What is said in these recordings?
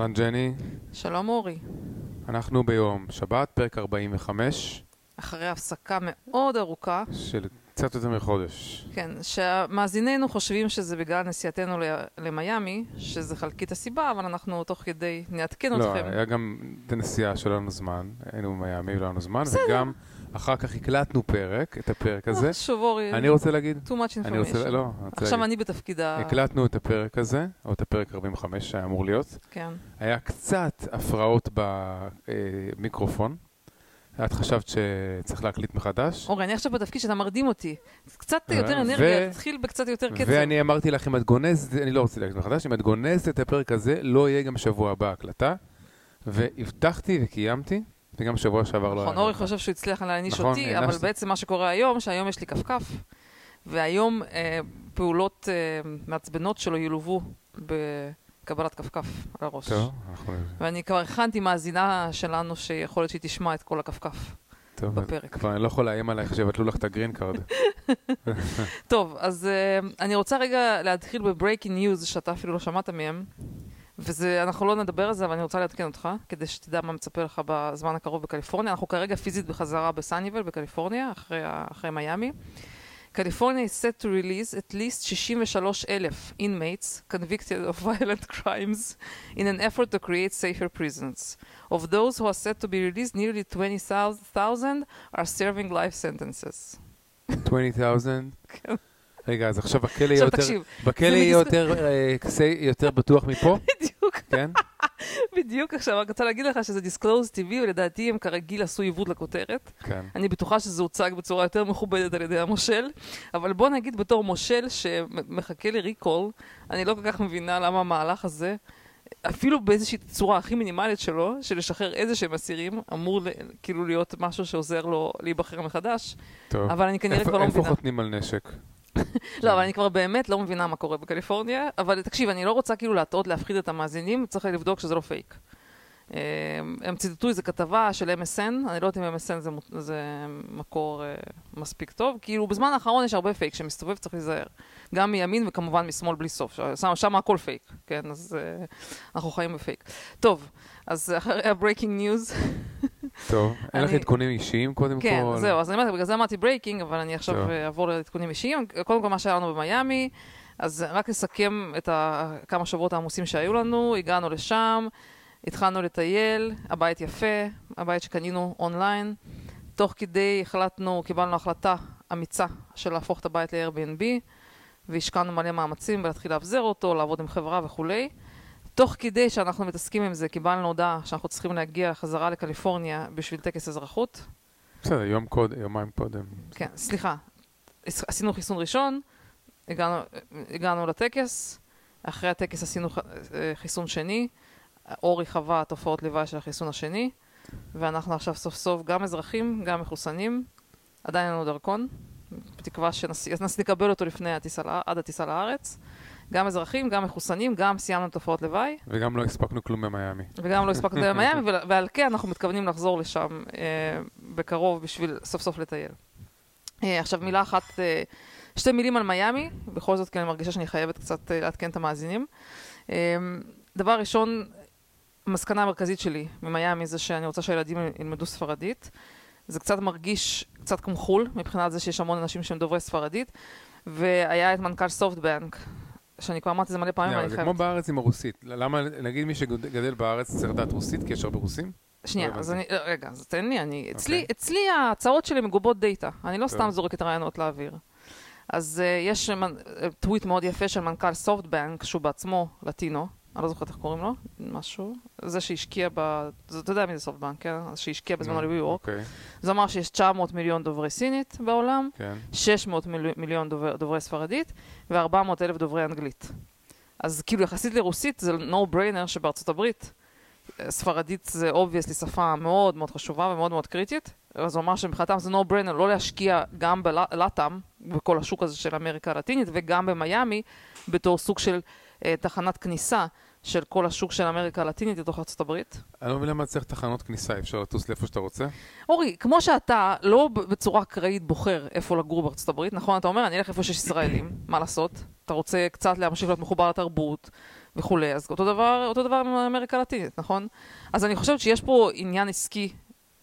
אהלן ג'ני, שלום אורי. אנחנו ביום שבת, פרק 45 אחרי הפסקה מאוד ארוכה, של קצת יותר מחודש. כן, שמאזיננו חושבים שזה בגלל נסיעתנו למיאמי, שזה חלקית הסיבה, אבל אנחנו תוך כדי נעדכן לא, אתכם. היה גם את הנסיעה שלא היה לנו זמן, היינו במיאמי ולא היה לנו זמן, בסדר. וגם אחר כך הקלטנו פרק, את הפרק הזה. לא, שוב אורי, אני רוצה להגיד, too much אני רוצה, information. לא, אני רוצה עכשיו להגיד. אני בתפקיד ה... הקלטנו את הפרק הזה, או את הפרק 45 שהיה אמור להיות. כן. היה קצת הפרעות במיקרופון. את חשבת שצריך להקליט מחדש? אורי, אני עכשיו בתפקיד שאתה מרדים אותי. קצת אה, יותר אנרגיה, תתחיל בקצת יותר קצב. ואני אמרתי לך, אם את גונזת, אני לא רוצה להגיד מחדש, אם את גונזת את הפרק הזה, לא יהיה גם שבוע הבא הקלטה. והבטחתי וקיימתי, וגם שבוע שעבר לא היה. נכון, אורי חושב שהוא הצליח להעניש נכון, אותי, אבל. בעצם מה שקורה היום, שהיום יש לי כפכף, והיום אה, פעולות אה, מעצבנות שלו ילוו בקבלת כפכף על הראש. טוב, אנחנו... ואני כבר הכנתי מאזינה שלנו שיכול להיות שהיא תשמע את כל הכפכף טוב, בפרק. כבר אני לא יכול לאיים עלייך שיבטלו לך את ה green card. טוב, אז uh, אני רוצה רגע להתחיל ב breaking news שאתה אפילו לא שמעת מהם. וזה, אנחנו לא נדבר על זה, אבל אני רוצה לעדכן אותך, כדי שתדע מה מצפה לך בזמן הקרוב בקליפורניה. אנחנו כרגע פיזית בחזרה בסאניוויל בקליפורניה, אחרי, אחרי מיאמי. קליפורניה is set to release at least 63,000 inmates convicted of violent crimes in an effort to create safer prisons. Of those who are set to be released, nearly 20,000 are serving life sentences. 20,000? רגע, אז עכשיו בכלא יהיה עכשיו יותר... תקשיב, בכלא יהיה יותר, אה, יותר בטוח מפה? בדיוק, כן? בדיוק עכשיו, רק רוצה להגיד לך שזה דיסקלוז טבעי, ולדעתי הם כרגיל עשו עיוות לכותרת. כן. אני בטוחה שזה הוצג בצורה יותר מכובדת על ידי המושל, אבל בוא נגיד בתור מושל שמחכה לריקול, אני לא כל כך מבינה למה המהלך הזה, אפילו באיזושהי צורה הכי מינימלית שלו, של לשחרר איזה שהם אסירים, אמור ל- כאילו להיות משהו שעוזר לו להיבחר מחדש, טוב. אבל אני כנראה איפה- כבר לא איפה מבינה. חותמים על נשק? לא, אבל אני כבר באמת לא מבינה מה קורה בקליפורניה, אבל תקשיב, אני לא רוצה כאילו להטעות, להפחיד את המאזינים, צריך לבדוק שזה לא פייק. אה, הם ציטטו איזה כתבה של MSN, אני לא יודעת אם MSN זה, זה מקור אה, מספיק טוב, כאילו בזמן האחרון יש הרבה פייק שמסתובב, צריך להיזהר. גם מימין וכמובן משמאל בלי סוף, שם, שם הכל פייק, כן, אז אה, אנחנו חיים בפייק. טוב, אז אחרי ה breaking news, טוב. אין לך עדכונים אישיים קודם כל? כן, זהו, אז אני אומרת, בגלל זה אמרתי breaking, אבל אני עכשיו אעבור לעדכונים אישיים. קודם כל, מה שהיה לנו במיאמי, אז רק לסכם את כמה שבועות העמוסים שהיו לנו, הגענו לשם, התחלנו לטייל, הבית יפה, הבית שקנינו אונליין. תוך כדי החלטנו, קיבלנו החלטה אמיצה של להפוך את הבית ל-Airbnb, והשקענו מלא מאמצים ולהתחיל לאבזר אותו, לעבוד עם חברה וכולי. תוך כדי שאנחנו מתעסקים עם זה, קיבלנו הודעה שאנחנו צריכים להגיע חזרה לקליפורניה בשביל טקס אזרחות. בסדר, יום קודם, יומיים קודם. כן, סליחה, עשינו חיסון ראשון, הגענו, הגענו לטקס, אחרי הטקס עשינו ח- אה, חיסון שני, אורי חווה תופעות לוואי של החיסון השני, ואנחנו עכשיו סוף סוף גם אזרחים, גם מחוסנים, עדיין אין לנו דרכון, בתקווה שנקבל אותו לפני הטיסה, עד הטיסה לארץ, גם אזרחים, גם מחוסנים, גם סיימנו תופעות לוואי. וגם לא הספקנו כלום במיאמי. וגם לא הספקנו למיאמי, ול- ועל כן אנחנו מתכוונים לחזור לשם אה, בקרוב בשביל סוף סוף לטייל. אה, עכשיו מילה אחת, אה, שתי מילים על מיאמי, בכל זאת כי אני מרגישה שאני חייבת קצת אה, לעדכן את המאזינים. אה, דבר ראשון, המסקנה המרכזית שלי ממיאמי זה שאני רוצה שהילדים ילמדו ספרדית. זה קצת מרגיש קצת כמו חו"ל, מבחינת זה שיש המון אנשים שהם דוברי ספרדית, והיה את מנכ"ל סופטבנק, שאני כבר אמרתי את זה מלא פעמים, לא, ואני זה חייבת... כמו בארץ עם הרוסית. למה, נגיד מי שגדל בארץ צריך לדעת רוסית, כי יש הרבה רוסים? שנייה, לא אז. אני, רגע, אז תן לי, אני, אצלי, אוקיי. אצלי ההצעות שלי מגובות דאטה, אני לא טוב. סתם זורקת רעיונות לאוויר. אז uh, יש מנ- אה, טוויט מאוד יפה של מנכ"ל סופטבנק, שהוא בעצמו לטינו, אני לא זוכרת איך קוראים לו, משהו, זה שהשקיע ב... זה- אתה יודע מי זה סופטבנק, כן? אז שהשקיע בזמנו נו, ב WeWork. אוקיי, זה אמר שיש 900 מיליון דוברי סינית בעולם, כן. 600 מיל- מיליון דובר, דוברי ספרדית ו-400 אלף דוברי אנגלית. אז כאילו יחסית לרוסית זה no brainer שבארצות הברית ספרדית זה obviously שפה מאוד מאוד חשובה ומאוד מאוד קריטית. אז הוא אמר שמבחינתם זה no brainer לא להשקיע גם בלאטאם, בכל השוק הזה של אמריקה הלטינית, וגם במיאמי בתור סוג של אה, תחנת כניסה של כל השוק של אמריקה הלטינית לתוך הברית. אני לא מבין למה צריך תחנות כניסה, אפשר לטוס לאיפה שאתה רוצה? אורי, כמו שאתה לא בצורה אקראית בוחר איפה לגור בארצות הברית, נכון? אתה אומר, אני אלך איפה שיש ישראלים, מה לעשות? אתה רוצה קצת להמשיך להיות מחובר לתרבות, וכולי. אז אותו דבר, אותו דבר עם אמריקה הלטינית, נכון? אז אני חושבת שיש פה עניין עסקי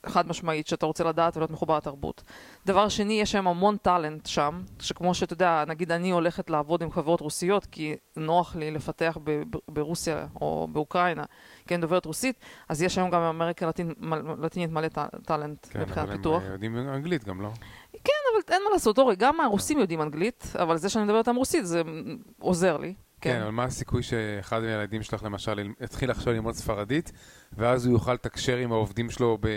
חד משמעית שאתה רוצה לדעת ולהיות מחובר לתרבות. דבר שני, יש היום המון טאלנט שם, שכמו שאתה יודע, נגיד אני הולכת לעבוד עם חברות רוסיות, כי נוח לי לפתח ב- ב- ברוסיה או באוקראינה, כי אני דוברת רוסית, אז יש היום גם באמריקה לטינ, לטינית מלא טאלנט כן, מבחינת אבל פיתוח. הם אה, יודעים אנגלית גם, לא? כן, אבל אין מה לעשות, אורי, גם הרוסים יודעים אנגלית, אבל זה שאני מדברת עם רוסית זה עוזר לי. כן, אבל מה הסיכוי שאחד מהילדים שלך למשל יל- יתחיל עכשיו ללמוד ספרדית, ואז הוא יוכל לתקשר עם העובדים שלו ב...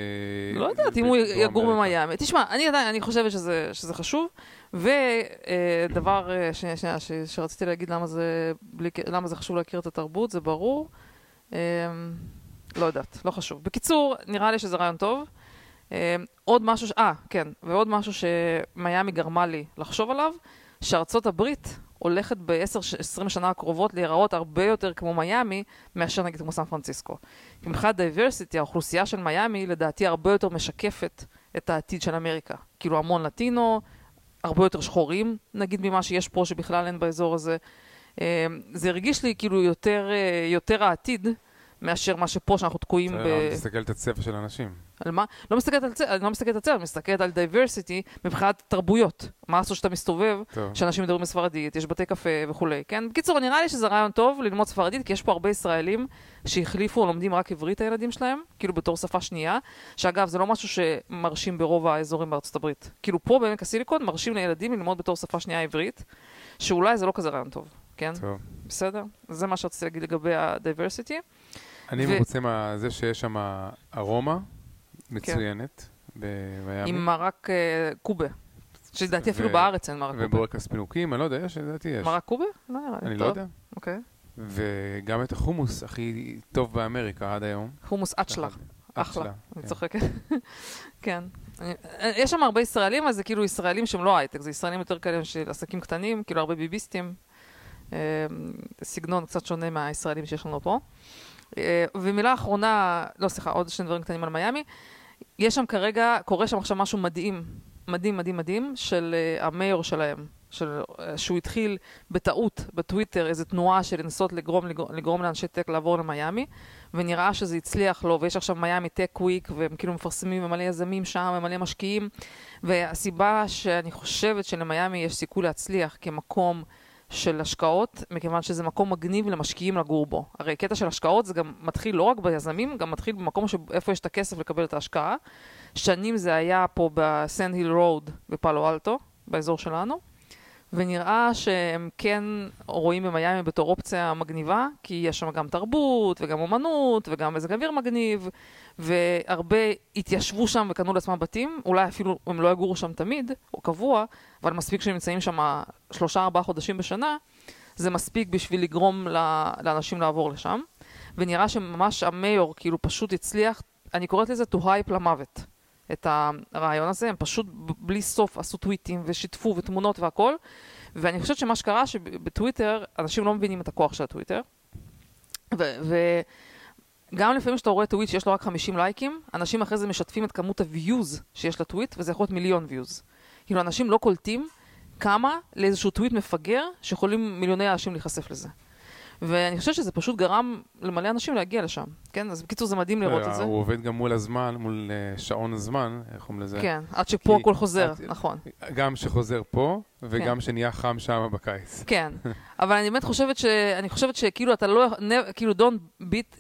לא יודעת, אם הוא יגור? במיאמי. תשמע, אני עדיין, אני חושבת שזה, שזה חשוב. ודבר שנייה, שנייה, ש- שרציתי להגיד למה זה, בלי, ק- למה זה חשוב להכיר את התרבות, זה ברור. אמ, לא יודעת, לא חשוב. בקיצור, נראה לי שזה רעיון טוב. אמ, עוד משהו, אה, כן, ועוד משהו שמיאמי גרמה לי לחשוב עליו, שארצות הברית הולכת ב-10-20 שנה הקרובות להיראות הרבה יותר כמו מיאמי, מאשר נגיד כמו סן פרנסיסקו. כי מבחינת diversity, האוכלוסייה של מיאמי לדעתי הרבה יותר משקפת את העתיד של אמריקה. כאילו המון לטינו, הרבה יותר שחורים, נגיד, ממה שיש פה, שבכלל אין באזור הזה. אה, זה הרגיש לי כאילו יותר, אה, יותר העתיד, מאשר מה שפה שאנחנו תקועים ב... תסתכל את הצבע של האנשים. על מה? לא מסתכלת על צבע, אני לא מסתכלת על צבע, אני מסתכלת על diversity מבחינת תרבויות. מה לעשות שאתה מסתובב, טוב. שאנשים מדברים בספרדית, יש בתי קפה וכולי, כן? בקיצור, נראה לי שזה רעיון טוב ללמוד ספרדית, כי יש פה הרבה ישראלים שהחליפו או לומדים רק עברית הילדים שלהם, כאילו בתור שפה שנייה, שאגב, זה לא משהו שמרשים ברוב האזורים בארצות הברית. כאילו פה בעמק הסיליקון מרשים לילדים ללמוד בתור שפה שנייה עברית, שאולי זה לא כזה רעיון טוב, כן? טוב. בסדר? זה מה שרציתי להגיד לגבי ה-diversity. אני ו- מרוצה מזה שיש שם ארומה מצוינת במיאמי, עם מרק אה, קובה. שלדעתי אפילו בארץ אין מרק קובה. ובורקס פינוקים, אני לא יודע, יש, לדעתי יש. מרק קובה? לא נראה לי. אני לא יודע. אוקיי. וגם את החומוס הכי טוב באמריקה עד היום. חומוס אצ'לה. אחלה. אצ'לה, אני כן. צוחקת. כן. אני- יש שם הרבה ישראלים, אז זה כאילו ישראלים שהם לא הייטק, זה ישראלים יותר כאלה של עסקים קטנים, כאילו הרבה ביביסטים. אה, סגנון קצת שונה מהישראלים שיש לנו פה. אה, ומילה אחרונה, לא סליחה, עוד שני דברים קטנים על מיאמי. יש שם כרגע, קורה שם עכשיו משהו מדהים, מדהים, מדהים, מדהים, של אה, המייור שלהם, של, אה, שהוא התחיל בטעות בטוויטר, איזו תנועה של לנסות לגרום, לגרום, לגרום לאנשי טק לעבור למיאמי, ונראה שזה הצליח לו, ויש עכשיו מיאמי טק וויק, והם כאילו מפרסמים ומלא יזמים שם, ומלא משקיעים, והסיבה שאני חושבת שלמיאמי יש סיכוי להצליח כמקום של השקעות, מכיוון שזה מקום מגניב למשקיעים לגור בו. הרי קטע של השקעות זה גם מתחיל לא רק ביזמים, גם מתחיל במקום שאיפה יש את הכסף לקבל את ההשקעה. שנים זה היה פה בסנד היל רוד בפאלו אלטו, באזור שלנו, ונראה שהם כן רואים במיאמי בתור אופציה מגניבה, כי יש שם גם תרבות וגם אומנות וגם מזג אוויר מגניב, והרבה התיישבו שם וקנו לעצמם בתים, אולי אפילו הם לא יגורו שם תמיד, או קבוע, אבל מספיק שהם נמצאים שם שלושה ארבעה חודשים בשנה, זה מספיק בשביל לגרום לאנשים לעבור לשם. ונראה שממש ה mayor כאילו פשוט הצליח, אני קוראת לזה to hype למוות. את הרעיון הזה, הם פשוט בלי סוף עשו טוויטים ושיתפו ותמונות והכל, ואני חושבת שמה שקרה שבטוויטר, אנשים לא מבינים את הכוח של הטוויטר, וגם לפעמים כשאתה רואה טוויט שיש לו רק 50 לייקים, אנשים אחרי זה משתפים את כמות ה views שיש לטוויט, וזה יכול להיות מיליון views. כאילו, אנשים לא קולטים כמה לאיזשהו טוויט מפגר, שיכולים מיליוני אנשים להיחשף לזה. ואני חושבת שזה פשוט גרם למלא אנשים להגיע לשם, כן? אז בקיצור זה מדהים לראות את זה. הוא עובד גם מול הזמן, מול אה, שעון הזמן, איך קוראים לזה? כן, עד שפה הכל חוזר, נכון. גם שחוזר פה, כן. וגם שנהיה חם שם בקיץ. כן, אבל אני באמת חושבת ש... אני חושבת שכאילו אתה לא... כאילו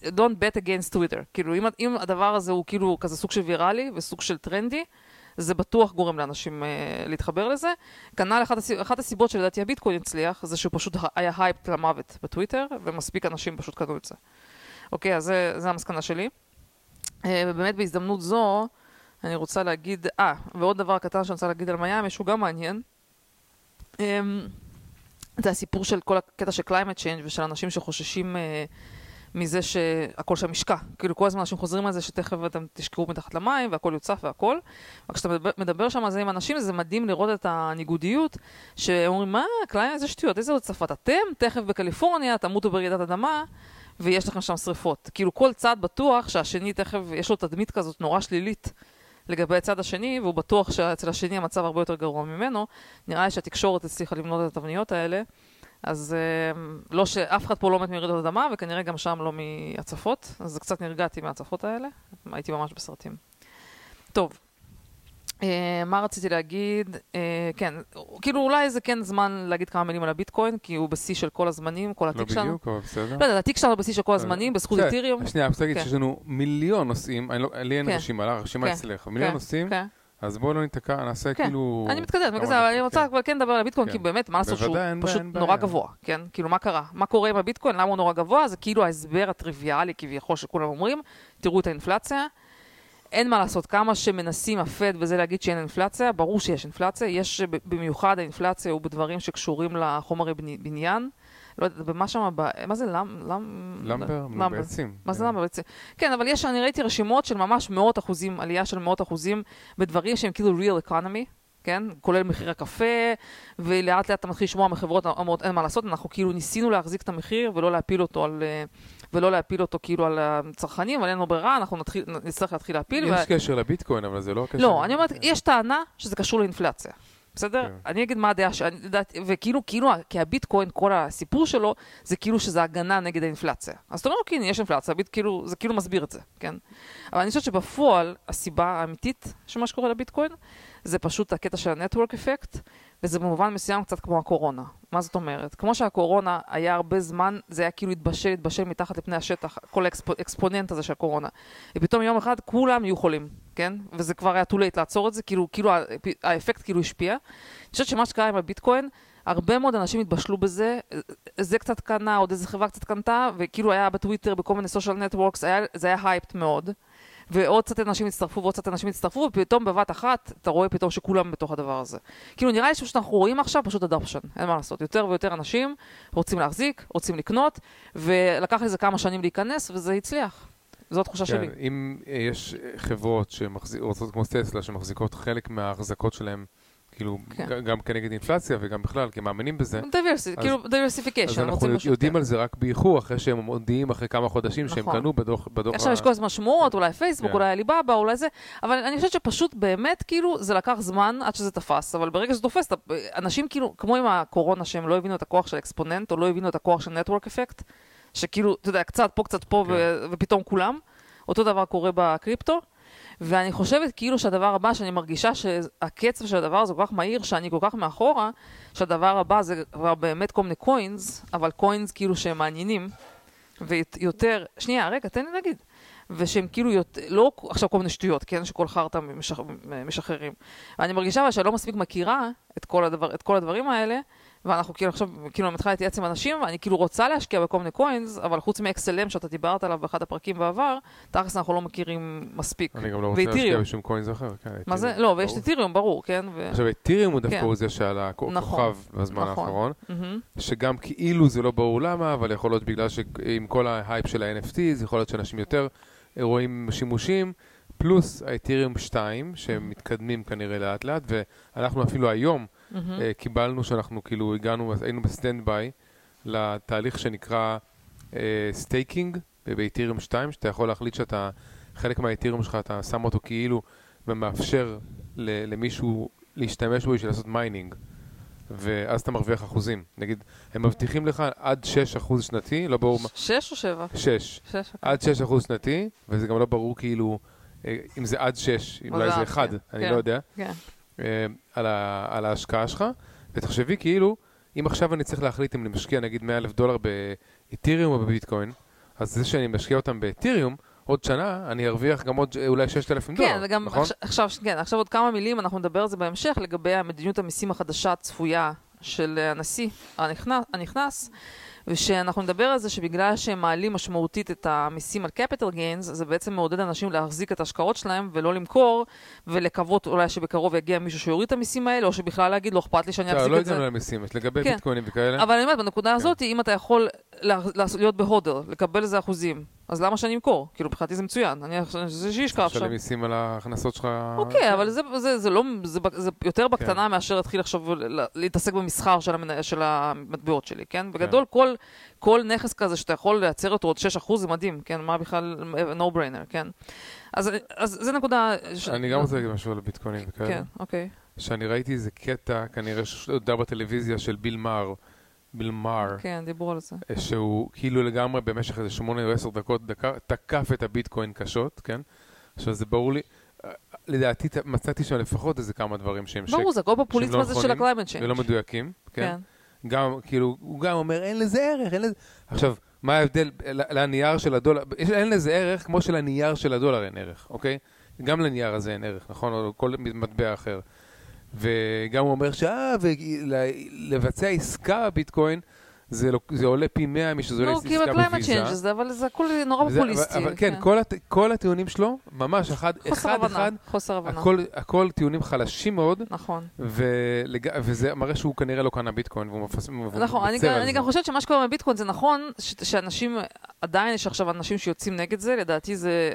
don't bet against Twitter. כאילו אם, אם הדבר הזה הוא כאילו כזה סוג של ויראלי וסוג של טרנדי, זה בטוח גורם לאנשים אה, להתחבר לזה. כנ"ל אחת, הסיב... אחת הסיבות שלדעתי הביטקוין הצליח, זה שהוא פשוט היה hyped למוות בטוויטר, ומספיק אנשים פשוט קנו את זה. אוקיי, אז זה, זה המסקנה שלי. אה, ובאמת בהזדמנות זו, אני רוצה להגיד, אה, ועוד דבר קטן שאני רוצה להגיד על מיאמי, שהוא גם מעניין. אמ, זה הסיפור של כל הקטע של climate change ושל אנשים שחוששים אה, מזה שהכל שם ישקע. כאילו כל הזמן אנשים חוזרים על זה שתכף אתם תשקעו מתחת למים והכל יוצף והכל. וכשאתה מדבר, מדבר שם על זה עם אנשים זה מדהים לראות את הניגודיות שאומרים מה, climate איזה שטויות, איזה הצפת. אתם תכף בקליפורניה תמותו ברעידת אדמה ויש לכם שם שריפות. כאילו כל צד בטוח שהשני תכף יש לו תדמית כזאת נורא שלילית. לגבי הצד השני, והוא בטוח שאצל השני המצב הרבה יותר גרוע ממנו, נראה לי שהתקשורת הצליחה לבנות את התבניות האלה, אז אה, לא שאף אחד פה לא מת מרעידות אדמה, וכנראה גם שם לא מהצפות, אז קצת נרגעתי מההצפות האלה, הייתי ממש בסרטים. טוב, אה, מה רציתי להגיד? אה, כן, כאילו אולי זה כן זמן להגיד כמה מילים על הביטקוין, כי הוא בשיא של כל הזמנים, כל התיק שלנו. לא בדיוק, אבל בסדר. לא יודעת, התיק שלנו בשיא של כל הזמנים, בזכות בסדר. אתיריום. שנייה, אני רוצה להגיד כן. שיש לנו מיליון נושאים, לא- לי אין כן. רשימה, הרשימה כן. אצלך, מיליון כן, נושאים, כן. אז בואו לא ניתקע, נעשה כן, כאילו... אני מתקדמת, בגלל זה, אבל אני רוצה כן. כן לדבר על הביטקוין, כן. כי באמת, מה לעשות שהוא אין פשוט אין נורא בעיה. גבוה, כן? כאילו, מה קרה? מה קורה עם הביטקוין? למה הוא נורא גבוה? זה כאילו ההסבר הטריוויאלי כביכול שכולם אומרים, תראו את האינפלציה. אין מה לעשות, כמה שמנסים הפד וזה להגיד שאין אינפלציה, ברור שיש אינפלציה, יש במיוחד האינפלציה הוא בדברים שקשורים לחומרי בני- בניין. לא יודעת, במה שם, מה זה למ... למ- למבר, נו, בעצים. מה זה כן. למבר בעצם? כן, אבל יש, אני ראיתי רשימות של ממש מאות אחוזים, עלייה של מאות אחוזים בדברים שהם כאילו real economy, כן? כולל מחיר הקפה, ולאט לאט אתה מתחיל לשמוע מחברות אומרות אין מה לעשות, אנחנו כאילו ניסינו להחזיק את המחיר ולא להפיל אותו על... אה, ולא להפיל אותו כאילו על הצרכנים, אבל אין לנו ברירה, אנחנו נתחיל, נצטרך להתחיל להפיל. יש וה- קשר לביטקוין, אבל זה לא הקשר... לא, אני אומרת, יש טענה שזה קשור לאינפלציה. בסדר? כן. אני אגיד מה הדעה שאני יודעת, וכאילו, כאילו, כי הביטקוין, כל הסיפור שלו, זה כאילו שזה הגנה נגד האינפלציה. אז אתה אומר, הנה, יש אינפלציה, הביט, כאילו, זה כאילו מסביר את זה, כן? אבל אני חושבת שבפועל, הסיבה האמיתית של מה שקורה לביטקוין, זה פשוט הקטע של הנטוורק אפקט, וזה במובן מסוים קצת כמו הקורונה. מה זאת אומרת? כמו שהקורונה היה הרבה זמן, זה היה כאילו התבשל, התבשל מתחת לפני השטח, כל ה exponent הזה של הקורונה. ופתאום יום אחד כולם יהיו חולים, כן? וזה כבר היה too late לעצור את זה, כאילו, כאילו האפקט כאילו השפיע. אני חושבת שמה שקרה עם הביטקוין, הרבה מאוד אנשים התבשלו בזה, זה קצת קנה, עוד איזה חברה קצת קנתה, וכאילו היה בטוויטר, בכל מיני social networks, זה היה hyped מאוד. ועוד קצת אנשים הצטרפו ועוד קצת אנשים הצטרפו, ופתאום בבת אחת אתה רואה פתאום שכולם בתוך הדבר הזה. כאילו נראה לי שאנחנו רואים עכשיו פשוט adoption, אין מה לעשות. יותר ויותר אנשים רוצים להחזיק, רוצים לקנות, ולקח לזה כמה שנים להיכנס, וזה הצליח. זו התחושה שלי. כן, אם אה, יש חברות שרוצות כמו טסלה, שמחזיקות חלק מההחזקות שלהם, כאילו, כן. גם כנגד אינפלציה וגם בכלל, כי הם מאמינים בזה, diversi, אז- כאילו diversification, אז אנחנו יודעים על זה רק באיחור, אחרי שהם מודיעים אחרי כמה חודשים שהם נכון. קנו בדוח... בדוח עכשיו ה- יש כל הזמן שמועות, אולי פייסבוק, כן. אולי עליבאבא, אולי זה, אבל אני חושבת שפשוט באמת, כאילו, זה לקח זמן עד שזה תפס, אבל ברגע שזה תופס, אנשים כאילו, כמו עם הקורונה, שהם לא הבינו את הכוח של אקספוננט, או לא הבינו את הכוח של נטוורק אפקט, שכאילו, אתה יודע, קצת פה, קצת פה, ו- ופתאום כולם, אותו דבר קורה בקריפטו. ואני חושבת כאילו שהדבר הבא, שאני מרגישה שהקצב של הדבר הזה כל כך מהיר, שאני כל כך מאחורה, שהדבר הבא זה כבר באמת כל מיני קוינס, אבל קוינס כאילו שהם מעניינים, ויותר, שנייה, רגע, תן לי להגיד. ושהם כאילו, יותר, לא עכשיו כל מיני שטויות, כן, שכל חרטא משח, משחררים. ואני מרגישה שאני לא מספיק מכירה את כל, הדבר, את כל הדברים האלה, ואנחנו כאילו עכשיו, כאילו אני מתחילה להתייעץ עם אנשים, ואני כאילו רוצה להשקיע בכל מיני coins, אבל חוץ מ-XLM שאתה דיברת עליו באחד הפרקים בעבר, תכלס אנחנו לא מכירים מספיק. אני גם לא רוצה להשקיע. בשום coins אחר. כן, מה זה? לא, ויש אתיריום, ברור, כן? עכשיו, אתיריום הוא דווקא כן. זה שעלה נכון, כוכב בזמן נכון. האחרון. שגם כאילו זה לא ברור למה, אבל יכול להיות בגלל שעם כל ההייפ של ה-NFT, זה יכול להיות שאנשים יותר רואים שימושים, פלוס האתיריום 2, שהם מתקדמים כנראה לאט לאט, ואנחנו אפילו היום מהמם. אה, קיבלנו שאנחנו כאילו הגענו, היינו ב standby לתהליך שנקרא staking באתיריום 2, שאתה יכול להחליט שאתה, חלק מהאתיריום שלך אתה שם אותו כאילו ומאפשר ל- למישהו להשתמש בו בשביל לעשות mining. ואז אתה מרוויח אחוזים. נגיד, הם מבטיחים לך עד 6% שנתי, לא ברור מה... שש או שבע? 6. שש. אוקיי. עד 6% שנתי, וזה גם לא ברור כאילו אה, אם זה עד 6, או אולי זה 1, כן, אני כן. לא יודע. כן. אה, על, ההשקעה שלך, ותחשבי כאילו, אם עכשיו אני צריך להחליט אם אני משקיע נגיד 100 אלף דולר באתיריום או בביטקוין, אז זה שאני משקיע אותם באתיריום, עוד שנה אני ארוויח גם עוד אה, אולי 6,000 דולר, כן, וגם נכון? עכשיו, עכשיו, כן, עכשיו עוד כמה מילים, אנחנו נדבר על זה בהמשך, לגבי המדיניות המיסים החדשה הצפויה של הנשיא הנכנס, הנכנס ושאנחנו נדבר על זה שבגלל שהם מעלים משמעותית את המיסים על capital gains, זה בעצם מעודד אנשים להחזיק את ההשקעות שלהם ולא למכור, ולקוות אולי שבקרוב יגיע מישהו שיוריד את המיסים האלה, או שבכלל להגיד, לא אכפת לי שאני בסדר, אחזיק לא את זה. הגענו למיסים, יש לגבי כן. ביטקוינים וכאלה. אבל אני אומרת, בנקודה הזאת, אם אתה יכול להיות בהודר, לקבל איזה אחוזים, אז למה שאני אמכור? כאילו, מבחינתי זה מצוין. אני זה שישכב עכשיו. לשלם מיסים על ההכנסות שלך. אוקיי, אבל זה, זה, זה לא, זה, זה יותר בקטנה מאשר להתחיל עכשיו להתעסק במסחר של, המנה, של המטבעות שלי, כן? בגדול, כל, כל נכס כזה שאתה יכול לייצר אותו עוד 6% זה מדהים, כן? מה בכלל no brainer, כן? אז, אז זה נקודה... ש... אני גם רוצה להגיד משהו על ביטקוינים וכאלה. כן, אוקיי. שאני ראיתי איזה קטע, כנראה ששודר בטלוויזיה של ביל מאר, ביל מאר, כן, דיברו על זה. שהוא כאילו לגמרי במשך איזה שמונה או עשר דקות דקה, תקף את הביטקוין קשות, כן? עכשיו זה ברור לי, אה, לדעתי מצאתי שם לפחות איזה כמה דברים שהם ברור, זה הכל בפופוליזם לא הזה של ה-climate change. ולא מדויקים, כן? כן. גם, כאילו, הוא גם אומר, אין לזה ערך, אין לזה... עכשיו, מה ההבדל ל- לנייר של הדולר? אין לזה ערך כמו שלנייר של הדולר אין ערך, אוקיי? גם לנייר הזה אין ערך, נכון? או כל מטבע אחר. וגם הוא אומר שאה, ולבצע עסקה בביטקוין, זה, לא, זה עולה פי 100 משזה עולה לא, עסקה כי בוויזה. ב-climate change, זה- אבל זה הכל נורא פופוליסטי. אבל, אבל כן, כל, הט, כל הטיעונים שלו, ממש אחד, חוסר אחד, הבנה. אחד, חוסר הבנה. הכל, הכל טיעונים חלשים מאוד, נכון. ולג... וזה מראה שהוא כנראה לא קנה ביטקוין, והוא מפס... נכון, אני גם- אני. גם חושבת שמה שקורה בביטקוין זה נכון, ש- שאנשים, עדיין יש עכשיו אנשים שיוצאים נגד זה, לדעתי זה...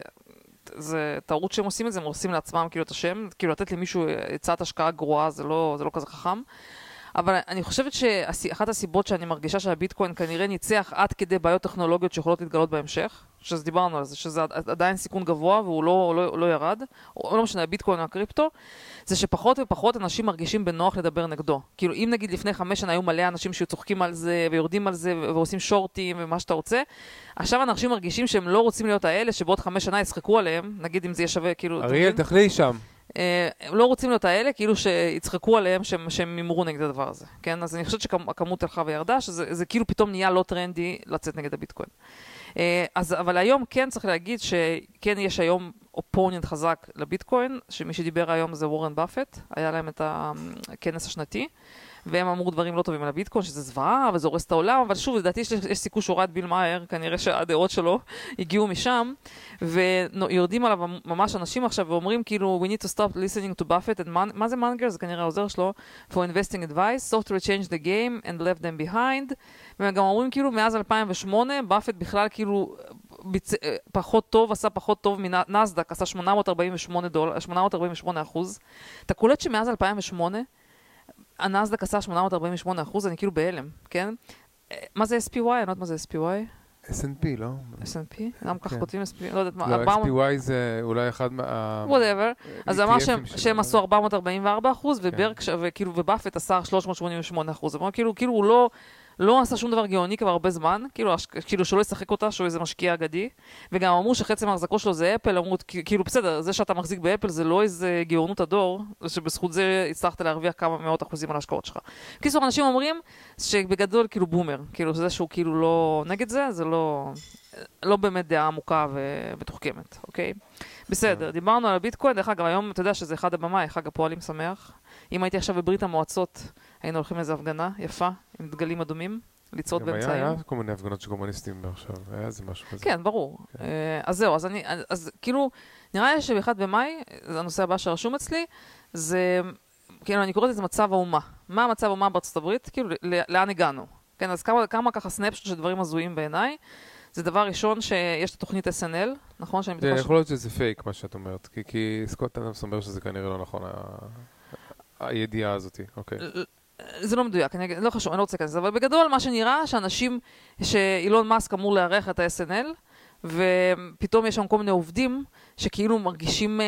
זה טעות שהם עושים את זה, הם עושים לעצמם כאילו את השם, כאילו לתת למישהו הצעת השקעה גרועה זה לא, זה לא כזה חכם. אבל אני חושבת שאחת הסיבות שאני מרגישה שהביטקוין כנראה ניצח עד כדי בעיות טכנולוגיות שיכולות להתגלות בהמשך, שזה דיברנו על זה, שזה עד- עדיין סיכון גבוה והוא לא, לא, לא ירד, או לא משנה, הביטקוין או הקריפטו, זה שפחות ופחות אנשים מרגישים בנוח לדבר נגדו. כאילו, אם נגיד לפני חמש שנה היו מלא אנשים שהיו צוחקים על זה, ויורדים על זה, ועושים שורטים ומה שאתה רוצה, עכשיו אנשים מרגישים שהם לא רוצים להיות האלה שבעוד חמש שנה יצחקו עליהם, נגיד אם זה יהיה שווה, כאילו... אריאל? תחליט שם. אה, הם לא רוצים להיות האלה, כאילו שיצחקו עליהם שהם, שהם הימרו נגד הדבר הזה, כן? אז אני חושבת שהכמות הלכה וירדה, שזה זה כאילו פתאום נהיה לא טרנדי לצאת נגד הביטקוין. אה, אז, אבל היום כן צריך להגיד שכן יש היום אופוננט חזק לביטקוין, שמי שדיבר היום זה וורן באפט, היה להם את הכנס השנתי, והם אמרו דברים לא טובים על הביטקוין, שזה זוועה וזה הורס את העולם, אבל שוב, לדעתי יש, יש סיכוי שהוא ראה את ביל מאייר, כנראה שהדעות שלו הגיעו משם, ויורדים עליו ממש אנשים עכשיו ואומרים כאילו, we need to stop listening to Buffett, and man, מה זה מנגר? זה כנראה העוזר שלו, for investing advice, software changed the game and left them behind, והם גם אומרים כאילו, מאז 2008, באפט בכלל כאילו... ביצ... פחות טוב, עשה פחות טוב מנסדק, עשה 848 דולר, 848 אחוז. אתה קולט שמאז 2008, הנסדק עשה 848 אחוז, אני כאילו בהלם, כן? אה, מה זה SPY? אני לא יודעת מה זה SPY. S&P, לא? S&P? למה ככה כן. כותבים SPY? לא יודעת מה, לא, 400... SPY זה אולי אחד מה... whatever. אז זה אמר ETF ים שהם, עשו 444 אחוז, כן. וברק, וכאילו, ובאפט עשה 388 אחוז. אומרת, כאילו, כאילו הוא לא... לא עשה שום דבר גאוני כבר הרבה זמן, כאילו, כאילו שלא ישחק אותה, שהוא איזה משקיע אגדי, וגם אמרו שחצי מההחזקות שלו זה אפל, אמרו, "כ- כאילו, בסדר, זה שאתה מחזיק באפל זה לא איזה גאונות הדור, שבזכות זה הצלחת להרוויח כמה מאות אחוזים על ההשקעות שלך. בקיצור, אנשים אומרים שבגדול, כאילו, בומר, כאילו, זה שהוא כאילו לא נגד זה, זה לא, לא באמת דעה עמוקה ומתוחכמת, אוקיי? בסדר, דיברנו על הביטקוין, דרך אגב, היום אתה יודע שזה אחד הבמאי, חג הפועלים שמח. אם הייתי עכשיו בברית המועצות, היינו הולכים לאיזו הפגנה יפה, עם דגלים אדומים, לצעוד גם באמצע היה. היה כל מיני הפגנות של קומוניסטים עכשיו, היה איזה משהו כזה. כן, ברור. אה, אז זהו, אז אני, אז כאילו, נראה לי שב-1 במאי, זה הנושא הבא שרשום אצלי, זה, כאילו, אני קוראת לזה מצב האומה. מה מצב האומה בארצות הברית? כאילו, לאן הגענו? כן, אז כמה, כמה ככה סנפשוט של דברים הזויים בעיניי. זה דבר ראשון שיש את התוכנית SNL, נכון? שאני זה בטוחה ש... יכול להיות שזה פייק, מה שאת אומרת, כי- כי סקוט אדמס אומר שזה כנראה לא נכון, ה- הידיעה הזאת, אוקיי. זה לא מדויק, אני, לא חשוב, אני לא רוצה להיכנס לזה, אבל בגדול מה שנראה שאנשים, שאילון מאסק אמור לארח את ה-SNL, ופתאום יש שם כל מיני עובדים שכאילו מרגישים אה,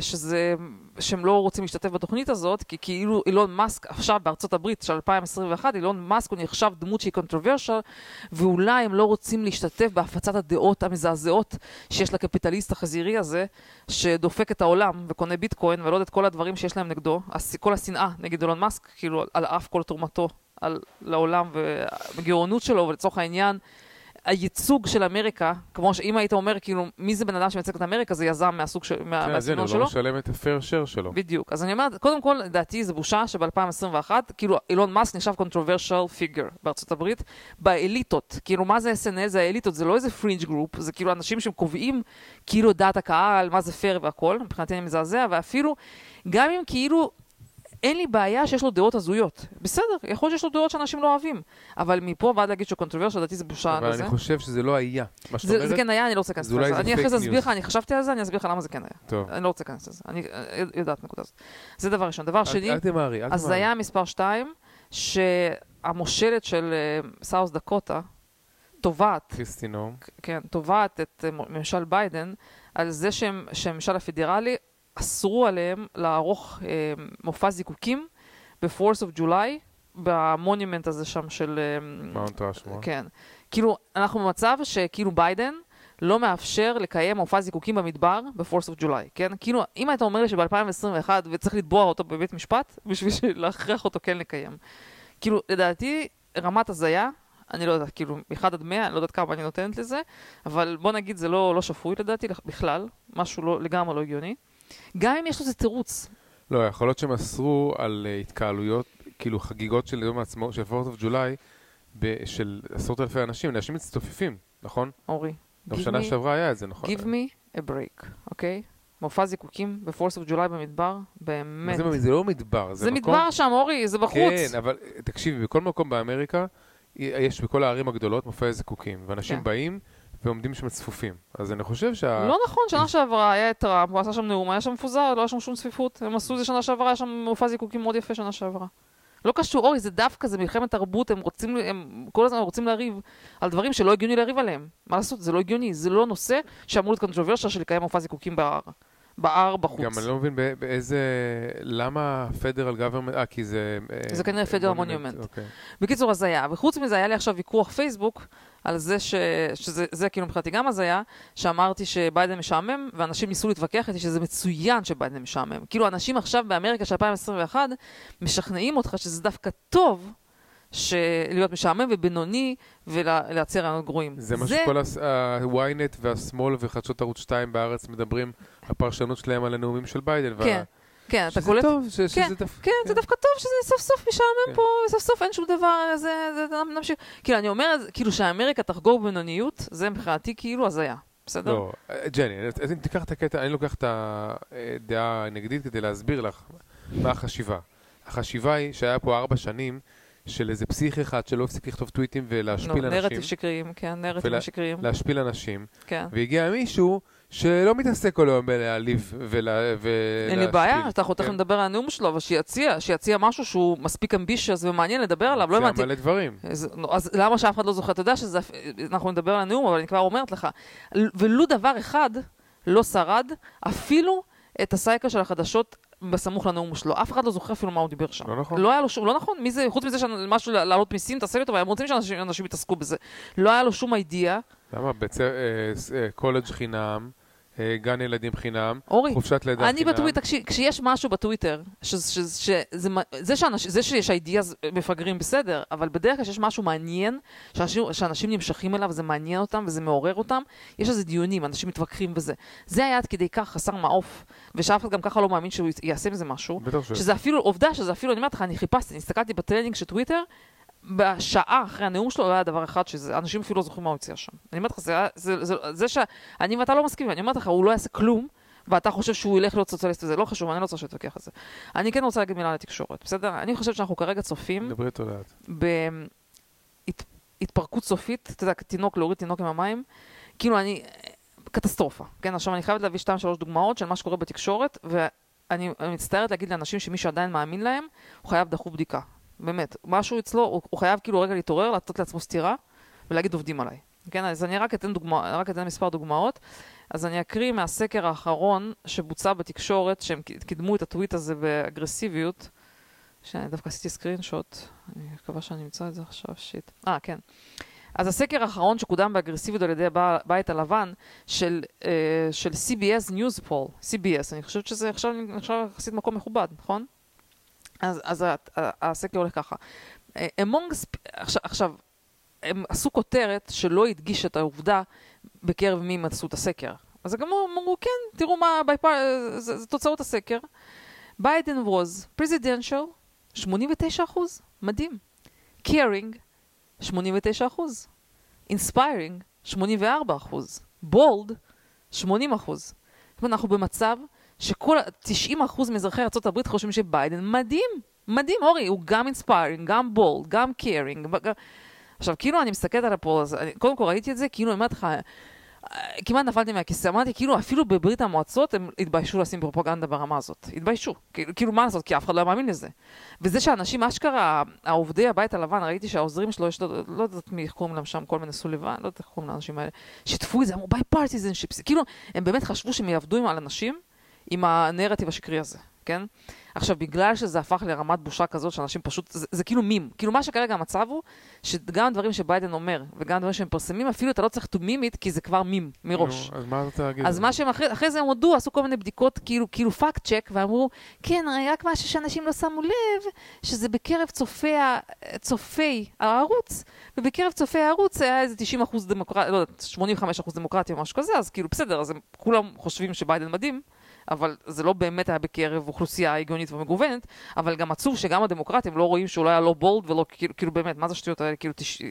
שזה, שהם לא רוצים להשתתף בתוכנית הזאת, כי כאילו אילון מאסק עכשיו בארצות הברית של 2021, אילון מאסק הוא נחשב דמות שהיא controversial, ואולי הם לא רוצים להשתתף בהפצת הדעות המזעזעות שיש לקפיטליסט החזירי הזה, שדופק את העולם וקונה ביטקוין ולא יודע את כל הדברים שיש להם נגדו, כל השנאה נגד אילון מאסק, כאילו על אף כל תרומתו על, לעולם והגאונות שלו, ולצורך העניין, הייצוג של אמריקה, כמו שאם היית אומר, כאילו, מי זה בן אדם שמייצג את אמריקה, זה יזם מהסוג, של, מה, כן, אז הנה, הוא. לא משלם את הפייר שייר שלו. בדיוק. אז אני אומרת, קודם כל, לדעתי זו בושה שב-2021, כאילו, אילון מאסק נחשב controversial figure בארצות הברית, באליטות. כאילו, מה זה SNL? זה האליטות, זה לא איזה fringe group, זה כאילו אנשים שהם קובעים כאילו דעת הקהל, מה זה פייר והכל, מבחינתי אני מזעזע, ואפילו, גם אם כאילו... אין לי בעיה שיש לו דעות הזויות. בסדר, יכול להיות שיש לו דעות שאנשים לא אוהבים. אבל מפה ועד להגיד שהוא controversial, לדעתי זה בושה אבל לזה. אני חושב שזה לא היה. מה שאת אומרת, זה כן היה, אני לא רוצה להיכנס לזה. זה אני אחרי זה אסביר לך. אני חשבתי על זה, אני אסביר לך למה זה כן היה. טוב. אני לא רוצה להיכנס לזה. אני יודעת נקודה הזאת. זה דבר ראשון. דבר שני, אז. היה מספר 2, שהמושלת של אה, סאוס דקוטה תובעת, קריסטי נואם. כן, תובעת את אה, ממשל ביידן על זה שהממשל הפדרלי אסרו עליהם לערוך אה, מופע זיקוקים ב-4th of July, ב monument הזה שם של... אה, מאונט ראשמור. כן. כאילו, אנחנו במצב שכאילו ביידן לא מאפשר לקיים מופע זיקוקים במדבר ב-4th of July, כן? כאילו, אם היית אומר לי שב-2021 וצריך לתבוע אותו בבית משפט, בשביל להכריח אותו כן לקיים. כאילו, לדעתי, רמת הזיה, אני לא יודעת, כאילו, מ-1 עד 100, אני לא יודעת כמה אני נותנת לזה, אבל בוא נגיד, זה לא, לא שפוי לדעתי בכלל, משהו לא, לגמרי לא הגיוני. גם אם יש לזה תירוץ. לא, יכול להיות שהם אסרו על uh, התקהלויות, כאילו חגיגות של יום העצמאות, של 4th of July, של עשרות אלפי אנשים, אנשים מצטופפים, נכון? אורי, גם שנה שעברה היה את זה, נכון? give me a break, אוקיי? מופע זיקוקים ב-4th of July במדבר, באמת. זה, זה לא מדבר, זה, זה מקום... מדבר שם, אורי, זה בחוץ. כן, אבל אה, תקשיבי, בכל מקום באמריקה, יש בכל הערים הגדולות מופעי זיקוקים, ואנשים כן. באים ועומדים שם צפופים. אז אני חושב שה... לא נכון, שנה שעברה היה את טראמפ, הוא עשה שם נאום, היה שם מפוזר, לא היה שם שום צפיפות. הם עשו את זה שנה שעברה, היה שם מופע זיקוקים מאוד יפה שנה שעברה. לא קשור, אורי, זה דווקא, זה מלחמת תרבות, הם רוצים, הם כל הזמן רוצים לריב על דברים שלא הגיוני לריב עליהם. מה לעשות, זה לא הגיוני, זה לא נושא שאמור להיות controversial של לקיים מופע זיקוקים בהר. בהר בחוץ. גם אני לא מבין בא- באיזה... למה federal government... אה, כי זה... אה, זה כנראה federal monument. אוקיי. בקיצור, הזיה. וחוץ מזה, היה לי עכשיו ויכוח פייסבוק על זה ש... שזה זה כאילו מבחינתי גם הזיה, שאמרתי שביידן משעמם, ואנשים ניסו להתווכח איתי שזה מצוין שביידן משעמם. כאילו, אנשים עכשיו באמריקה של 2021 משכנעים אותך שזה דווקא טוב. של- להיות משעמם ובינוני ולהציע רעיונות גרועים. זה מה שכל ה-ynet והשמאל וחדשות ערוץ 2 בארץ מדברים, הפרשנות שלהם על הנאומים של ביידן. וה- כן, כן, אתה שזה קולט... טוב, ש- כן, שזה דווקא... כן, זה דווקא טוב שזה סוף סוף משעמם כן. פה, סוף סוף אין שום דבר, זה, נמשיך. כאילו, אני אומרת, כאילו שאמריקה תחגוג בינוניות, זה מבחינתי כאילו הזיה, בסדר? לא, אה, ג'ני, אז אם תיקח את הקטע, אני לוקח את הדעה הנגדית כדי להסביר לך מה החשיבה. החשיבה היא שהיה פה ארבע שנים של איזה פסיך אחד שלא הפסיק לכתוב טוויטים ולהשפיל אנשים, נרטיב שקריים, כן, נרטיבים ולה- שקריים, להשפיל אנשים, כן. והגיע מישהו שלא מתעסק כל היום בלהעליב ולהשפיל. אין לי בעיה, יכול תכף כן. לדבר על הנאום שלו, אבל שיציע, שיציע משהו שהוא מספיק אמבישיוס ומעניין לדבר עליו, לא זה הבנתי. מלא דברים. אז, למה שאף אחד לא זוכר? אתה יודע שזה, אנחנו נדבר על הנאום, אבל אני כבר אומרת לך, ולו דבר אחד לא שרד, אפילו את הסייקל של החדשות בסמוך לנאום שלו. אף אחד לא זוכר אפילו מה הוא דיבר שם. לא נכון. לא היה לו שום, לא נכון, מי זה, חוץ מזה שמשהו להעלות מיסים, תעשה לי טובה, הם רוצים שאנשים אנשים יתעסקו בזה. לא היה לו שום אידיאה. למה? בית ספר, אה, אה, קולג' חינם, גן ילדים חינם, אורי, חופשת לידה אני חינם. בטוויטר, תקשיב, כשיש משהו בטוויטר, ש- ש- ש- זה זה שאנש- זה שיש אידיאה מפגרים בסדר, אבל בדרך כלל שיש משהו מעניין, שאנשים- שאנשים נמשכים אליו, זה מעניין אותם וזה מעורר אותם, יש איזה דיונים, אנשים מתווכחים וזה. זה היה עד כדי כך חסר מעוף, ושאף אחד גם ככה לא מאמין שהוא יעשה מזה משהו. בטח ש... שזה אפילו, עובדה שזה אפילו, אני אומרת לך, אני חיפשתי, אני הסתכלתי ב trending של טוויטר, בשעה אחרי הנאום שלו לא היה דבר אחד שזה, אנשים אפילו לא זוכרים מה הוא הציע שם. אני אומרת לך, זה, היה- זה, זה, זה שאני ואתה לא מסכימים, אני אומרת לך, הוא לא יעשה כלום, ואתה חושב שהוא ילך להיות סוציאליסט וזה לא חשוב, אני לא רוצה שתתווכח על זה. אני כן רוצה להגיד מילה לתקשורת, בסדר? אני חושבת שאנחנו כרגע צופים דה ברי לאט. בהתפרקות סופית, אתה יודע, תינוק, להוריד תינוק עם המים, כאילו אני, קטסטרופה, כן? עכשיו אני חייבת להביא שתיים שלוש דוגמאות של מה שקורה בתקשורת, ואני אני מצטערת להגיד לאנשים שמי שעדיין מאמין להם, הוא חייב דחוף בדיקה. באמת, משהו אצלו, הוא, הוא חייב כאילו רגע להתעורר, לתת לעצמו סטירה, ולהגיד עובדים עליי. כן, אז אני רק אתן, דוגמה, רק אתן מספר דוגמאות. אז אני אקריא מהסקר האחרון שבוצע בתקשורת, שהם קידמו את הטוויט הזה באגרסיביות, שאני דווקא עשיתי סקרין שוט, אני מקווה שאני אמצא את זה עכשיו, שיט. אה, כן. אז הסקר האחרון שקודם באגרסיביות על ידי הבית הלבן של, אה, של CBS News Poll, CBS, אני חושבת שזה עכשיו יחסית מקום מכובד, נכון? אז, אז הסקר הולך ככה. sp- עכשיו, עכשיו, הם עשו כותרת שלא הדגיש את העובדה בקרב מי הם עשו את הסקר. אז הם אמרו, כן, תראו מה, ביפר, זה, זה תוצאות הסקר. ביידן was presidential, 89 אחוז, מדהים. caring, 89 אחוז. inspiring, 84 אחוז. bold, 80 אחוז. אנחנו במצב שכל 90 אחוז מאזרחי ארה"ב חושבים שביידן מדהים. מדהים, אורי, הוא גם inspiring, גם bold, גם. גם... עכשיו, כאילו אני מסתכלת על הפול הזה, קודם כל ראיתי את זה, כאילו אני אומרת לך, אה, כמעט נפלתי מהכיסא, אמרתי, כאילו אפילו בברית המועצות הם התביישו לשים פרופגנדה ברמה הזאת. התביישו. כאילו, כאילו מה לעשות, כי אף אחד לא מאמין לזה. וזה שאנשים, אשכרה, העובדי הבית הלבן, ראיתי שהעוזרים שלו, יש לו, לא יודעת מי, קוראים להם שם, כל מיני סוליבן, לא יודעת איך קוראים לאנשים האלה, שיתפו את זה, אמרו bipartisanship, כאילו, הם באמת חשבו שהם יעבדו על אנשים עם הנרטיב השקרי הזה. כן? עכשיו, בגלל שזה הפך לרמת בושה כזאת שאנשים פשוט, זה, זה כאילו מים. כאילו מה שכרגע המצב הוא, שגם דברים שביידן אומר, וגם דברים שהם פרסמים, אפילו אתה לא צריך to meme it, כי זה כבר מים, מראש. נו, אז מה אתה רוצה להגיד? אז מה שהם אחרי, אחרי זה הם הודו, עשו כל מיני בדיקות, כאילו, כאילו fact check, ואמרו, כן, רק משהו שאנשים לא שמו לב, שזה בקרב צופי, צופי הערוץ, ובקרב צופי הערוץ היה איזה 90 אחוז דמוקרטיה, לא יודעת, 85 אחוז דמוקרטיה או משהו כזה, אז כאילו, בסדר, אז הם כולם חושבים שביידן מדהים. אבל זה לא באמת היה בקרב אוכלוסייה הגיונית ומגוונת, אבל גם עצוב שגם הדמוקרטים לא רואים שהוא לא היה לא בולד ולא כאילו, כאילו באמת, מה זה השטויות האלה, כאילו תש...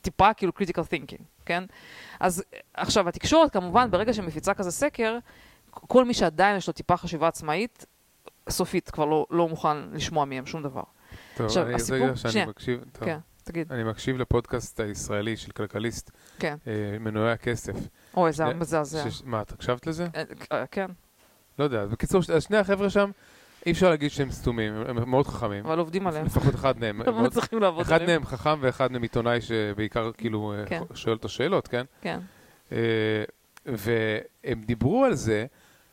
טיפה כאילו critical thinking, כן? אז עכשיו התקשורת כמובן ברגע שמפיצה כזה סקר, כל מי שעדיין יש לו טיפה חשיבה עצמאית, סופית כבר לא, לא מוכן לשמוע מהם שום דבר. טוב, עכשיו, אני, הסיפור- שאני שנייה. מקשיב, טוב, כן, תגיד, אני מקשיב לפודקאסט הישראלי של כלכליסט, כן. אה, מנועי הכסף. אוי, זה שני- מזעזע. מה, את הקשבת לזה? אה, אה, כן, לא יודע, בקיצור, שני החבר'ה שם, אי אפשר להגיד שהם סתומים, הם הם מאוד חכמים. אבל עובדים עליהם. לפחות אחד מהם. אבל מאוד- צריכים לעבוד אחד עליהם. מהם חכם ואחד מהם עיתונאי שבעיקר כאילו אה, כן. שואל אותו שאלות, כן? כן, אה, והם דיברו על זה,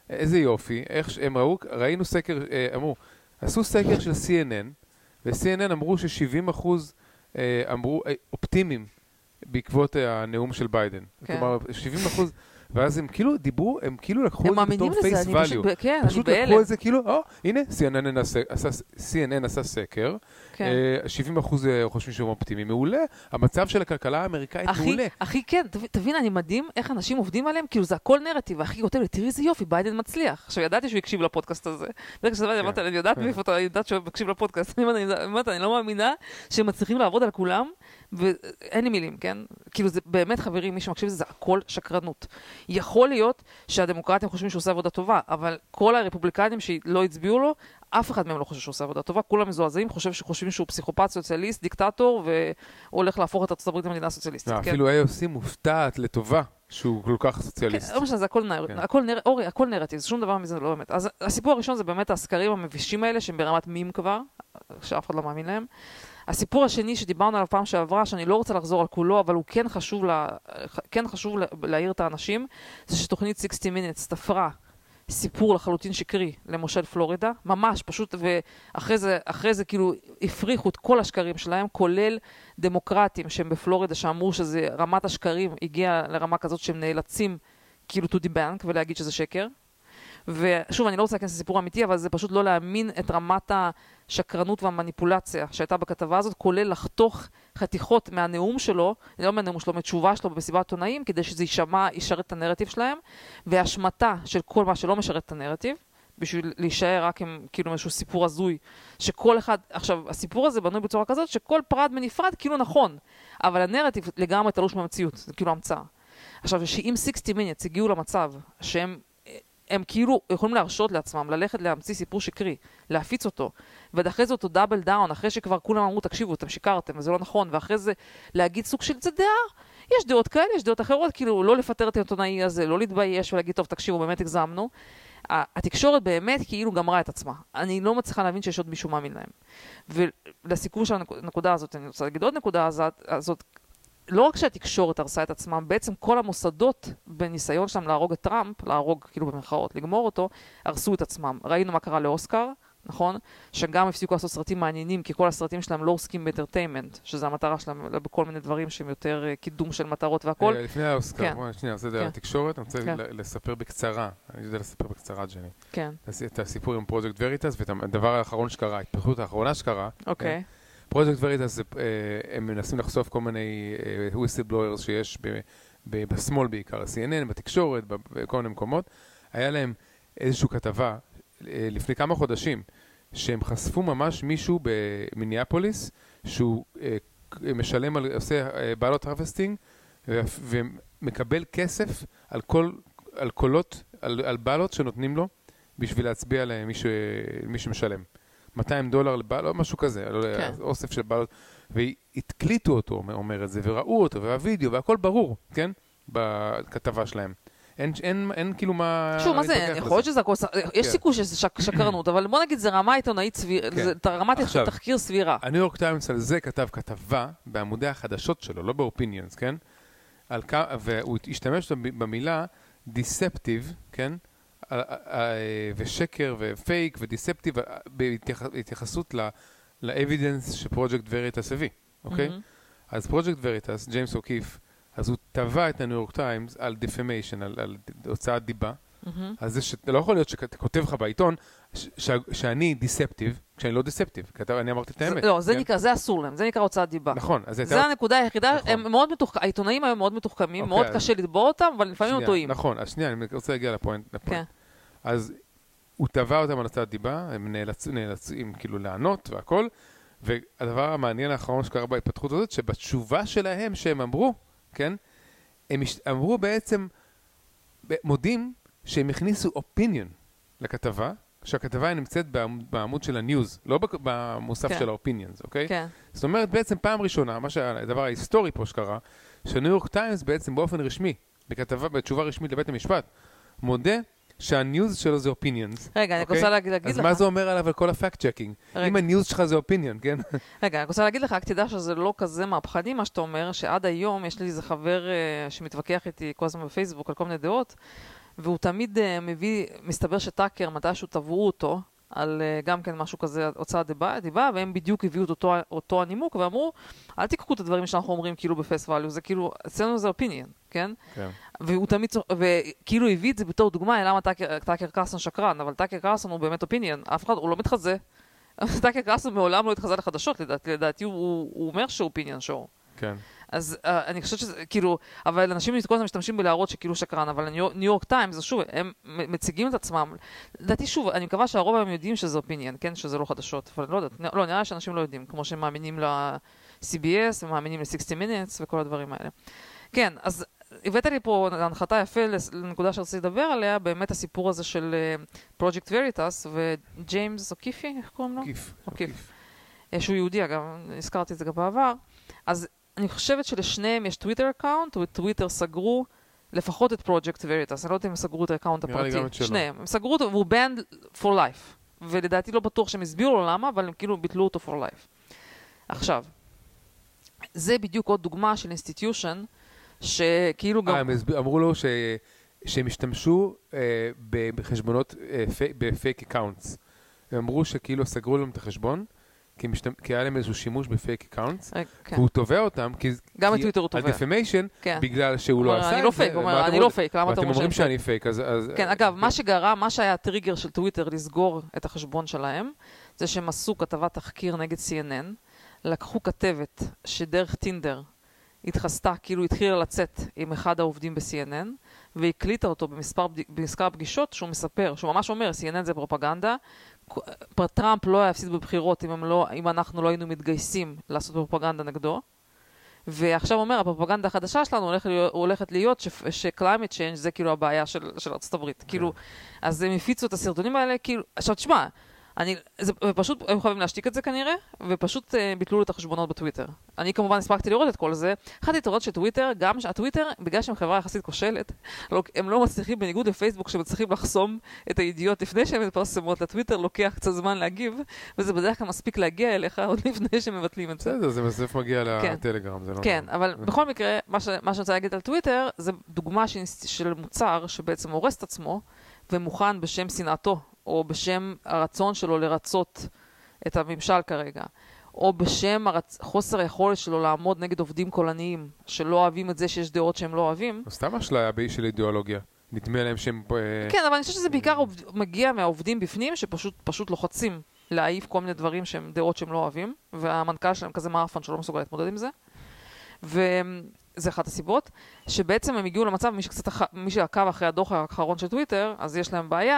איזה יופי, איך שהם ראו, ראינו סקר, אה, אמרו, עשו סקר של CNN, ו-CNN אמרו ש-70 אחוז אמרו אופטימיים בעקבות הנאום של ביידן. כן. כלומר, 70 אחוז, ואז הם כאילו דיברו, הם כאילו לקחו הם את זה מאמינים בתור לזה, face אני פשוט, value. ב- כן, אני פשוט בהלם. לקחו את זה כאילו, או, הנה, CNN עשה, עשה, CNN עשה סקר, כן. אה, 70 אחוז אה, חושבים שהם אופטימיים, מעולה, המצב של הכלכלה האמריקאית אחי, מעולה. אחי, כן, תבין, אני מדהים איך אנשים עובדים עליהם, כאילו זה הכל נרטיב, ואחי כותב לי, תראי איזה יופי, ביידן מצליח. עכשיו, ידעתי שהוא הקשיב לפודקאסט הזה. ברגע שזה, אמרתי, אני יודעת כן. מאיפה אתה, אני יודעת שהוא מקשיב לפודקאסט. אני אני אומרת, אני לא מאמינה שהם מצליחים לעבוד על כולם, ואין לי מילים, כן? כאילו זה באמת, חברים, מי שמקשיב לזה, זה הכל שקרנות. יכול להיות שהדמוקרטים חושבים שהוא עושה עבודה טובה, אבל כל הרפובליקנים שלא הצביעו לו, אף אחד מהם לא חושב שהוא עושה עבודה טובה, כולם מזועזעים, חושב, חושבים שהוא פסיכופת, סוציאליסט, דיקטטור, והולך להפוך את ארצות הברית למדינה סוציאליסטית. לא, כן? אפילו AOC מופתעת לטובה שהוא כל כך סוציאליסט. כן, לא משנה, זה הכל נר... כן. הכל נר... אורי, הכל נרטיב, שום דבר מזה לא באמת. אז הסיפור הראשון זה באמת הסקרים המבישים האלה, שהם ברמת מים כבר, שאף אחד לא מאמין להם. הסיפור השני שדיברנו עליו פעם שעברה, שאני לא רוצה לחזור על כולו, אבל הוא כן חשוב, לה... כן חשוב לה... להעיר את האנשים, זה שתוכנית 60 Minutes תפרה סיפור לחלוטין שקרי למושל פלורידה, ממש פשוט, ואחרי זה, אחרי זה כאילו הפריחו את כל השקרים שלהם, כולל דמוקרטים שהם בפלורידה, שאמרו שזה רמת השקרים הגיעה לרמה כזאת שהם נאלצים כאילו to debunk ולהגיד שזה שקר. ושוב, אני לא רוצה להיכנס לסיפור אמיתי, אבל זה פשוט לא להאמין את רמת השקרנות והמניפולציה שהייתה בכתבה הזאת, כולל לחתוך חתיכות מהנאום שלו, לא מהנאום שלו, מתשובה שלו במסיבת עיתונאים, כדי שזה יישמע, ישרת את הנרטיב שלהם, והשמטה של כל מה שלא משרת את הנרטיב. בשביל להישאר רק עם כאילו איזשהו סיפור הזוי, שכל אחד, עכשיו, הסיפור הזה בנוי בצורה כזאת שכל פרט בנפרד כאילו נכון, אבל הנרטיב לגמרי תלוש מהמציאות, זה כאילו המצאה. עכשיו, שאם 60 minutes הגיעו למצב שהם הם כאילו יכולים להרשות לעצמם ללכת להמציא סיפור שקרי, להפיץ אותו, ואחרי זה אותו דאבל דאון, אחרי שכבר כולם אמרו, תקשיבו, אתם שיקרתם, וזה לא נכון, ואחרי זה להגיד סוג של זה דעה, יש דעות כאלה, יש דעות אחרות, כאילו לא לפטר את העיתונאי הזה, לא להתבייש ולהגיד, טוב, תקשיבו, באמת הגזמנו. התקשורת באמת כאילו גמרה את עצמה. אני לא מצליחה להבין שיש עוד מישהו מאמין להם. ולסיכום של הנקודה הזאת, אני רוצה להגיד עוד נקודה הזאת, הזאת לא רק שהתקשורת הרסה את עצמם, בעצם כל המוסדות בניסיון שלהם להרוג את טראמפ, להרוג כאילו במרכאות, לגמור אותו, הרסו את עצמם. ראינו מה קרה לאוסקר, נכון? שגם הפסיקו לעשות סרטים מעניינים, כי כל הסרטים שלהם לא עוסקים ב entertainment, שזה המטרה שלהם בכל מיני דברים שהם יותר uh, קידום של מטרות והכל. אה, לפני האוסקר, כן. בואי, שנייה, זה כן. התקשורת, אני רוצה כן. לספר בקצרה, אני יודע לספר בקצרה, ג'ני, כן, את הסיפור עם Project Veritas ואת הדבר האחרון שקרה, ההתפתחות האחרונה שקרה. אוקיי. Project Veritas, הם מנסים לחשוף כל מיני whistleblowers שיש ב- ב- בשמאל בעיקר, CNN, בתקשורת, בכל מיני מקומות. היה להם איזושהי כתבה אה, לפני כמה חודשים, שהם חשפו ממש מישהו במיניאפוליס, שהוא אה, משלם, על, עושה ballot harvesting, ומקבל כסף על כל, על קולות, על, על ballots שנותנים לו, בשביל להצביע למי ש, שמשלם. 200 דולר ל ballot, משהו כזה, כן. כן. אוסף של ballots, והקליטו אותו, אומר, את זה, וראו אותו, והווידאו, והכל ברור, כן? בכתבה שלהם. אין, אין, אין כאילו מה... שוב, מה זה, יכול להיות שזה הכל, יש כן. סיכוי שזה שק- שקרנות, אבל בוא נגיד, זה רמה עיתונאית סבירה, כן. זה רמת עכשיו, תחקיר סבירה. הניו יורק טיימס על זה כתב כתבה בעמודי החדשות שלו, לא ב opinions, כן? על כ... והוא השתמש במילה deceptive, כן? אה, אה, ושקר ו fake ו deceptive בהתייחסות ל evidence ש Project Veritas הביא, אוקיי? אז Project Veritas, ג'יימס אוקיף, אז הוא תבע את הניו יורק טיימס על defamation, על, על הוצאת דיבה. אז זה שאתה לא יכול להיות שכותב לך בעיתון שאני deceptive, כשאני לא deceptive, כי אני אמרתי את האמת. לא, זה כן? נקרא, זה אסור להם, זה נקרא הוצאת דיבה. נכון. זה הנקודה היחידה, נכון. הם מאוד מתוחכמים, העיתונאים היום מאוד מתוחכמים, אוקיי, מאוד קשה לתבוע אותם, אבל לפעמים הם טועים. נכון, אז שנייה, אני רוצה להגיע ל point. כן. אז הוא תבע אותם על הוצאת דיבה, הם נאלצים כאילו לענות והכל, והדבר המעניין האחרון שקרה בהתפתחות הזאת, שבתשובה שלהם שהם אמרו, כן, הם אמרו בעצם, מודים שהם הכניסו opinion לכתבה, שהכתבה נמצאת בעמוד של ה news, לא במוסף כן. של ה opinions, אוקיי? כן. זאת אומרת, בעצם פעם ראשונה, מה שהדבר ההיסטורי פה שקרה, שניו יורק טיימס בעצם באופן רשמי, בכתבה, בתשובה רשמית לבית המשפט, מודה שה news שלו זה opinions. רגע, אני אוקיי? רוצה להגיד, לך... אז מה זה אומר עליו על כל ה fact checking? אם ה news שלך זה opinion, כן? רגע, אני רוצה להגיד לך, רק תדע שזה לא כזה מהפכני מה שאתה אומר, שעד היום יש לי איזה חבר uh, שמתווכח איתי כל הזמן בפייסבוק על כל מיני דעות, והוא תמיד uh, מביא, מסתבר שטאקר, מתישהו תבעו אותו, על uh, גם כן משהו כזה, הוצאת דיבה, דיבה, והם בדיוק הביאו את אותו, אותו הנימוק, ואמרו, אל תיקחו את הדברים שאנחנו אומרים כאילו ב face value, זה כאילו, אצלנו זה opinion, כן? כן. והוא תמיד, וכאילו הביא את זה בתור דוגמה, למה טאקר קרלסון שקרן, אבל טאקר קרלסון הוא באמת opinion, אף אחד, הוא לא מתחזה. טאקר קרלסון מעולם לא התחזה לחדשות, לדעתי, לדעתי הוא, הוא אומר שהוא opinion show. כן. אז uh, אני חושבת שזה, כאילו, אבל אנשים כל הזמן משתמשים בלהראות שכאילו שקרן, אבל ניו יורק טיימס, שוב, הם מציגים את עצמם. לדעתי, שוב, אני מקווה שהרוב הם יודעים שזה opinion, כן, שזה לא חדשות, אבל לא יודעת, לא, נראה שאנשים לא יודעים, כמו שהם מאמינים ל-CBS, ומאמינים ל-60 Minutes וכל הדברים האלה. כן, אז הבאת לי פה הנחתה יפה לנקודה שרציתי לדבר עליה, באמת הסיפור הזה של Project uh, Veritas וג'יימס אוקיפי, איך קוראים לו? אוקיף. אוקיף. שהוא יהודי אגב, הזכרתי את זה גם בעבר. אז אני חושבת שלשניהם יש טוויטר account, וטוויטר סגרו לפחות את Project Veritas, אני לא יודעת אם הם סגרו את ה account הפרטי. גם. שניהם. הם סגרו אותו והוא banned for life. ולדעתי לא בטוח שהם הסבירו לו למה, אבל הם כאילו ביטלו אותו for life. עכשיו, זה בדיוק עוד דוגמה של institution, שכאילו גם... אה, הם אמרו לו ש... שהם השתמשו אה, בחשבונות, אה, ב fake accounts. הם אמרו שכאילו סגרו להם את החשבון, כי, משת... כי היה להם איזשהו שימוש ב fake accounts, אה, כן. והוא תובע אותם, כי... גם את טוויטר הוא תובע. ה defamation, כן. בגלל שהוא לא עשה את זה. אני לא פייק, הוא אומר, אני לא פייק, למה אתה אומר שאני פייק? שאני פייק, אז... אז כן, אגב, מה שגרם, מה שהיה הטריגר של טוויטר לסגור את החשבון שלהם, זה שהם עשו כתבת תחקיר נגד CNN, לקחו כתבת שדרך טינדר התחסתה, כאילו התחילה לצאת עם אחד העובדים ב-CNN, והקליטה אותו במספר, במספר פגישות שהוא מספר, שהוא ממש אומר, CNN זה פרופגנדה, טראמפ לא היה יפסיד בבחירות אם, לא, אם אנחנו לא היינו מתגייסים לעשות פרופגנדה נגדו. ועכשיו אומר, הפרופגנדה החדשה שלנו הולכת להיות, הולכת להיות ש-climate change זה כאילו הבעיה של, של ארצות הברית. כן. כאילו, אז הם הפיצו את הסרטונים האלה, כאילו, עכשיו תשמע, אני, זה, ופשוט, הם חייבים להשתיק את זה כנראה, ופשוט uh, ביטלו את החשבונות בטוויטר. אני כמובן הספקתי לראות את כל זה. אחת היתרונות של טוויטר, גם שהטוויטר, בגלל שהם חברה יחסית כושלת, לא, הם לא מצליחים, בניגוד לפייסבוק, שמצליחים לחסום את הידיעות לפני שהן מתפרסמות, לטוויטר לוקח קצת זמן להגיב, וזה בדרך כלל מספיק להגיע אליך עוד לפני שמבטלים את זה. בסדר, זה בסוף מגיע כן. לטלגרם, זה לא... כן, אבל בכל מקרה, מה, שאני רוצה להגיד על טוויטר, זה דוגמה של מוצר שבעצם הורס את עצמו, ומוכן בשם שנאתו או בשם הרצון שלו לרצות את הממשל כרגע, או בשם הרצ... חוסר היכולת שלו לעמוד נגד עובדים קולניים, שלא אוהבים את זה שיש דעות שהם לא אוהבים. סתם אשליה של אידיאולוגיה. נדמה להם שהם... אה, כן, אבל אני חושבת שזה בעיקר מגיע מהעובדים בפנים, שפשוט לוחצים להעיף כל מיני דברים שהם דעות שהם לא אוהבים, והמנכ"ל שלהם כזה מערפן שלא מסוגל להתמודד עם זה. וזה אחת הסיבות, שבעצם הם הגיעו למצב, מי שקצת, מי שעקב אחרי הדוח האחרון של טוויטר, אז יש להם בעיה,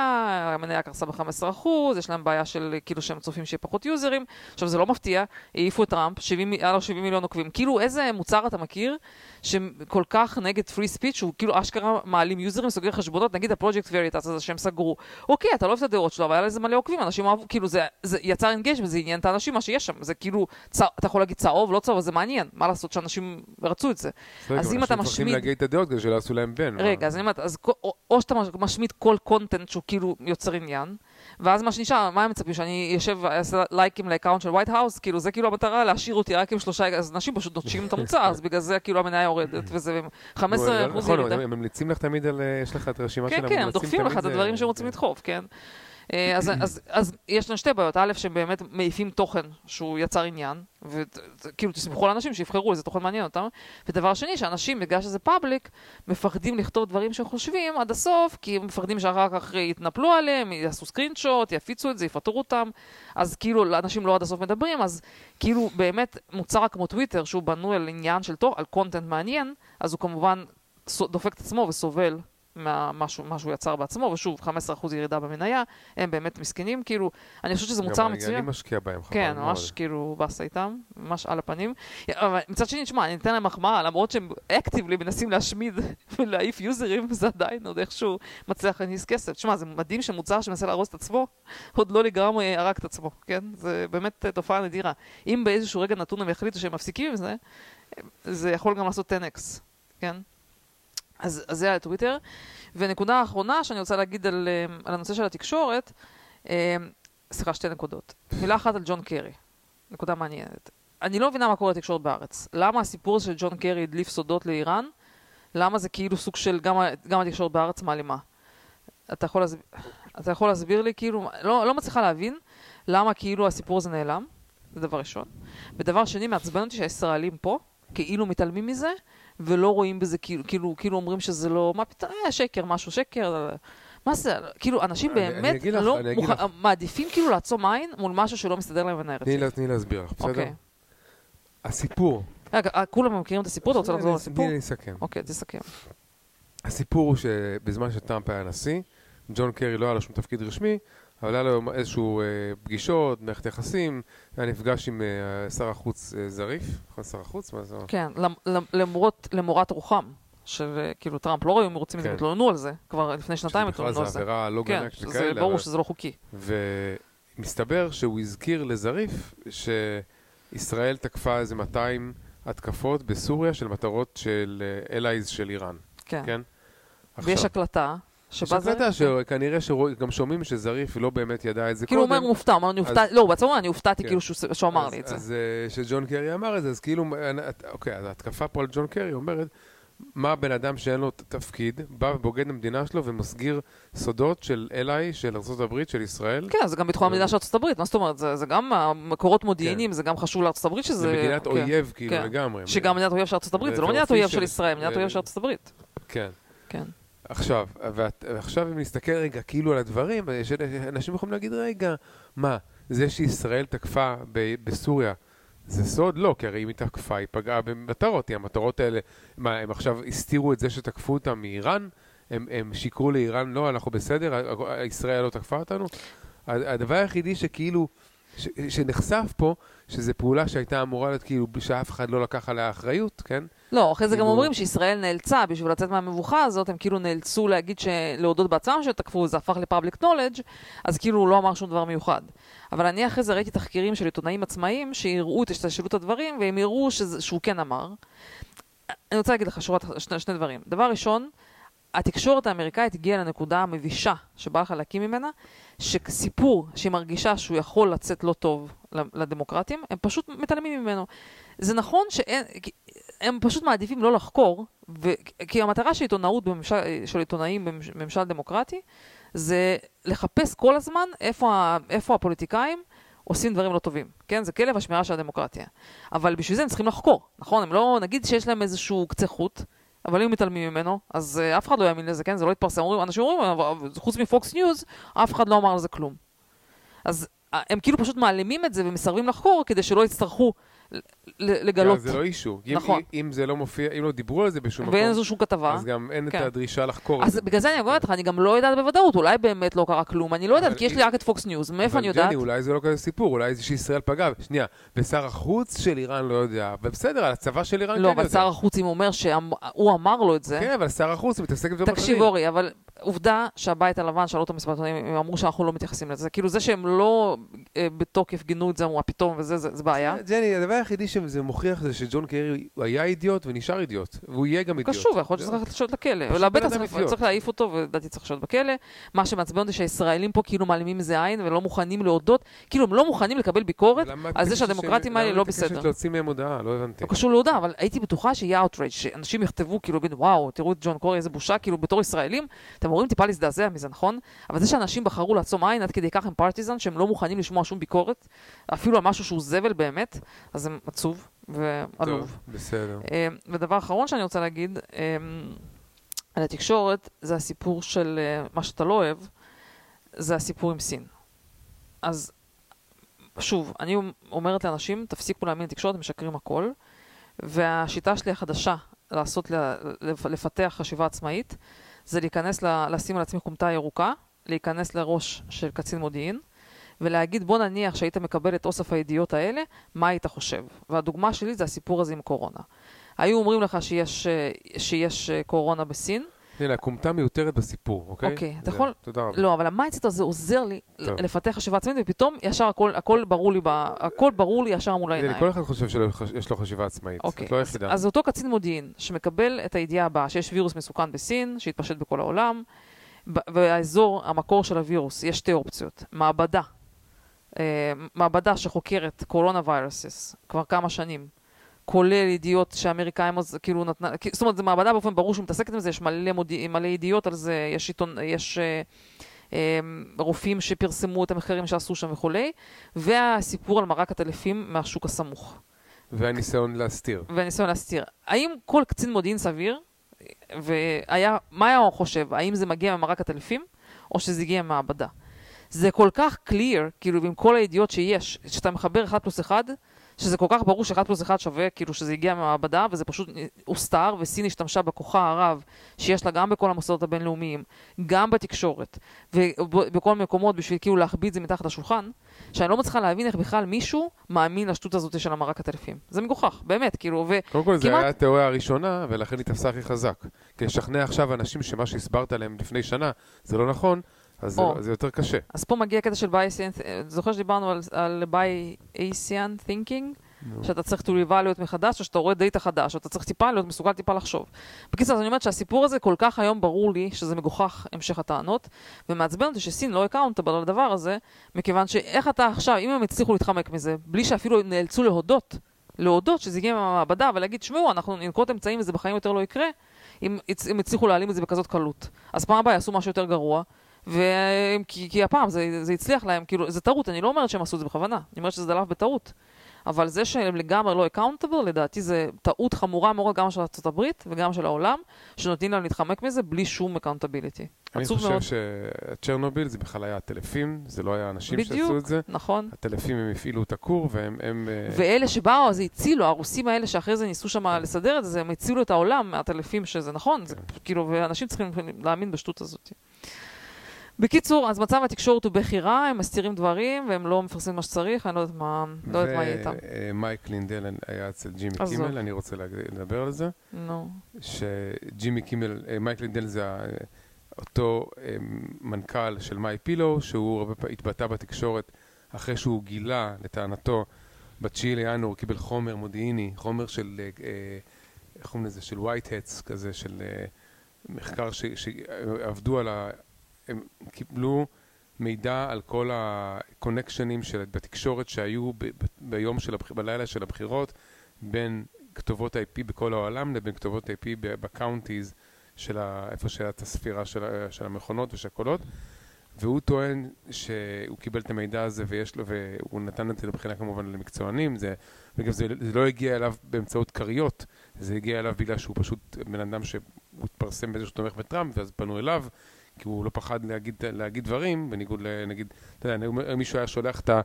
המניה קרסה ב-15%, יש להם בעיה של כאילו שהם צופים שיהיה פחות יוזרים. עכשיו זה לא מפתיע, העיפו את טראמפ, 70, היה לו 70 מיליון עוקבים. כאילו איזה מוצר אתה מכיר שכל כך נגד free speech, שהוא כאילו אשכרה מעלים יוזרים, סוגר חשבונות, נגיד ה Project Veritas הזה שהם סגרו. אוקיי, אתה לא אוהב את הדעות שלו, אבל היה לזה מלא עוקבים, אנשים אהבו, כאילו זה, זה יצר engage וזה עניין את האנשים, מה שיש שם. זה כאילו, צה, אתה יכול להגיד צהוב, לא צהוב, זה מעניין, מה לעשות שאנשים רצו את זה. אז אם אתה אנשים מפחדים משמיד... להגיד את הדעות כדי שלא יעשו להם ban. רגע, אז אם אתה... או, שאתה משמיד כל content שהוא כאילו יוצר עניין, ואז מה שנשאר, מה הם מצפים? שאני אשב ואעשה לייקים ל account של White House? כאילו, זה כאילו המטרה, להשאיר אותי רק עם שלושה... אז אנשים פשוט נוטשים את המוצר, אז בגלל זה כאילו המניה יורדת, וזה 15 אחוז נכון, ירידה. הם ממליצים לך תמיד על... אה, יש לך את הרשימה של כן, המומלצים. כן, הם דוחפים לך את תמיד הדברים זה- שהם רוצים כן. לדחוף, כן. אה, אז, אז, אז יש לנו שתי בעיות, א', שהם באמת מעיפים תוכן שהוא יצר עניין, וכאילו תסמכו על אנשים שיבחרו איזה תוכן מעניין אותם, ודבר שני, שאנשים, בגלל שזה public, מפחדים לכתוב דברים שהם חושבים עד הסוף, כי הם מפחדים שאחר כך יתנפלו עליהם, יעשו screenshot, יפיצו את זה, יפטרו אותם, אז כאילו אנשים לא עד הסוף מדברים, אז כאילו באמת מוצר כמו טוויטר, שהוא בנוי על עניין של תוכן, על content מעניין, אז הוא כמובן דופק את עצמו וסובל מה שהוא, יצר בעצמו, ושוב, 15% ירידה במניה, הם באמת מסכנים, כאילו, אני חושבת שזה מוצר גם אני- מצוין. משקיע בהם, חבל כן, מאוד. ממש כאילו באסה איתם, ממש על הפנים. אבל מצד שני, תשמע, אני אתן להם מחמאה, למרות שהם אקטיבלי מנסים להשמיד ולהעיף יוזרים, זה עדיין עוד איכשהו מצליח להכניס כסף. תשמע, זה מדהים שמוצר שמנסה להרוס את עצמו, עוד לא לגמרי הרג את עצמו, כן? זה באמת אה, תופעה נדירה. אם באיזשהו רגע נתון הם יחליטו שהם מפסיקים עם זה, זה יכול גם לעשות 10x, כן? אז, אז זה על טוויטר. ונקודה האחרונה שאני רוצה להגיד על, אה, על הנושא של התקשורת, אה, סליחה, שתי נקודות. מילה אחת על ג'ון קרי, נקודה מעניינת. אני לא מבינה מה קורה לתקשורת בארץ. למה הסיפור של ג'ון קרי הדליף סודות לאיראן? למה זה כאילו סוג של גם, גם התקשורת בארץ מעלימה? אתה יכול, להסב... אתה יכול להסביר לי, כאילו, לא, לא מצליחה להבין למה כאילו הסיפור הזה נעלם, זה דבר ראשון. ודבר שני, מעצבן אותי שהישראלים פה, כאילו מתעלמים מזה, ולא רואים בזה, כאילו, כאילו, כאילו אומרים שזה לא, מה פתאום, אה, שקר, משהו שקר, מה זה, כאילו, אנשים באמת לא מוכ... לך. מעדיפים כאילו לעצום עין מול משהו שלא מסתדר להם תני בנרטיב. לה- תני להסביר לך, בסדר? אוקיי. הסיפור. רגע, אה, כולם מכירים את הסיפור? אתה רוצה לחזור תני לסיפור? לי לסכם. אוקיי, תסכם. הסיפור הוא שבזמן שטראמפ היה נשיא, ג'ון קרי לא היה לו שום תפקיד רשמי, אבל היה לו איזשהו אה, פגישות, מערכת יחסים, היה נפגש עם אה, שר החוץ אה, זריף, נכון שר החוץ? מה זה? כן, למ- למ- למרות, למורת רוחם של אה, כאילו טראמפ, לא היו מרוצים מזה, כן. התלוננו על זה, כבר לפני שנתיים שבכלל התלוננו על זה זה. עבירה לא כן, גנק וכאלה. ברור אבל- שזה לא חוקי. ומסתבר שהוא הזכיר לזריף שישראל תקפה איזה 200 התקפות בסוריה של מטרות של אלייז של איראן, כן. כן? ויש עכשיו, הקלטה, יש שבה זה... הקלטה שכנראה שגם שומעים שזריף לא באמת ידע את זה כאילו קודם. אומר, הוא מופתע, הוא אומר, אני הופתע, לא, הוא בעצמו אומר, אני הופתעתי כן. כאילו שהוא אמר לי את זה. אז אה, שג'ון קרי אמר את זה, אז כאילו, אוקיי, אז ההתקפה פה על ג'ון קרי אומרת, מה הבן אדם שאין לו תפקיד, בא ובוגד במדינה שלו ומסגיר סודות של אליי, של ארה"ב, של ישראל, כן, זה גם ביטחון המדינה של הברית, מה זאת אומרת? זה זה גם מקורות מודיעיניים, כן. זה גם חשוב הברית שזה... זה מדינת כן. אויב כאילו כן. לגמרי. שגם מדינת אויב של הברית, זה לא מדינת אויב של- ישראל, מדינת אויב של הברית. כן. כן. עכשיו, ואת- ועכשיו אם נסתכל רגע כאילו על הדברים, אנשים יכולים להגיד, רגע, מה, זה שישראל תקפה ב- בסוריה, זה סוד? לא, כי הרי אם היא תקפה, היא פגעה במטרות, המטרות האלה, מה, הם עכשיו הסתירו את זה שתקפו אותם מאיראן? הם, הם שיקרו לאיראן, לא, אנחנו בסדר, ישראל לא תקפה אותנו? הדבר היחידי שכאילו, ש, שנחשף פה, שזו פעולה שהייתה אמורה להיות כאילו, שאף אחד לא לקח עליה אחריות, כן? לא, אחרי זה גם כאילו- אומרים שישראל נאלצה, בשביל לצאת מהמבוכה הזאת, הם כאילו נאלצו להגיד, ש- להודות בעצמם שתקפו, וזה הפך לפאבליק נולדג', אז כאילו הוא לא אמר שום דבר מיוחד. אבל אני אחרי זה ראיתי תחקירים של עיתונאים עצמאיים, שיראו את השתלשלות הדברים, והם יראו שזה, שהוא כן אמר. אני רוצה להגיד לך שורת, שני, שני דברים. דבר ראשון, התקשורת האמריקאית הגיעה לנקודה המבישה שבא לך להקים ממנה, שסיפור שהיא מרגישה שהוא יכול לצאת לא טוב לדמוקרטים, הם פשוט מתעלמים ממנו. זה נכון שאין, הם פשוט מעדיפים לא לחקור, ו, כי המטרה של עיתונאות בממשל, של עיתונאים בממשל דמוקרטי, זה לחפש כל הזמן איפה, איפה הפוליטיקאים עושים דברים לא טובים, כן? זה כלב השמירה של הדמוקרטיה. אבל בשביל זה הם צריכים לחקור, נכון? הם לא, נגיד שיש להם איזשהו קצה חוט, אבל אם מתעלמים ממנו, אז uh, אף אחד לא יאמין לזה, כן? זה לא יתפרסם. אומרים, אנשים אומרים, "אבל חוץ מפוקס ניוז, אף אחד לא אמר על זה כלום. אז uh, הם כאילו פשוט מעלימים את זה ומסרבים לחקור כדי שלא יצטרכו לגלות. זה לא issue. נכון. אם זה לא מופיע, אם לא דיברו על זה בשום מקום, ואין איזושהי כתבה. אז גם אין את כן. הדרישה לחקור את אז זה. בגלל זה אני אומרת לך, אני גם לא יודעת בוודאות, אולי באמת לא קרה כלום, אני לא יודעת, אבל כי יש לי רק את פוקס ניוז, מאיפה אני אבל יודעת? ג'ני, אולי זה לא כזה סיפור, אולי זה שישראל פגעה. שנייה, ושר החוץ של איראן לא יודע, ובסדר, על הצבא של איראן כן לא, יודע. אבל שר החוץ, אם הוא אומר שהוא אמר לו את זה, כן, אבל שר החוץ מתעסק בדברים אחרים. תקשיב אורי, אבל עובדה שהבית הלבן שאלו אותו מספר הם אמרו שאנחנו לא מתייחסים לזה. כאילו זה שהם לא אה, בתוקף גינו את זה, אמרו, "מה פתאום וזה, זה זה בעיה. ג'ני, הדבר היחידי שזה מוכיח זה שג'ון קרי הוא היה אידיוט ונשאר אידיוט, והוא יהיה גם אידיוט. קשור, ויכול להיות שצריך לשבת ולבטח בן אדם צריך- להעיף אותו, ולדעתי צריך לשבת בכלא. מה שמעצבן אותי שהישראלים פה כאילו מעלימים מזה עין ולא מוכנים להודות, כאילו הם לא מוכנים לקבל ביקורת למה על זה את שהדמוקרטים האלה למה לא את מתעקשת בסדר. להוציא מהם הודעה, לא הבנתי. לא קשור להודעה, אבל הייתי בטוחה שיהיה outrage, שאנשים יכתבו, כאילו, יגידו, וואו, תראו את ג'ון קורי, איזה בושה, כאילו, בתור ישראלים, אתם אמורים טיפה להזדעזע מזה, נכון? אבל זה שאנשים בחרו לעצום עין, עד כדי כך הם פרטיזן, שהם לא מוכנים לשמוע שום ביקורת, אפילו על משהו שהוא זבל באמת, אז זה עצוב ועלוב. טוב, בסדר. אה, ודבר אחרון שאני רוצה להגיד, אה, על התקשורת, זה הסיפור של אה, מה שאתה לא אוהב, זה הסיפור עם סין. אז שוב, אני אומרת לאנשים, תפסיקו להאמין לתקשורת, הם משקרים הכל. והשיטה שלי החדשה לעשות, לפתח חשיבה עצמאית, זה להיכנס, לשים על עצמי כומתה ירוקה, להיכנס לראש של קצין מודיעין, ולהגיד, בוא נניח שהיית מקבל את אוסף הידיעות האלה, מה היית חושב? והדוגמה שלי זה הסיפור הזה עם קורונה. היו אומרים לך שיש, אה, שיש אה, קורונה בסין, הנה, הכומתה מיותרת בסיפור, אוקיי? אוקיי, אתה יכול- תודה רבה. לא, אבל ה mindset הזה עוזר לי טוב. לפתח חשיבה עצמית, ופתאום ישר הכל, הכל ברור לי, ב, הכל ברור לי ישר מול העיניים. כל אחד חושב שיש לו חשיבה עצמאית. אוקיי, את לא היחידה. אז אותו קצין מודיעין שמקבל את הידיעה הבאה שיש וירוס מסוכן בסין, שהתפשט בכל העולם, והאזור, המקור של הווירוס, יש שתי אופציות. מעבדה, מעבדה שחוקרת קורונה ויירוסס כבר כמה שנים, כולל ידיעות שהאמריקאים אז כאילו נתנה, זאת אומרת, זו מעבדה באופן ברור שמתעסקת עם זה, יש מלא, מודיע, מלא ידיעות על זה, יש עיתון, יש... אה, אה, רופאים שפרסמו את המחקרים שעשו שם וכולי, והסיפור על מרק הטלפים מהשוק הסמוך. והניסיון להסתיר. והניסיון להסתיר. האם כל קצין מודיעין סביר, והיה, מה היה הוא חושב? האם זה מגיע ממרק הטלפים, או שזה הגיע מהמעבדה? זה כל כך clear, כאילו, עם כל הידיעות שיש, שאתה מחבר 1 פלוס 1, שזה כל כך ברור ש-1 פלוס 1 שווה, כאילו, שזה הגיע מהמעבדה, וזה פשוט הוסתר, וסין השתמשה בכוחה הרב שיש לה גם בכל המוסדות הבינלאומיים, גם בתקשורת, ובכל מקומות בשביל כאילו להחביא את זה מתחת לשולחן, שאני לא מצליחה להבין איך בכלל מישהו מאמין לשטות הזאת של המרק עטלפים. זה מגוחך, באמת, כאילו, ו... קודם כל, זו הייתה התיאוריה הראשונה, ולכן היא תפסה הכי חזק. כי לשכנע עכשיו אנשים שמה שהסברת להם לפני שנה זה לא נכון, אז זה-. זה יותר קשה. אז פה מגיע הקטע של Bayesian, זוכר שדיברנו על, על Bayesian thinking? נו. שאתה צריך to evaluate מחדש, או שאתה רואה דאטה חדש, או אתה צריך טיפה להיות מסוגל טיפה לחשוב. בקיצור, אז אני אומרת שהסיפור הזה כל כך היום ברור לי שזה מגוחך המשך הטענות, ומעצבן אותי שסין לא accountable על הדבר הזה, מכיוון שאיך אתה עכשיו, אם הם הצליחו להתחמק מזה, בלי שאפילו נאלצו להודות, להודות שזה הגיע מהמעבדה, ולהגיד, שמעו, אנחנו ננקוט אמצעים וזה בחיים יותר לא יקרה, אם אם הצליחו להעלים את זה בכזאת קלות. אז פעם הבאה יעשו משהו יותר גרוע, והם, כי, כי הפעם זה, זה הצליח להם, כאילו, זה טעות, אני לא אומרת שהם עשו את זה בכוונה, אני אומרת שזה דלף בטעות. אבל זה שהם לגמרי לא accountable, לדעתי זה טעות חמורה מאוד גם של הברית וגם של העולם, שנותנים להם להתחמק מזה בלי שום accountability. אני חושב מאוד. שצ'רנוביל זה בכלל היה העטלפים, זה לא היה אנשים בדיוק. שעשו את זה. נכון. העטלפים הם הפעילו את הכור, והם... הם, אה, ואלה שבאו, אז הצילו, הרוסים האלה שאחרי זה ניסו שם לסדר את זה, הם הצילו את העולם מהעטלפים שזה נכון, זה כאילו, ואנשים צריכים להאמין בשטות הזאת. בקיצור, אז מצב התקשורת הוא בכי רע, הם מסתירים דברים, והם לא מפרסמים מה שצריך, אני לא יודעת מה, לא יודעת מה יהיה איתם. ומייק לינדל היה אצל ג'ימי. קימל, אני רוצה לדבר על זה. נו. שג'ימי קימל, אה, מייק לינדל זה ה- אותו אה, מנכ"ל של מיי פילו, שהוא הרבה פעמים התבטא בתקשורת אחרי שהוא גילה, לטענתו, ב-9 לינואר הוא קיבל חומר מודיעיני, חומר של, אה, אה, איך קוראים לזה, של white hats כזה, של אה, מחקר שעבדו על. הם קיבלו מידע על כל הקונקשנים של, בתקשורת שהיו ב, ב, ביום של הבח... בלילה של הבחירות בין כתובות IP בכל העולם לבין כתובות IP ב counties של ה... איפה שהיה את הספירה של. של המכונות ושל הקולות. והוא טוען שהוא קיבל את המידע הזה ויש לו, והוא נתן את זה לבחינה כמובן למקצוענים, זה, וגם זה, זה לא הגיע אליו באמצעות כריות, זה הגיע אליו בגלל שהוא פשוט בן אדם שהוא התפרסם בזה שהוא תומך בטראמפ, ואז פנו אליו, כי הוא לא פחד להגיד, להגיד דברים, בניגוד לנגיד, אתה יודע, מישהו היה שולח את ה...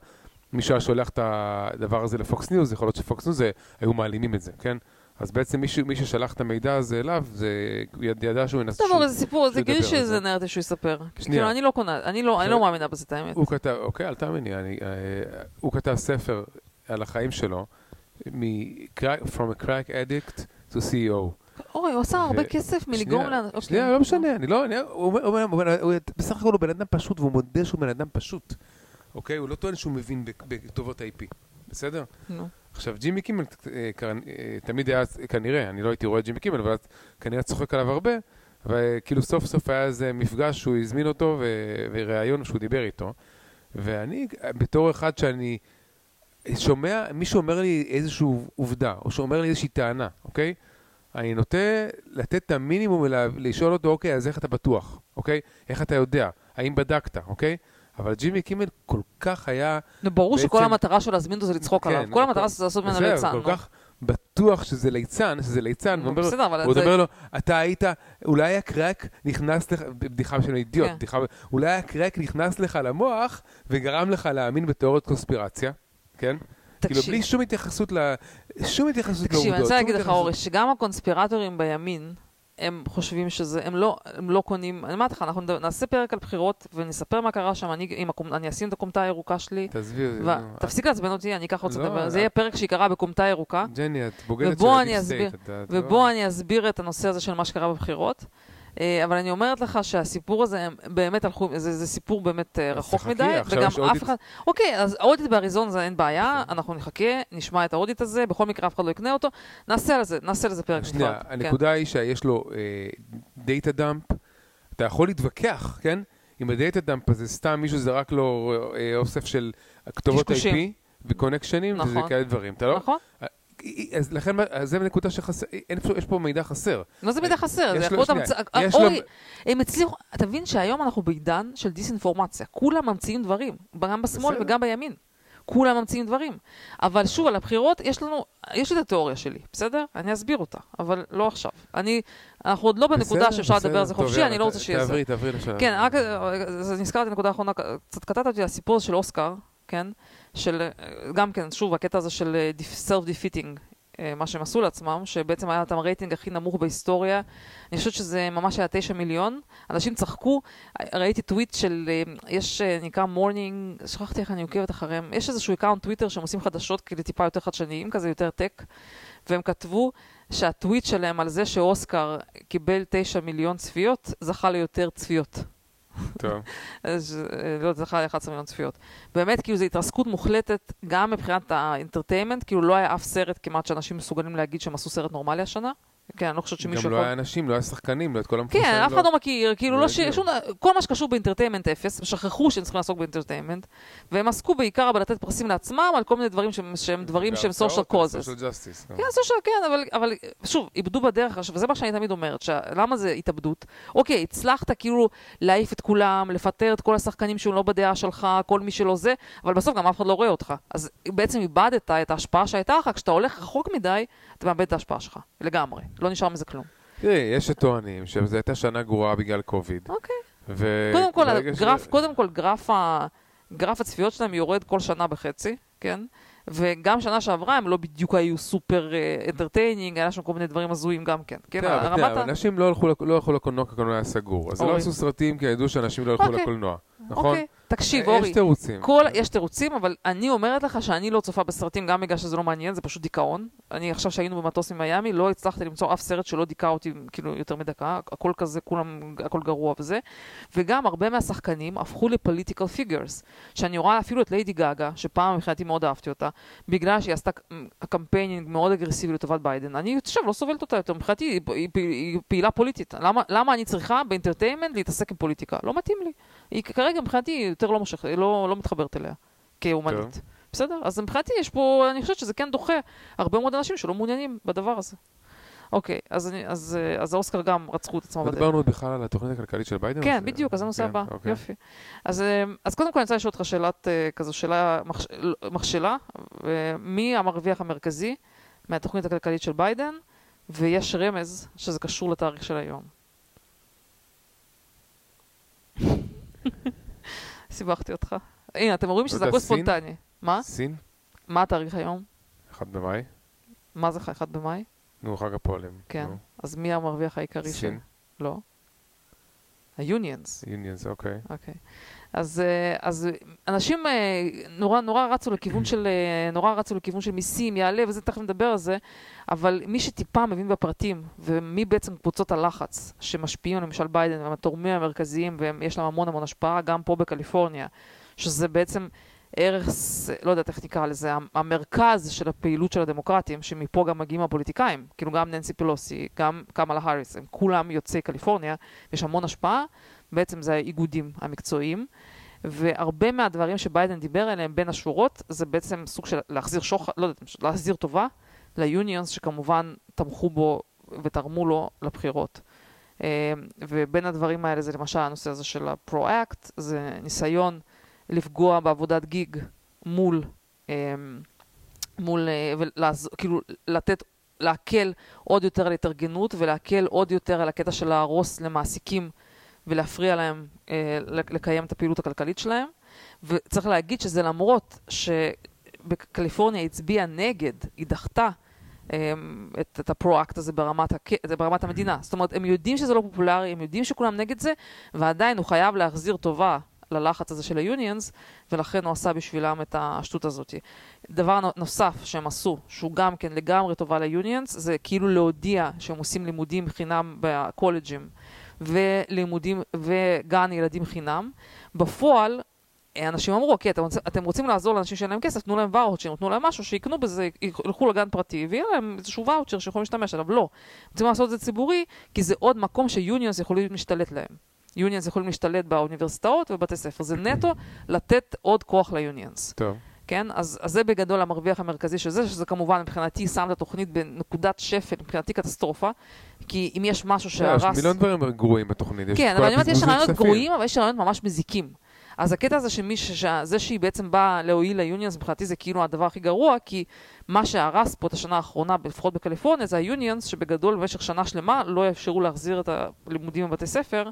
מישהו היה שולח את הדבר הזה לפוקס ניוז, יכול להיות שפוקס ניוז היו מעלימים את זה, כן? אז בעצם מי, ש- מי ששלח את המידע הזה אליו, זה, הוא יד- ידע שהוא ינסה... טוב, אבל זה סיפור, זה ידבר על שזה זה. נרטיב שהוא יספר. שנייה. כאילו, אני לא קונה, אני לא אני לא מאמינה בזה, את האמת. הוא כתב, אוקיי, אל תאמיני, אני, אה, הוא כתב ספר על החיים שלו, מ- From a crack addict to CEO. אוי, הוא עשה הרבה כסף מלגרום לאנשים. שנייה, לא משנה, אני לא, הוא בסך הכל הוא בן אדם פשוט, והוא מודה שהוא בן אדם פשוט. אוקיי? הוא לא טוען שהוא מבין בכתובות IP. בסדר? נו. עכשיו, ג'ימי קימל אה, אה, תמיד היה, כנראה, אני לא הייתי רואה את ג'ימי קימל, אבל כנראה צוחק עליו הרבה, וכאילו סוף סוף היה איזה מפגש שהוא הזמין אותו וראיון שהוא דיבר איתו, ואני, בתור אחד שאני שומע, מישהו אומר לי איזושהי עובדה, או שאומר לי איזושהי טענה, אוקיי? אני נוטה לתת את המינימום ולשאול אותו, אוקיי, אז איך אתה בטוח, אוקיי? איך אתה יודע? האם בדקת, אוקיי? אבל ג'ימי קימל כל כך היה... נו, ברור שכל בעצם- המטרה של להזמין אותו זה לצחוק כן, עליו. כל המטרה כל- זה לעשות ממנו ליצן. כל. כך בטוח שזה ליצן, שזה ליצן, נו, בסדר, אבל הוא זה- אומר לו, אתה היית, אולי הקרק נכנס לך, בדיחה של אידיוט, כן. בדיחה, אולי הקרק נכנס לך למוח וגרם לך להאמין בתיאוריות קונספירציה, כן? כאילו תקשיב. בלי שום התייחסות ל... שום התייחסות לעובדות. תקשיב, אני רוצה להגיד לך, אורי, שגם הקונספירטורים בימין, הם חושבים שזה, הם לא, הם לא קונים, אני אומרת לך, אנחנו נעשה פרק על בחירות ונספר מה קרה שם, אני, עם הקומ, אני אשים את הכומתה הירוקה שלי, תעזבי, ו- נו, תפסיק לעצבן אותי, אני אקח עוד לא, דבר, זה יהיה פרק שיקרה בכומתה ירוקה, ג'ני, את בוגדת של ה deep state, לא- ובוא אני אסביר את הנושא הזה של מה שקרה בבחירות. אה, אבל אני אומרת לך שהסיפור הזה, הם באמת הלכו, זה, זה סיפור באמת אה, רחוק מדי, וגם audit. אף אחד... אוקיי, אז ה audit באריזונה זה אין בעיה, אנחנו נחכה, נשמע את ה audit הזה, בכל מקרה אף אחד לא יקנה אותו, נעשה לזה, נעשה לזה פרק נפרד. שנייה, כן. הנקודה היא שיש לו data dump, אתה יכול להתווכח, כן? אם ה data dump הזה סתם מישהו זרק לו אה, אוסף של כתובות. IP וקונקשנים, וזה נכון. כאלה דברים, אתה לא? נכון? אז לכן, זה נקודה שחסר, אין יש פה מידע חסר. מה זה מידע חסר? יש זה יכול להיות... שנייה, המצ- יש לו- אורי, הם הצליחו... אתה מבין שהיום אנחנו בעידן של דיסאינפורמציה. כולם ממציאים דברים, גם בשמאל. וגם בימין. כולם ממציאים דברים. אבל שוב, על הבחירות, יש לנו... יש את התיאוריה שלי, בסדר? אני אסביר אותה, אבל לא עכשיו. אני... אנחנו עוד לא בנקודה שאפשר לדבר על זה חופשי, אני לא רוצה שיהיה זה. תעברי, תעברי לשלב. כן, רק אה, אז נזכרתי נקודה אחרונה, קצת קטעת אותי, הסיפור של אוסקר, כן? של, אה, גם כן, שוב, הקטע הזה של אה, self-defeating, אה, מה שהם עשו לעצמם, שבעצם היה את הרייטינג הכי נמוך בהיסטוריה. אני חושבת שזה ממש היה תשע מיליון. אנשים צחקו, ראיתי טוויט של, יש, נקרא Morning, שכחתי איך אני עוקבת אחריהם, יש איזשהו account טוויטר שהם עושים חדשות כאילו טיפה יותר חדשניים, כזה יותר tech, והם כתבו שהטוויט שלהם על זה שאוסקר קיבל תשע מיליון צפיות, זכה ליותר צפיות. טוב. אז, לא, זכה ל-11 מיליון צפיות. באמת, כאילו, זו התרסקות מוחלטת, גם מבחינת ה entertainment, כאילו, לא היה אף סרט כמעט שאנשים מסוגלים להגיד שהם עשו סרט נורמלי השנה. כן, אני לא חושבת שמישהו גם לא היה אנשים, לא היה שחקנים, לא את כל המפורסמים. כן, אף אחד לא מכיר, כאילו, לא לא ש... שום... כל מה שקשור באינטרטיימנט אפס, שכחו שהם צריכים לעסוק באינטרטיימנט, והם עסקו בעיקר בלתת פרסים לעצמם על כל מיני דברים שהם, שהם דברים שהם social causes. social justice. כן, סושיאל, כן, אבל, אבל שוב, איבדו בדרך, וזה מה שאני תמיד אומרת, למה זה התאבדות? אוקיי, הצלחת כאילו להעיף את כולם, לפטר את כל השחקנים שהוא לא בדעה שלך, כל מי שלא זה, אבל בסוף גם אף אחד לא רואה אותך. אז בעצם איבדת את ההשפעה שהייתה לך, כשאתה הולך רחוק מדי, אתה מאבד את ההשפעה שלך, לגמרי. לא נשאר מזה כלום. תראי, יש שטוענים שזו הייתה שנה גרועה בגלל קוביד. אוקיי. ו- קודם כל, ברגע ש- הגרף, קודם כל, גרף, ה... גרף הצפיות שלהם יורד כל שנה בחצי, כן? וגם שנה שעברה הם לא בדיוק היו super entertaining, היה שם כל מיני דברים הזויים גם כן. כן, אבל הרמת ה- אנשים לא הלכו לא הלכו לקולנוע כי הקולנוע היה סגור. אז לא. עשו סרטים כי ידעו שאנשים לא ילכו אוקיי. לקולנוע. נכון? תקשיב, יש אורי, תירוצים. כל, יש תירוצים, אבל אני אומרת לך שאני לא צופה בסרטים גם בגלל שזה לא מעניין, זה פשוט דיכאון. אני עכשיו שהיינו במטוס ממיאמי, לא הצלחתי למצוא אף סרט שלא דיכא אותי כאילו יותר מדקה, הכל כזה, כולם, הכל גרוע וזה. וגם הרבה מהשחקנים הפכו ל political figures. שאני רואה אפילו את ליידי גאגה, שפעם מבחינתי מאוד אהבתי אותה, בגלל שהיא עשתה campaigning מאוד אגרסיבי לטובת ביידן. אני עכשיו לא סובלת אותה יותר, מבחינתי היא, היא, היא, היא פעילה פוליטית. למה, למה אני צריכה ב entertainment להתעסק עם פוליטיקה? לא מתאים לי. היא כרגע מבחינתי יותר לא היא לא, לא מתחברת אליה כאומנית. טוב. בסדר? אז מבחינתי יש פה, אני חושבת שזה כן דוחה הרבה מאוד אנשים שלא מעוניינים בדבר הזה. אוקיי, אז, אני, אז, אה, אז האוסקר גם רצחו את עצמם לא. דיברנו בכלל על התוכנית הכלכלית של ביידן? כן, בדיוק, אז זה הנושא כן, הבא. אוקיי. יופי. אז, אה, אז קודם כל אני רוצה לשאול אותך שאלת אה, כזו, שאלה מכש- מכשילה, מי המרוויח המרכזי מהתוכנית הכלכלית של ביידן, ויש רמז שזה קשור לתאריך של היום. סיבכתי אותך. הנה, אתם רואים שזה יודע, הכל? ספונטני. מה? סין? מה התאריך היום? 1 במאי? מה זה 1 במאי? נו, חג הפועלים. כן. נו. אז מי המרוויח העיקרי של... סין. לא. ה-unions. Unions, אוקיי. אוקיי. אז, אה, אז אנשים אה, נורא, נורא רצו לכיוון של, אה, נורא רצו לכיוון של מיסים, יעלה וזה, תכף נדבר על זה, אבל מי שטיפה מבין בפרטים, ומי בעצם קבוצות הלחץ שמשפיעים על ממשל ביידן, והם התורמים המרכזיים, ויש להם המון המון השפעה, גם פה בקליפורניה, שזה בעצם ערך, לא יודעת איך נקרא לזה, המרכז של הפעילות של הדמוקרטים, שמפה גם מגיעים הפוליטיקאים, כאילו גם ננסי פלוסי, גם קמאלה האריס, הם כולם יוצאי קליפורניה, יש המון השפעה, בעצם זה האיגודים המקצועיים. והרבה מהדברים שביידן דיבר עליהם בין השורות, זה בעצם סוג של להחזיר שוחד, לא יודעת, להחזיר טובה ליוניונס, שכמובן תמכו בו ותרמו לו לבחירות. אה, ובין הדברים האלה זה למשל הנושא הזה של הפרו-אקט, זה ניסיון לפגוע בעבודת גיג מול, אה, מול, אה, ולעז, כאילו לתת, להקל עוד יותר על התארגנות ולהקל עוד יותר על הקטע של להרוס למעסיקים ולהפריע להם אה, לקיים את הפעילות הכלכלית שלהם. וצריך להגיד שזה למרות שבקליפורניה הצביעה נגד, היא דחתה אה, את, את ה PRO Act הזה ברמת, הק... ברמת המדינה. זאת אומרת, הם יודעים שזה לא פופולרי, הם יודעים שכולם נגד זה, ועדיין הוא חייב להחזיר טובה ללחץ הזה של ה unions, ולכן הוא עשה בשבילם את השטות הזאת. דבר נוסף שהם עשו, שהוא גם כן לגמרי טובה ל unions, זה כאילו להודיע שהם עושים לימודים חינם בקולג'ים. ולימודים וגן ילדים חינם. בפועל, אנשים אמרו, אוקיי, אתם, אתם רוצים לעזור לאנשים שאין להם כסף, תנו להם ואוצ'ר, תנו להם משהו, שיקנו בזה, ילכו לגן פרטי, ויהיה להם איזשהו ואוצ'ר שיכולים להשתמש עליו. לא. רוצים לעשות את זה ציבורי, כי זה עוד מקום ש unions יכולים להשתלט להם. unions יכולים להשתלט באוניברסיטאות ובבתי ספר. זה נטו לתת עוד כוח ל unions. טוב. כן? אז, אז זה בגדול המרוויח המרכזי של זה, שזה כמובן מבחינתי שם את התוכנית בנקודת שפל, מבחינתי קטסטרופה, כי אם יש משהו שהרס... יש מיליון דברים גרועים בתוכנית. כן, אבל אני אומרת, יש רעיונות גרועים, אבל יש רעיונות ממש מזיקים. אז הקטע הזה שמי ש... זה שהיא בעצם באה להועיל ל unions, מבחינתי זה כאילו הדבר הכי גרוע, כי מה שהרס פה את השנה האחרונה, לפחות בקליפורניה, זה ה unions, שבגדול במשך שנה שלמה לא אפשרו להחזיר את הלימודים בבתי ספר.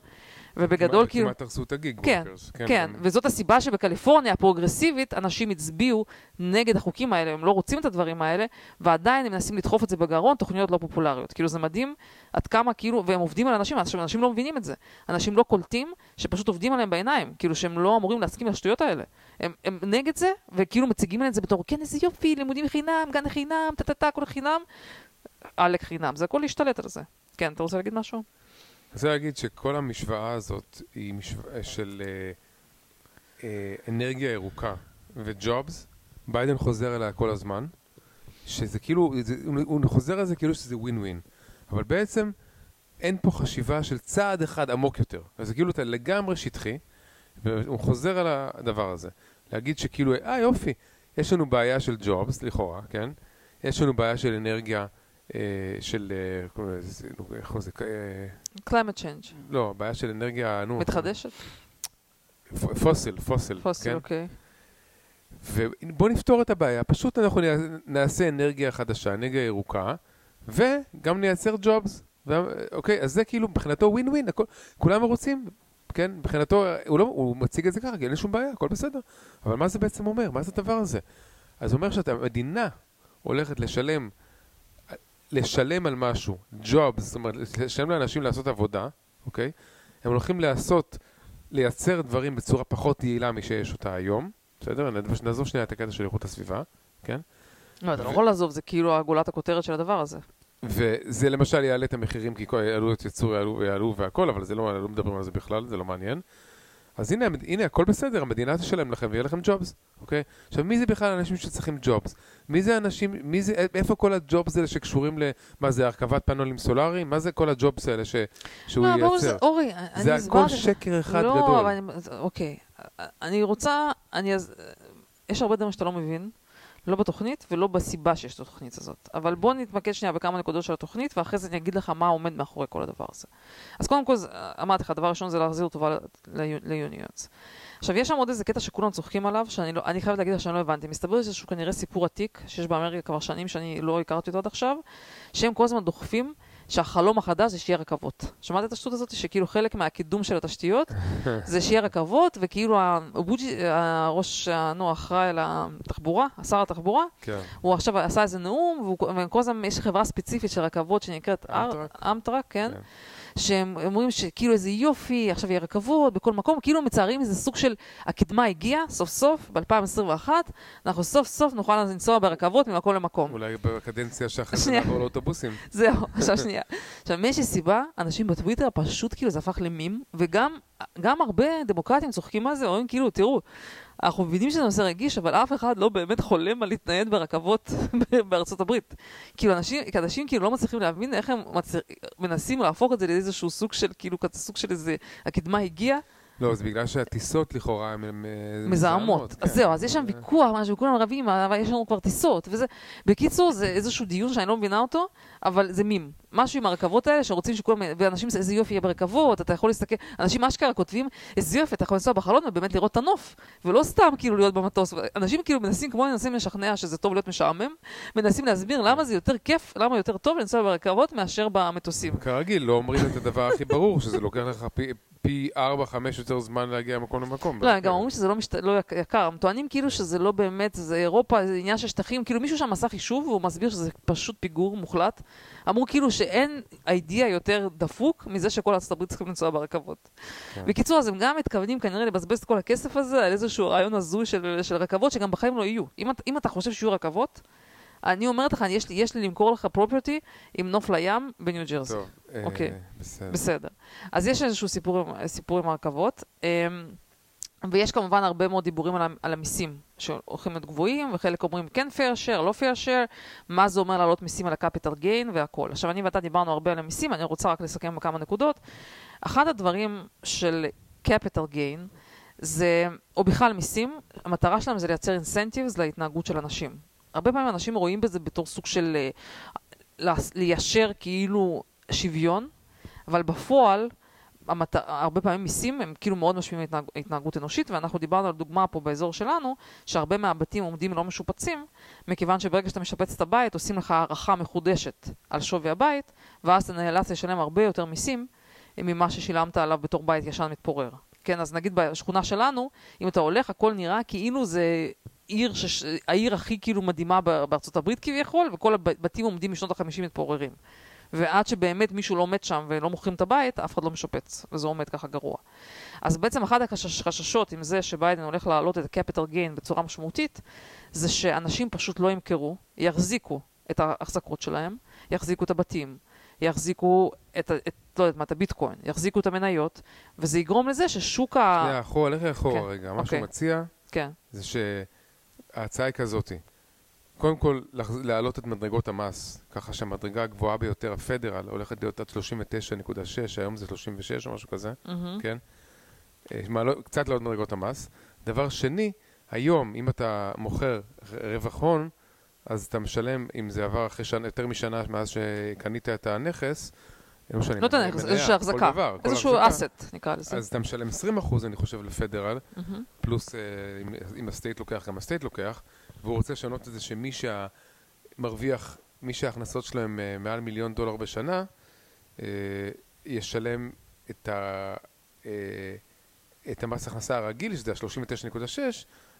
ובגדול כאילו... כמעט הרסו את ה gig כן, workers. כן, כן, וזאת הסיבה שבקליפורניה הפרוגרסיבית, אנשים הצביעו נגד החוקים האלה, הם לא רוצים את הדברים האלה, ועדיין הם מנסים לדחוף את זה בגרון, תוכניות לא פופולריות. כאילו זה מדהים עד כמה כאילו, והם עובדים על אנשים, אנשים, אנשים לא מבינים את זה. אנשים לא קולטים שפשוט עובדים עליהם בעיניים, כאילו שהם לא אמורים להסכים לשטויות האלה. הם, הם נגד זה, וכאילו מציגים להם את זה בתור, כן, איזה יופי, לימודים חינם, גן חינם, טה-טה-טה, הכל חינם. עלק חינם, זה הכל להשתלט על זה. כן, אתה רוצה להגיד משהו? אני רוצה להגיד שכל המשוואה הזאת היא משוואה של אה, אה, אנרגיה ירוקה וג'ובס, ביידן חוזר אליה כל הזמן, שזה כאילו, זה, הוא חוזר על זה כאילו שזה ווין ווין, אבל בעצם אין פה חשיבה של צעד אחד עמוק יותר, אז זה כאילו אתה לגמרי שטחי, והוא חוזר על הדבר הזה, להגיד שכאילו, אה יופי, יש לנו בעיה של ג'ובס, לכאורה, כן? יש לנו בעיה של אנרגיה אה, של, אה, איך זה, אה, climate change. לא, בעיה של אנרגיה, נו. מתחדשת? פוסיל, פוסיל. פוסיל, כן? אוקיי. ובואו נפתור את הבעיה, פשוט אנחנו נעשה אנרגיה חדשה, אנרגיה ירוקה, וגם נייצר ג'ובס. אוקיי, אז זה כאילו מבחינתו ווין ווין, כולם מרוצים, כן? מבחינתו, הוא, לא, הוא מציג את זה ככה, כי אין לי שום בעיה, הכל בסדר. אבל מה זה בעצם אומר? מה זה הדבר הזה? אז זה אומר שהמדינה הולכת לשלם לשלם על משהו, ג'וב, זאת אומרת, לשלם לאנשים לעשות עבודה, אוקיי? הם הולכים לעשות, לייצר דברים בצורה פחות יעילה משיש אותה היום, בסדר? נעזוב שנייה את הקטע של איכות הסביבה, כן? לא, אתה לא יכול לעזוב, זה כאילו הגולת הכותרת של הדבר הזה. וזה למשל יעלה את המחירים, כי עלויות ייצור יעלו, יעלו והכל, אבל זה לא, לא מדברים על זה בכלל, זה לא מעניין. אז הנה, הנה, הכל בסדר, המדינה תשלם לכם ויהיה לכם ג'ובס, אוקיי? עכשיו, מי זה בכלל אנשים שצריכים ג'ובס? מי זה אנשים, מי זה, איפה כל הג'ובס האלה שקשורים ל... מה זה, הרכבת פאנלים סולאריים? מה זה כל הג'ובס האלה ש, שהוא לא, ייצר? ברור, זה, אורי, אני הסברתי... זה הכל שקר אחד לא, גדול. לא, אבל אני, אוקיי. אני רוצה, אני, יש הרבה דברים שאתה לא מבין. לא בתוכנית ולא בסיבה שיש את התוכנית הזאת. אבל בוא נתמקד שנייה בכמה נקודות של התוכנית, ואחרי זה אני אגיד לך מה עומד מאחורי כל הדבר הזה. אז קודם כל, אמרתי לך, הדבר הראשון זה להחזיר טובה ליוניונס. עכשיו, יש שם עוד איזה קטע שכולם צוחקים עליו, שאני לא, חייבת להגיד לך שאני לא הבנתי. מסתבר שזה כנראה סיפור עתיק, שיש באמריקה כבר שנים שאני לא הכרתי אותו עד עכשיו, שהם כל הזמן דוחפים שהחלום החדש זה שיהיה רכבות. שמעת את השטות הזאת? שכאילו חלק מהקידום של התשתיות זה שיהיה רכבות, וכאילו הבוג'י, הראש, נו, אחראי על התחבורה, שר התחבורה, כן. הוא עכשיו עשה איזה נאום, וכל הזמן יש חברה ספציפית של רכבות שנקראת אמטרק, כן? כן. שהם אומרים שכאילו איזה יופי, עכשיו יהיה רכבות בכל מקום, כאילו מצערים איזה סוג של הקדמה הגיעה, סוף סוף, ב-2021, אנחנו סוף סוף נוכל לנסוע ברכבות ממקום למקום. אולי בקדנציה שאחרי זה נעבור לאוטובוסים. זהו, עכשיו שנייה. עכשיו, מאיזושהי סיבה, אנשים בטוויטר פשוט כאילו זה הפך למים, וגם גם הרבה דמוקרטים צוחקים על זה, אומרים כאילו, תראו, אנחנו מבינים שזה נושא רגיש, אבל אף אחד לא באמת חולם על להתנייד ברכבות בארצות הברית. כאילו, אנשים, אנשים כאילו לא מצליחים להבין איך הם מצ... מנסים להפוך את זה לאיזשהו סוג של, כאילו, סוג של איזה, הקדמה הגיעה. לא, זה בגלל שהטיסות לכאורה הן מזהמות. אז זהו, אז יש שם ויכוח, משהו, כולם רבים, אבל יש לנו כבר טיסות, וזה... בקיצור, זה איזשהו דיון שאני לא מבינה אותו, אבל זה מים. משהו עם הרכבות האלה, שרוצים שכולם... ואנשים, איזה יופי יהיה ברכבות, אתה יכול להסתכל... אנשים אשכרה כותבים, איזה יופי, אתה יכול לנסוע בחלון ובאמת לראות את הנוף, ולא סתם כאילו להיות במטוס. אנשים כאילו מנסים, כמו מנסים לשכנע שזה טוב להיות משעמם, מנסים להסביר למה זה יותר כיף, למה יותר טוב לנסוע ברכבות מאשר במטוסים. כרגיל, לא אומרים את הדבר הכי ברור, שזה לוקח לך פי 4-5 יותר זמן להגיע ממקום למקום. לא, הם גם אומרים שזה לא, משת... לא יקר. הם טוענים כאילו שזה לא באמת, זה אירופה, זה עניין של שטחים. כאילו מישהו שם עשה חישוב והוא מסביר שזה פשוט פיגור מוחלט. אמרו כאילו שאין אידיאה יותר דפוק מזה שכל ארצות הברית צריכים לנסוע ברכבות. כן. בקיצור, אז הם גם מתכוונים כנראה לבזבז את כל הכסף הזה על איזשהו רעיון הזוי של, של רכבות שגם בחיים לא יהיו. אם, אם אתה חושב שיהיו רכבות, אני אומרת לך, יש לי, יש לי למכור לך פרופרטי עם נוף לים בניו ג'רזי. טוב, אוקיי. אה, בסדר. בסדר. אז יש איזשהו סיפור, סיפור עם הרכבות, אה, ויש כמובן הרבה מאוד דיבורים על, על המיסים שהולכים להיות גבוהים, וחלק אומרים כן fair share, לא fair share, מה זה אומר לעלות מיסים על ה-capital gain והכל. עכשיו, אני ואתה דיברנו הרבה על המיסים, אני רוצה רק לסכם בכמה נקודות. אחד הדברים של capital gain זה, או בכלל מיסים, המטרה שלהם זה לייצר incentives להתנהגות של אנשים. הרבה פעמים אנשים רואים בזה בתור סוג של אה, ליישר כאילו שוויון, אבל בפועל, המת... הרבה פעמים מיסים הם כאילו מאוד משפיעים על התנהגות אנושית, ואנחנו דיברנו על דוגמה פה באזור שלנו, שהרבה מהבתים עומדים לא משופצים, מכיוון שברגע שאתה משפץ את הבית, עושים לך הערכה מחודשת על שווי הבית, ואז אתה נאלץ לשלם הרבה יותר מיסים ממה ששילמת עליו בתור בית ישן מתפורר. כן, אז נגיד בשכונה שלנו, אם אתה הולך, הכל נראה כאילו זה עיר, שש... העיר הכי כאילו מדהימה בארצות הברית כביכול, וכל הבתים עומדים משנות ה-50 מתפוררים. ועד שבאמת מישהו לא מת שם ולא מוכרים את הבית, אף אחד לא משפץ, וזה עומד ככה גרוע. אז בעצם אחת החששות עם זה שביידן הולך להעלות את ה-capital gain בצורה משמעותית, זה שאנשים פשוט לא ימכרו, יחזיקו את ההחזקות שלהם, יחזיקו את הבתים, יחזיקו את, את לא יודעת מה, את הביטקוין, יחזיקו את המניות, וזה יגרום לזה ששוק ה... שנייה, אחורה, לך אחורה כן. רגע. מה שהוא אוקיי. מציע, כן. זה שההצעה היא כזאתי. קודם כל, להעלות את מדרגות המס, ככה שהמדרגה הגבוהה ביותר, הפדרל, הולכת להיות עד 39.6, היום זה 36 או משהו כזה, Mm-hmm. כן? אה, מעלות- קצת לעוד מדרגות המס. דבר שני, היום, אם אתה מוכר רווח הון, אז אתה משלם, אם זה עבר אחרי שנה, יותר משנה מאז שקנית את הנכס, לא משנה. לא את הנכס, איזושהי החזקה, איזשהו. asset נקרא לזה. אז אתה משלם 20% אני חושב ל federal, מהמם. פלוס אה, אם ה state לוקח, גם ה state לוקח, והוא רוצה לשנות את זה שמי שמרוויח, מי שההכנסות שלו הם אה, מעל מיליון דולר בשנה, אה, ישלם את, ה, אה, את המס הכנסה הרגיל, שזה ה-39.6,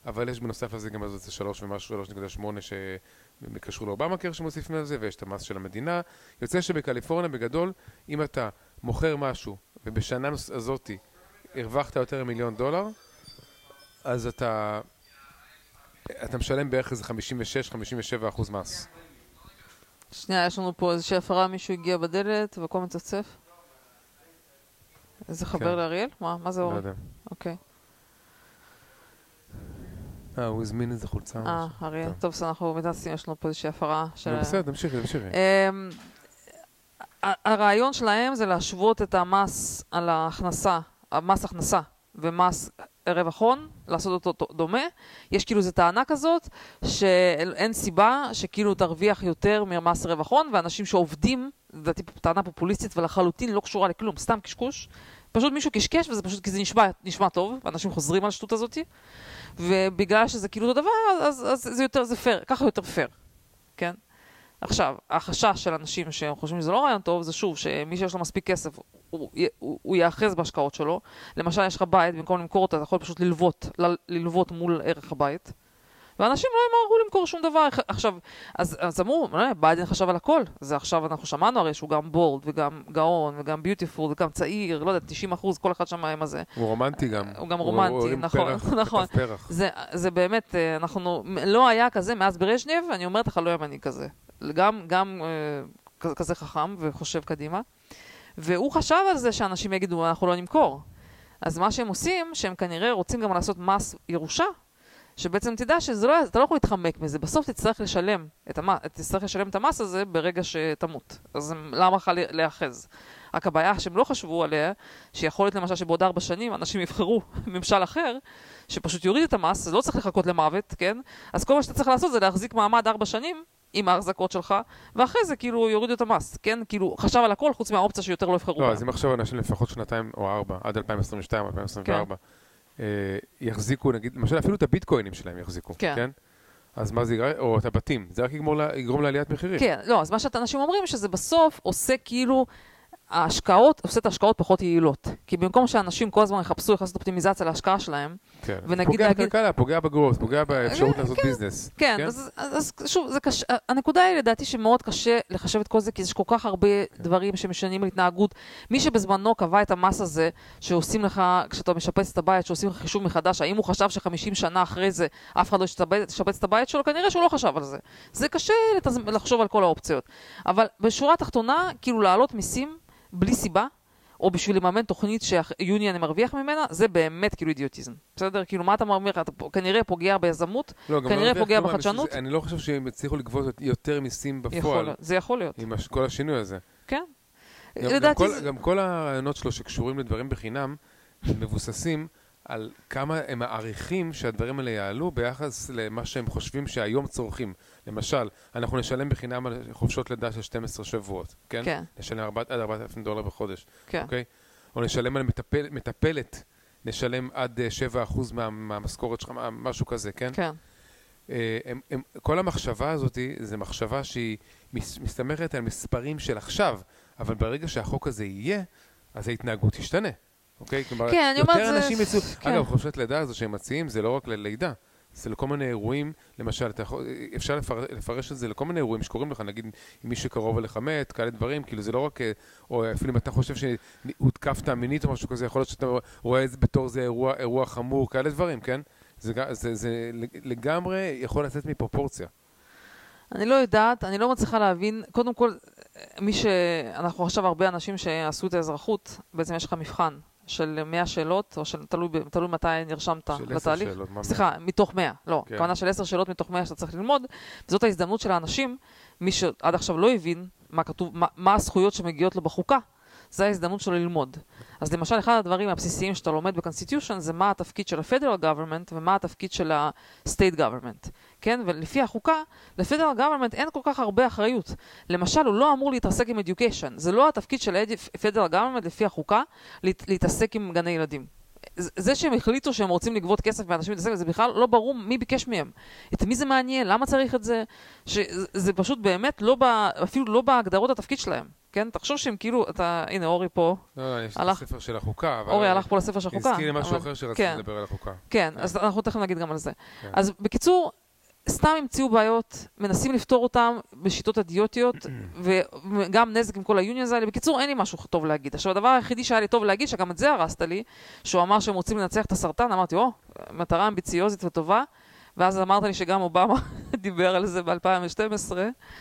אבל יש בנוסף לזה גם איזה 3 ומשהו, 3.8 שהם קשרו לאובמה קר שמוסיפים על ויש את המס של המדינה. יוצא שבקליפורניה בגדול, אם אתה מוכר משהו, ובשנה הזאתי הרווחת יותר ממיליון דולר, אז אתה, אתה משלם בערך איזה 56-57 אחוז מס. שנייה, יש לנו פה איזושהי הפרה, מישהו הגיע בדלת והכל מצפצף. איזה חבר כן. לאריאל? מה, מה זה לא אורן? יודע. אוקיי. אה, הוא הזמין איזה חולצה. אה. אריאל. טוב. בסדר, אנחנו מנסים, יש לנו פה איזושהי הפרה של... לא, בסדר, תמשיכי, תמשיכי. אמ, ה- הרעיון שלהם זה להשוות את המס על ההכנסה, המס הכנסה ומס רווח הון, לעשות אותו דומה. יש כאילו איזו טענה כזאת שאין סיבה שכאילו תרוויח יותר ממס רווח הון, ואנשים שעובדים, לדעתי טענה פופוליסטית ולחלוטין לא קשורה לכלום, סתם קשקוש. פשוט מישהו קשקש וזה פשוט כי זה נשמע, נשמע טוב, ואנשים חוזרים על השטות הזאתי, ובגלל שזה כאילו אותו דבר, אז, אז זה יותר, זה פייר, ככה יותר פייר, כן? עכשיו, החשש של אנשים שחושבים שזה לא רעיון טוב, זה שוב, שמי שיש לו מספיק כסף, הוא, הוא, הוא יאחז בהשקעות שלו. למשל, יש לך בית, במקום למכור אותה, אתה יכול פשוט ללוות, ללוות מול ערך הבית. ואנשים לא ימהרו למכור שום דבר. עכשיו, אז, אז אמרו, "אה, ביידן חשב על הכל. זה עכשיו, אנחנו שמענו הרי שהוא גם bold, וגם גאון, וגם beautiful, וגם צעיר, לא יודע, 90 אחוז, כל אחד שם עם הזה. הוא רומנטי גם. הוא גם רומנטי, הרים נכון, פרח, נכון. פרח. זה, זה באמת, אה, אנחנו, לא היה כזה מאז ברז'נייב, אני אומרת לך, לא ימני כזה. גם, גם אה, כזה חכם וחושב קדימה. והוא חשב על זה שאנשים יגידו, אנחנו לא נמכור. אז מה שהם עושים, שהם כנראה רוצים גם לעשות מס ירושה, שבעצם תדע שאתה לא, לא יכול להתחמק מזה, בסוף תצטרך לשלם את, המ, תצטרך לשלם את המס הזה ברגע שתמות. אז למה לך להיאחז? רק הבעיה שהם לא חשבו עליה, שיכול להיות למשל שבעוד ארבע שנים אנשים יבחרו ממשל אחר, שפשוט יוריד את המס, אז לא צריך לחכות למוות, כן? אז כל מה שאתה צריך לעשות זה להחזיק מעמד ארבע שנים עם ההחזקות שלך, ואחרי זה כאילו יורידו את המס, כן? כאילו חשב על הכל חוץ מהאופציה שיותר לא יבחרו. לא, אז אם עכשיו אנשים לפחות שנתיים או ארבע, עד 2022, 2024, כן. אה, יחזיקו, נגיד, למשל אפילו את הביטקוינים שלהם יחזיקו, כן? כן? אז מה זה יגרם? או את הבתים, זה רק יגרום, לה, יגרום לעליית מחירים. כן, לא, אז מה שאנשים אומרים שזה בסוף עושה כאילו ההשקעות, עושה את ההשקעות פחות יעילות. כי במקום שאנשים כל הזמן יחפשו איך לעשות אופטימיזציה להשקעה שלהם, כן. ונגיד... פוגע להגיד... בכלכלה, פוגע בגרוס, פוגע באפשרות אה, לעשות כן, ביזנס. כן, כן? אז, אז שוב, זה קשה, הנקודה היא לדעתי שמאוד קשה לחשב את כל זה, כי יש כל כך הרבה כן. דברים שמשנים התנהגות. מי שבזמנו קבע את המס הזה, שעושים לך, כשאתה משפץ את הבית, שעושים לך חישוב מחדש, האם הוא חשב ש-50 שנה אחרי זה אף אחד לא ישפץ את הבית שלו? כנראה שהוא לא חשב על זה. זה קשה לחשוב על כל האופציות. אבל בשורה התחתונה, כאילו להעלות מיסים, בלי סיבה, או בשביל לממן תוכנית שיוניון מרוויח ממנה, זה באמת כאילו אידיוטיזם. בסדר? כאילו, מה אתה מרוויח? אתה כנראה פוגע ביזמות, לא, כנראה לא פוגע בחדשנות. אני לא חושב שהם הצליחו לגבות יותר מיסים בפועל. יכול, זה יכול להיות. עם כל השינוי הזה. כן. גם, לדעתי גם, כל, זה... גם כל הרעיונות שלו שקשורים לדברים בחינם, מבוססים על כמה הם מעריכים שהדברים האלה יעלו ביחס למה שהם חושבים שהיום צורכים. למשל, אנחנו נשלם בחינם על חופשות לידה של 12 שבועות, כן? כן. נשלם 4, עד 4,000 דולר בחודש, כן. אוקיי? או נשלם על מטפל, מטפלת, נשלם עד 7% אה, מה, מהמשכורת שלך, משהו כזה, כן? כן. אה, הם, הם, כל המחשבה הזאת, זו מחשבה שהיא מסתמכת על מספרים של עכשיו, אבל ברגע שהחוק הזה יהיה, אז ההתנהגות תשתנה. אוקיי? כלומר, כן, אני אומרת זה... יותר אנשים יצאו... כן. אגב, חופשת לידה הזו שהם מציעים, זה לא רק ללידה. זה לכל מיני אירועים, למשל, יכול, אפשר לפר, לפרש את זה לכל מיני אירועים שקורים לך, נגיד אם מישהו קרוב אליך מת, כאלה דברים, כאילו זה לא רק, או אפילו אם אתה חושב שהותקפת מינית או משהו כזה, יכול להיות שאתה רואה את זה בתור זה אירוע, אירוע חמור, כאלה דברים, כן? זה, זה, זה לגמרי יכול לצאת מפרופורציה. אני לא יודעת, אני לא מצליחה להבין, קודם כל, מי ש... אנחנו עכשיו הרבה אנשים שעשו את האזרחות, בעצם יש לך מבחן של 100 שאלות, או של, תלוי, תלוי מתי נרשמת של בתהליך. של 10 שאלות, מה סליחה, מתוך 100, לא. כן. כוונה של 10 שאלות מתוך 100 שאתה צריך ללמוד. וזאת ההזדמנות של האנשים, מי שעד עכשיו לא הבין מה כתוב, מה, מה הזכויות שמגיעות לו בחוקה, זה ההזדמנות שלו ללמוד. אז למשל, אחד הדברים הבסיסיים שאתה לומד ב constitution זה מה התפקיד של ה-Federal Government ומה התפקיד של ה-State Government. כן? ולפי החוקה, ל-Federal Government אין כל כך הרבה אחריות. למשל, הוא לא אמור להתעסק עם Education. זה לא התפקיד של ה-Federal Government לפי החוקה להתעסק עם גני ילדים. זה שהם החליטו שהם רוצים לגבות כסף מאנשים להתעסק, זה בכלל לא ברור מי ביקש מהם. את מי זה מעניין? למה צריך את זה? שזה פשוט באמת לא, ב, אפילו לא בהגדרות התפקיד שלהם. כן? תחשוב שהם כאילו, אתה, הנה אורי פה. לא, לא, יש הלך, את הספר של החוקה. אורי הלך פה לספר של החוקה. הזכיר לי משהו אחר שרציתי כן, לדבר על החוקה. כן, כן, אז אנחנו תכף נגיד גם על זה. כן. אז בקיצור, סתם המציאו בעיות, מנסים לפתור אותם בשיטות אידיוטיות, וגם נזק עם כל ה unions האלה. בקיצור, אין לי משהו טוב להגיד. עכשיו, הדבר היחידי שהיה לי טוב להגיד, שגם את זה הרסת לי, שהוא אמר שהם רוצים לנצח את הסרטן, אמרתי, או, מטרה אמביציוזית וטובה. ואז אמרת לי שגם אובמה דיבר על זה ב-2012.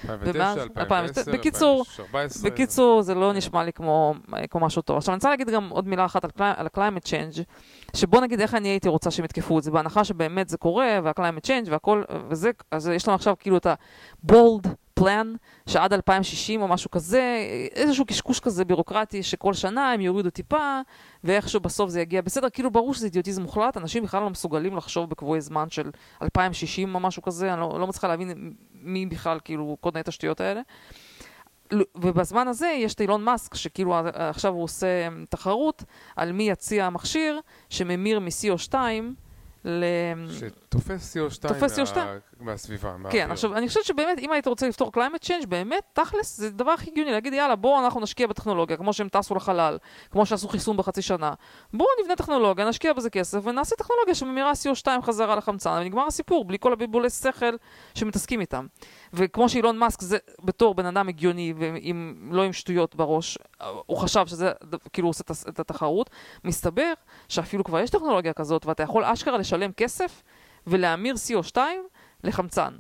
2009, 2010, בקיצור, 2014. בקיצור, זה לא נשמע לי כמו, כמו משהו טוב. עכשיו, אני רוצה להגיד גם עוד מילה אחת על, על ה-climate change, שבוא נגיד איך אני הייתי רוצה שהם יתקפו את זה, בהנחה שבאמת זה קורה, וה-climate change והכל, וזה, אז יש לנו עכשיו כאילו את ה-bold plan, שעד 2060 או משהו כזה, איזשהו קשקוש כזה בירוקרטי שכל שנה הם יורידו טיפה, ואיכשהו בסוף זה יגיע בסדר. כאילו ברור שזה אידיוטיזם מוחלט, אנשים בכלל לא מסוגלים לחשוב בקבועי זמן של 2060 או משהו כזה, אני לא, לא מצליחה להבין מי בכלל כאילו קונה את השטויות האלה. ובזמן הזה יש את אילון מאסק, שכאילו עכשיו הוא עושה תחרות על מי יציע מכשיר שממיר מ-CO2 ל... שתופס CO2, תופס CO2. מה... מהסביבה. כן, עכשיו, אני חושבת שבאמת, אם היית רוצה לפתור climate change, באמת, תכלס, זה דבר הכי הגיוני, להגיד, יאללה, בואו אנחנו נשקיע בטכנולוגיה, כמו שהם טסו לחלל, כמו שעשו חיסון בחצי שנה. בואו נבנה טכנולוגיה, נשקיע בזה כסף, ונעשה טכנולוגיה שממירה CO2 חזרה לחמצן, ונגמר הסיפור, בלי כל הבלבולי שכל שמתעסקים איתם. וכמו שאילון מאסק זה בתור בן אדם הגיוני, ולא עם שטויות בראש, הוא חשב שזה, כאילו הוא עושה את התחרות, מסתבר שאפילו כבר יש טכנולוגיה כזאת, ואתה יכול אשכרה לשלם כסף ולהמיר CO2 לחמצן.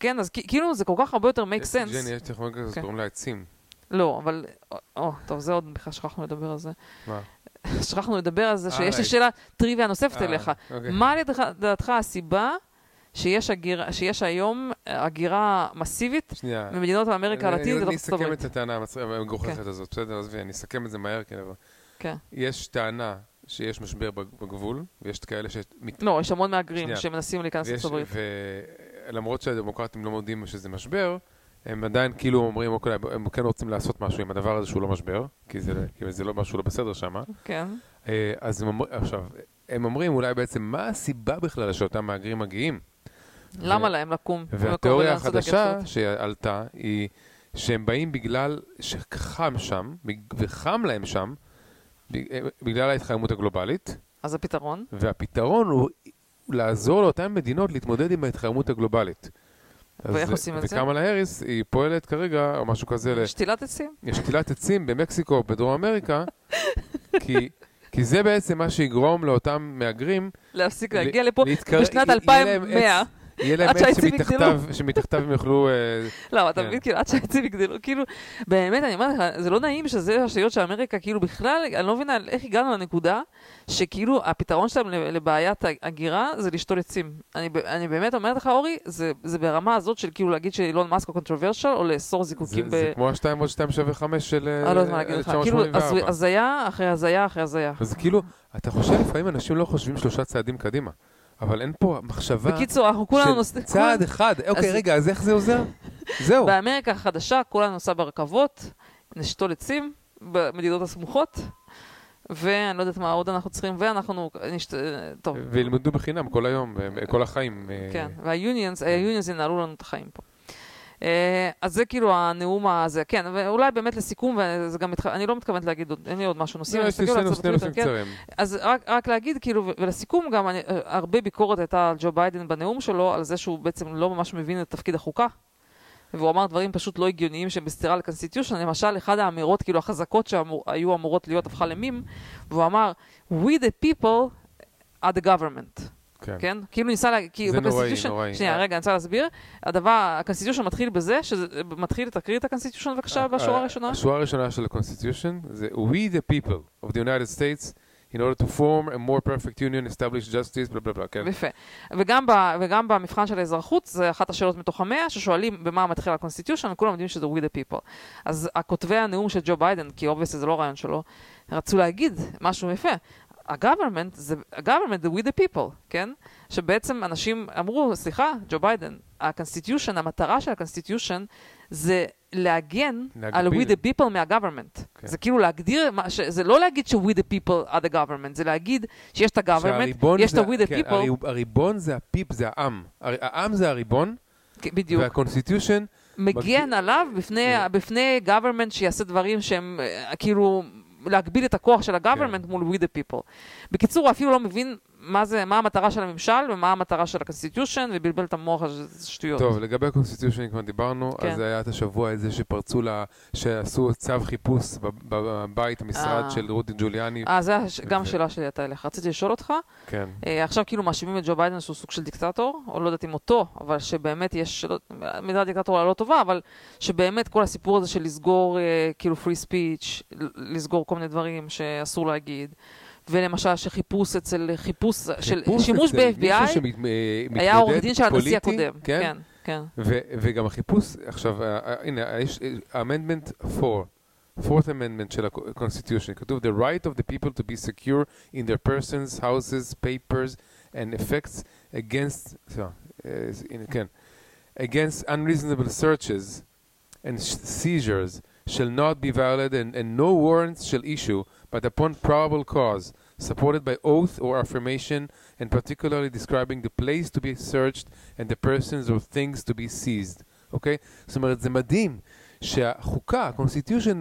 כן, אז כאילו זה כל כך הרבה יותר make sense. ג'ני, יש טכנולוגיה כזאת, כן. קוראים לה עצים. לא, אבל... או, טוב, זה עוד בכלל שכחנו לדבר על זה. מה? שכחנו לדבר על זה, שיש לי אה, שאלה טריוויה נוספת אה, אליך. אוקיי. מה לדעתך הסיבה שיש הגיר- שיש היום הגירה מסיבית שנייה. ממדינות אמריקה אני- הלטינית אני לתוך ארצות אסכם הברית? את הטענה המגוחכת הזאת, בסדר? עזבי, אני אסכם את זה מהר, כן. כן. יש טענה שיש משבר בג- בגבול, ויש כאלה ש... מת- לא, יש המון מהגרים שנייה. שמנסים להיכנס הברית. ולמרות שהדמוקרטים לא מודים שזה משבר, הם עדיין כאילו אומרים, אוקיי, הם כן רוצים לעשות משהו עם הדבר הזה שהוא לא משבר, כי זה, כי זה לא משהו לא בסדר שם. כן. אז הם אומרים, עכשיו, הם אומרים אולי בעצם, מה הסיבה בכלל שאותם מהגרים מגיעים? למה להם לקום? במקום והתיאוריה החדשה? שעלתה היא שהם באים בגלל שחם שם, וחם להם שם, בגלל ההתחממות הגלובלית, אז הפתרון? והפתרון הוא לעזור לאותן מדינות להתמודד עם ההתחממות הגלובלית. ואיך עושים את זה? וקמאלה האריס, היא פועלת כרגע, או משהו כזה, שתילת עצים? יש שתילת עצים במקסיקו, בדרום אמריקה, כי, כי זה בעצם מה שיגרום לאותם מהגרים להפסיק להגיע לפה בשנת יהיה להם 2100. יהיה להם עץ שמתחתיו, שמתחתיו הם יוכלו... אה, לא, אתה כן. מבין, כאילו, עד שהעצים יגדלו, כאילו, באמת, אני אומרת לך, זה לא נעים שזה השאלות של אמריקה, כאילו, בכלל, אני לא מבינה איך הגענו לנקודה שכאילו הפתרון שלהם לבעיית ההגירה זה לשתול עצים. אני, באמת אומרת לך, אורי, זה, זה ברמה הזאת של כאילו להגיד שאילון מאסק הוא controversial, או לאסור זה, זיקוקים ב... זה כמו ה-2 עוד 2 שווה 5 של אני לא יודעת מה להגיד לך, כאילו, הז- 1984. הזיה אחרי הזיה אחרי הזיה. אז כאילו, אתה חושב, לפעמים אנשים לא חושבים שלושה צעדים קדימה, אבל אין פה מחשבה בקיצור, אנחנו כולנו של נוסעים... צעד אחד. אוקיי, רגע, אז איך זה עוזר? זהו. באמריקה החדשה כולנו נוסע ברכבות, נשתול עצים במדינות הסמוכות, ואני לא יודעת מה עוד אנחנו צריכים, ואנחנו נשת... טוב, וילמדו בחינם כל היום, כל החיים. אה, כן, וה unions, ה unions ינהלו לנו את החיים פה. אה, אז זה כאילו הנאום הזה, כן, ואולי באמת לסיכום, וזה גם, מתח... אני לא מתכוונת להגיד עוד, אין לי עוד משהו נושאים, לא, יש לי שני נושאים בטוויטר, כן, קצרים. אז רק, רק להגיד, כאילו, ולסיכום גם, אני, אה, הרבה ביקורת הייתה על ג'ו ביידן בנאום שלו, על זה שהוא בעצם לא ממש מבין את תפקיד החוקה. והוא אמר דברים פשוט לא הגיוניים שהם בסתירה ל constitution, למשל, אחת האמירות, כאילו, החזקות שהיו אמורות להיות, הפכה למים, והוא אמר, We the people are the government. כן. כן? כאילו ניסה להגיד, כי זה נוראי, נוראי. שנייה, אה. רגע, אני רוצה להסביר. הדבר, ה constitution מתחיל בזה, שזה מתחיל, תקריא את ה constitution בבקשה בשורה אה, הראשונה. השורה הראשונה של ה-Constitution זה We the people of the United States in order to form a more perfect union, establish justice, בלה בלה בלה, כן. יפה. וגם, ב, וגם במבחן של האזרחות, זה אחת השאלות מתוך המאה, ששואלים במה מתחיל ה constitution, וכולם יודעים שזה We the people. אז הכותבי הנאום של ג'ו ביידן, כי obviously זה לא רעיון שלו, רצו להגיד משהו יפה. ה-government זה, ה-government זה we the people, כן? שבעצם אנשים אמרו, סליחה, ג'ו ביידן, ה-constitution, המטרה של ה-constitution זה להגן על we להגביל. the people מה-government. כן. זה כאילו להגדיר, ש- זה לא להגיד ש-we the people are the government, זה להגיד שיש את ה-government, יש את ה-we the כן, people, הריב- הריבון זה הפיפ, זה העם. הר- העם זה הריבון, כן, בדיוק. וה-Constitution מגן עליו בפני, כן. בפני government שיעשה דברים שהם אה, כאילו להגביל את הכוח של כן. ה-government מול we the people. בקיצור, הוא אפילו לא מבין מה זה, מה המטרה של הממשל ומה המטרה של ה-constitution, ובלבל את המוח על זה שטויות. טוב, לגבי ה-Constitution כבר דיברנו, כן. אז היה את השבוע הזה שפרצו לה, שעשו צו חיפוש בב- בבית, המשרד אה. של רודי ג'וליאני. אה, זה הש- גם השאלה שלי הייתה אליך. רציתי לשאול אותך, כן. אה, עכשיו כאילו מאשימים את ג'ו ביידן שהוא סוג של דיקטטור, או לא יודעת אם אותו, אבל שבאמת יש, לא- מילה דיקטטור לא טובה, אבל שבאמת כל הסיפור הזה של לסגור אה, כאילו free speech, לסגור כל מיני דברים שאסור להגיד, ולמשל שחיפוש אצל, חיפוש, של חיפוש שימוש אצל מישהו ב-FBI, שמתמודד היה עורך דין של הנשיא הקודם. כן? כן, כן. ו- וגם החיפוש, עכשיו, אה, אה, הנה, יש אמנדמנט 4, fourth amendment של ה-constitution, כתוב the right of the people to be secure in their persons, houses, papers and effects against, סליחה, אה, הנה, כן, against unreasonable searches and seizures shall not be violated and, and no warrants shall issue but upon probable cause supported by oath or affirmation and particularly describing the place to be searched and the persons or things to be seized, אוקיי? זאת אומרת, זה מדהים שהחוקה, ה-constitution,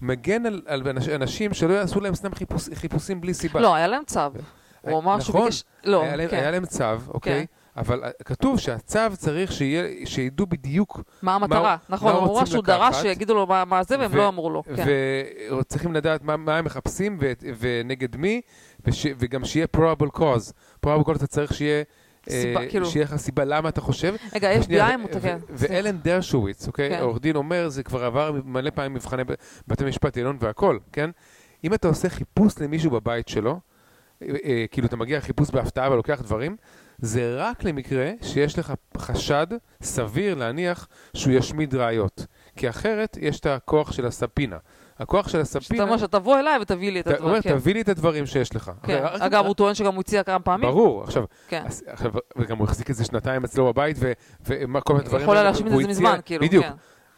מגן על, על אנש, אנשים שלא יעשו להם סתם חיפוש, חיפושים בלי סיבה. לא, היה להם צו. הוא אמר שהוא נכון, ביקש... לא, היה, כן. היה להם צו, אוקיי? אבל אה, כתוב שהצו צריך שיהיה, שידעו בדיוק, מה המטרה? מה- נכון, מה הוא אמר רוצים שהוא דרש שיגידו לו מה- מה זה, והם ו- לא אמרו לו. כן. וצריכים לדעת מה, מה הם מחפשים ו, ונגד מי, וש, וגם שיהיה probable cause. probable cause אתה צריך שיהיה... סיבה, אה, כאילו- שיהיה לך סיבה למה אתה חושב. רגע, ושנייה, FBI ו- מותקן. ו- ואלן דרשוויץ, אוקיי? כן. עורך דין אומר, זה כבר עבר מלא פעמים מבחני בתי משפט עליון והכל, כן? אם אתה עושה חיפוש למישהו בבית שלו, אה, כאילו אתה מגיע לחיפוש בהפתעה ולוקח דברים, זה רק למקרה שיש לך חשד סביר להניח שהוא ישמיד ראיות. כי אחרת יש את הכוח של הספינה. הכוח של הספינה... שאתה אומר שתבוא אליי ותביא לי את הדברים. אומר, כן. תביא לי את הדברים שיש לך. כן. רק- אגב, הוא טוען שגם הוא הציע כמה פעמים. ברור, עכשיו, כן. אז, עכשיו, וגם הוא החזיק את זה שנתיים אצלו בבית, ו- ומה כל מיני דברים... יכול היה להשמיד את זה מזמן, כאילו. בדיוק. כן.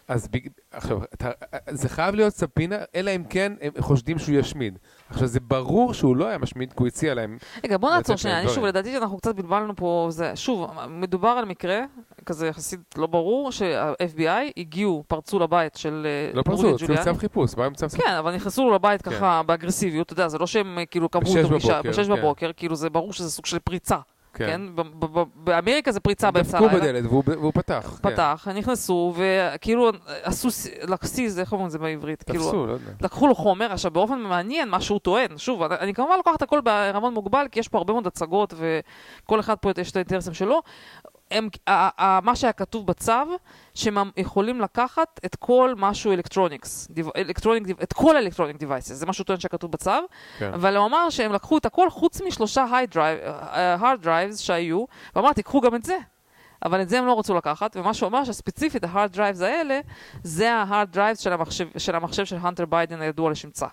אז בג... עכשיו, אתה... זה חייב להיות ספינה, אלא אם כן הם חושדים שהוא ישמיד. עכשיו, זה ברור שהוא לא היה משמיד, כי הוא הציע להם... רגע, בוא נעצור שנייה, אני שוב. לדעתי שאנחנו קצת בלבלנו פה, זה, שוב, מדובר על מקרה, כזה יחסית לא ברור, שה-FBI הגיעו, פרצו לבית של אה, לא פרצו, הוציאו. צו חיפוש, באו עם צו חיפוש. כן, אבל נכנסו לו לבית ככה באגרסיביות, אתה יודע, זה לא שהם אה, כאילו קבעו בשש בבוקר, בשש כן. בבוקר, כאילו זה ברור שזה סוג של פריצה, כן. כן? באמריקה זה פריצה באמצע דפקו הלילה. בדלת והוא פתח. כן. פתח, נכנסו, וכאילו עשו, ס- like seize, איך אומרים את זה בעברית? כאילו, תפסו, לא יודע. לקחו לו חומר, עכשיו באופן מעניין, מה שהוא טוען, שוב, אני, כמובן לוקחת הכל בעירבון מוגבל, כי יש פה הרבה מאוד הצגות, וכל אחד פה יש את האינטרסים שלו. הם, ה, ה, מה שהיה כתוב בצו, שהם יכולים לקחת את כל משהו electronics, electronic, את כל ה electronic devices, זה מה שהוא טוען שכתוב בצו, כן. אבל הוא אמר שהם לקחו את הכל חוץ משלושה hard uh, hard drives שהיו, ואמר, תיקחו גם את זה. אבל את זה הם לא רצו לקחת, ומה שהוא אמר שספציפית ה-hard drives האלה, זה ה-hard drives של המחשב של, המחשב של הנטר ביידן הידוע לשמצה.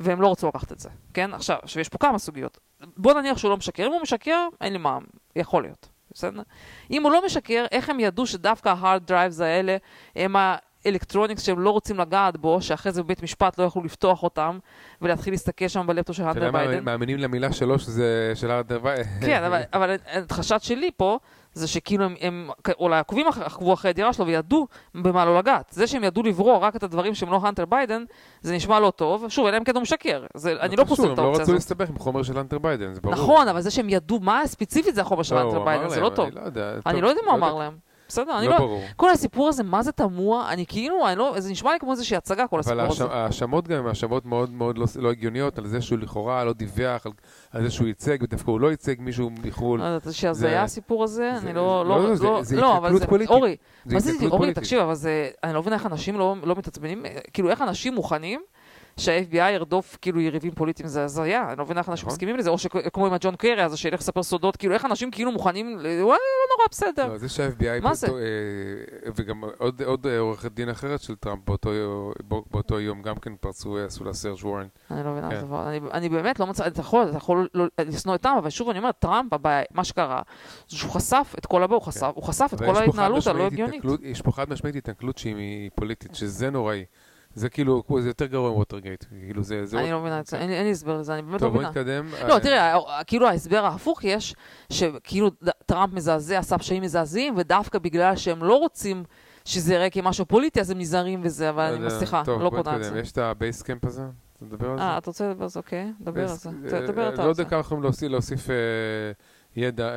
והם לא רצו לקחת את זה, כן? עכשיו, עכשיו יש פה כמה סוגיות. בוא נניח שהוא לא משקר, אם הוא משקר, אין לי מה, יכול להיות, בסדר? אם הוא לא משקר, איך הם ידעו שדווקא ה-hard drives האלה הם האלקטרוניקס שהם לא רוצים לגעת בו, שאחרי זה בבית משפט לא יכלו לפתוח אותם ולהתחיל להסתכל שם בלפטופ של אתה הנטר יודע מה, ביידן? מאמינים למילה שלו שזה של הנטר ביידן. כן, אבל, אבל החשד שלי פה, זה שכאילו הם, הם אולי עקובים אח- עקבו אחרי הדירה שלו וידעו במה לא לגעת. זה שהם ידעו לברור רק את הדברים שהם לא הנטר ביידן, זה נשמע לא טוב. שוב, אלא אם כן הוא משקר. זה, אני לא פוסל את הם לא האופציה רצו הזאת. להסתבך עם חומר של הנטר ביידן, זה ברור. נכון, אבל זה שהם ידעו מה ספציפית זה החומר של לא, הנטר הוא ביידן, זה לא טוב. אני לא יודע. אני לא יודע מה הוא. אמר להם. בסדר, אני לא לא... ברור. כל הסיפור הזה, מה זה תמוה? אני כאילו, אני לא... זה נשמע לי כמו איזושהי הצגה, כל אבל הסיפור הזה. ההאש- ההאשמות גם הן האשמות מאוד מאוד לא- לא הגיוניות, על זה שהוא לכאורה לא דיווח, על- על זה שהוא ייצג, ודווקא הוא לא ייצג מישהו מחו"ל. לא יודעת, זה- שהזיה הסיפור הזה, זה- אני לא... לא, לא, זה- לא, זה לא, אבל זה... פוליטית. אורי, זה זה, התנכלות אורי. תקשיב, אבל זה, אני לא מבינה איך אנשים לא, לא מתעצבנים, כאילו איך אנשים מוכנים שה-FBI ירדוף כאילו יריבים פוליטיים, זה הזיה, אני לא מבינה איך אנשים נכון. מסכימים לזה, או שכמו עם הג'ון קרי הזה, שילך לספר סודות, כאילו איך אנשים כאילו מוכנים, וואלה, לא נורא, בסדר. לא, זה שה-FBI, מה זה? באותו, אה, וגם עוד- אה, עורכת דין אחרת של טראמפ באותו בא- באותו יום גם כן פרצו, עשו לה search warrant. אני לא מבינה כן. את הדבר, אני, באמת לא מצא, אתה יכול, אתה יכול לא, לשנוא את טראמפ, אבל שוב אני אומרת, טראמפ, מה שקרה, זה שהוא חשף את כל הבא, הוא חשף, את כן. אבל כל ההתנהלות הלא הגיונית. יש פה חד משמעית התנכלות שהיא פוליטית, שזה נוראי. זה כאילו, זה יותר גרוע מווטרגייט. כאילו זה... זה אני עוד- לא מבינה את זה, אין לי- הסבר לזה, אני באמת לא טוב, בוא מבינה. נתקדם. לא, אה, תראה, ה- כאילו ההסבר ההפוך יש, שכאילו טראמפ מזעזע, עשה פשעים מזעזעים, ודווקא בגלל שהם לא רוצים שזה יראה כמשהו פוליטי, אז הם נזהרים בזה, אבל אני, יודע. סליחה, טוב, לא בוא פונה על נתקדם. זה. יש את ה Basecamp הזה? אתה מדבר על זה? אה, אתה רוצה לדבר על זה? אוקיי, דבר על זה. אה, דבר אתה לא על יודע זה. כמה יכולים להוסיף- אה, ידע, אה,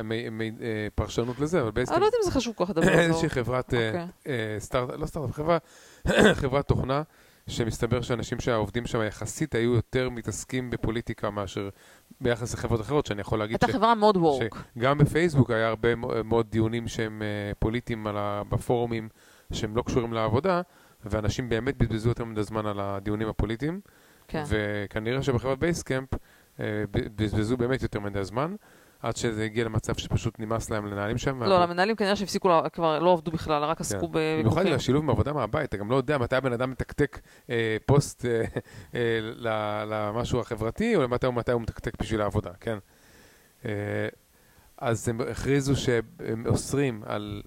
פרשנות לזה, אבל אני Basecamp לא יודעת אם זה חשוב כל כך לדבר על זה. איזושהי חברת, אה, אוקיי. אה, start, לא start, חברה, חברת תוכנה, שמסתבר שאנשים שהעובדים שם יחסית היו יותר מתעסקים בפוליטיקה מאשר ביחס לחברות אחרות, שאני יכול להגיד הייתה חברה מאוד וורק. שגם בפייסבוק היה הרבה מאוד דיונים שהם אה, פוליטיים ה- בפורומים שהם לא קשורים לעבודה, ואנשים באמת בזבזו יותר מדי זמן על הדיונים הפוליטיים, כן. וכנראה שבחברת Basecamp אה, ב- בזבזו באמת יותר מדי זמן, עד שזה הגיע למצב שפשוט נמאס להם למנהלים שם. לא, למנהלים כנראה שהפסיקו, כבר לא עבדו בכלל, רק עסקו כן. במיוחד בוויכוחים. עם השילוב מעבודה מהבית, אתה גם לא יודע מתי הבן אדם מתקתק אה, פוסט אה, אה, למשהו החברתי, או מתי, הוא מתקתק בשביל העבודה, כן? אז הם הכריזו שהם אוסרים על,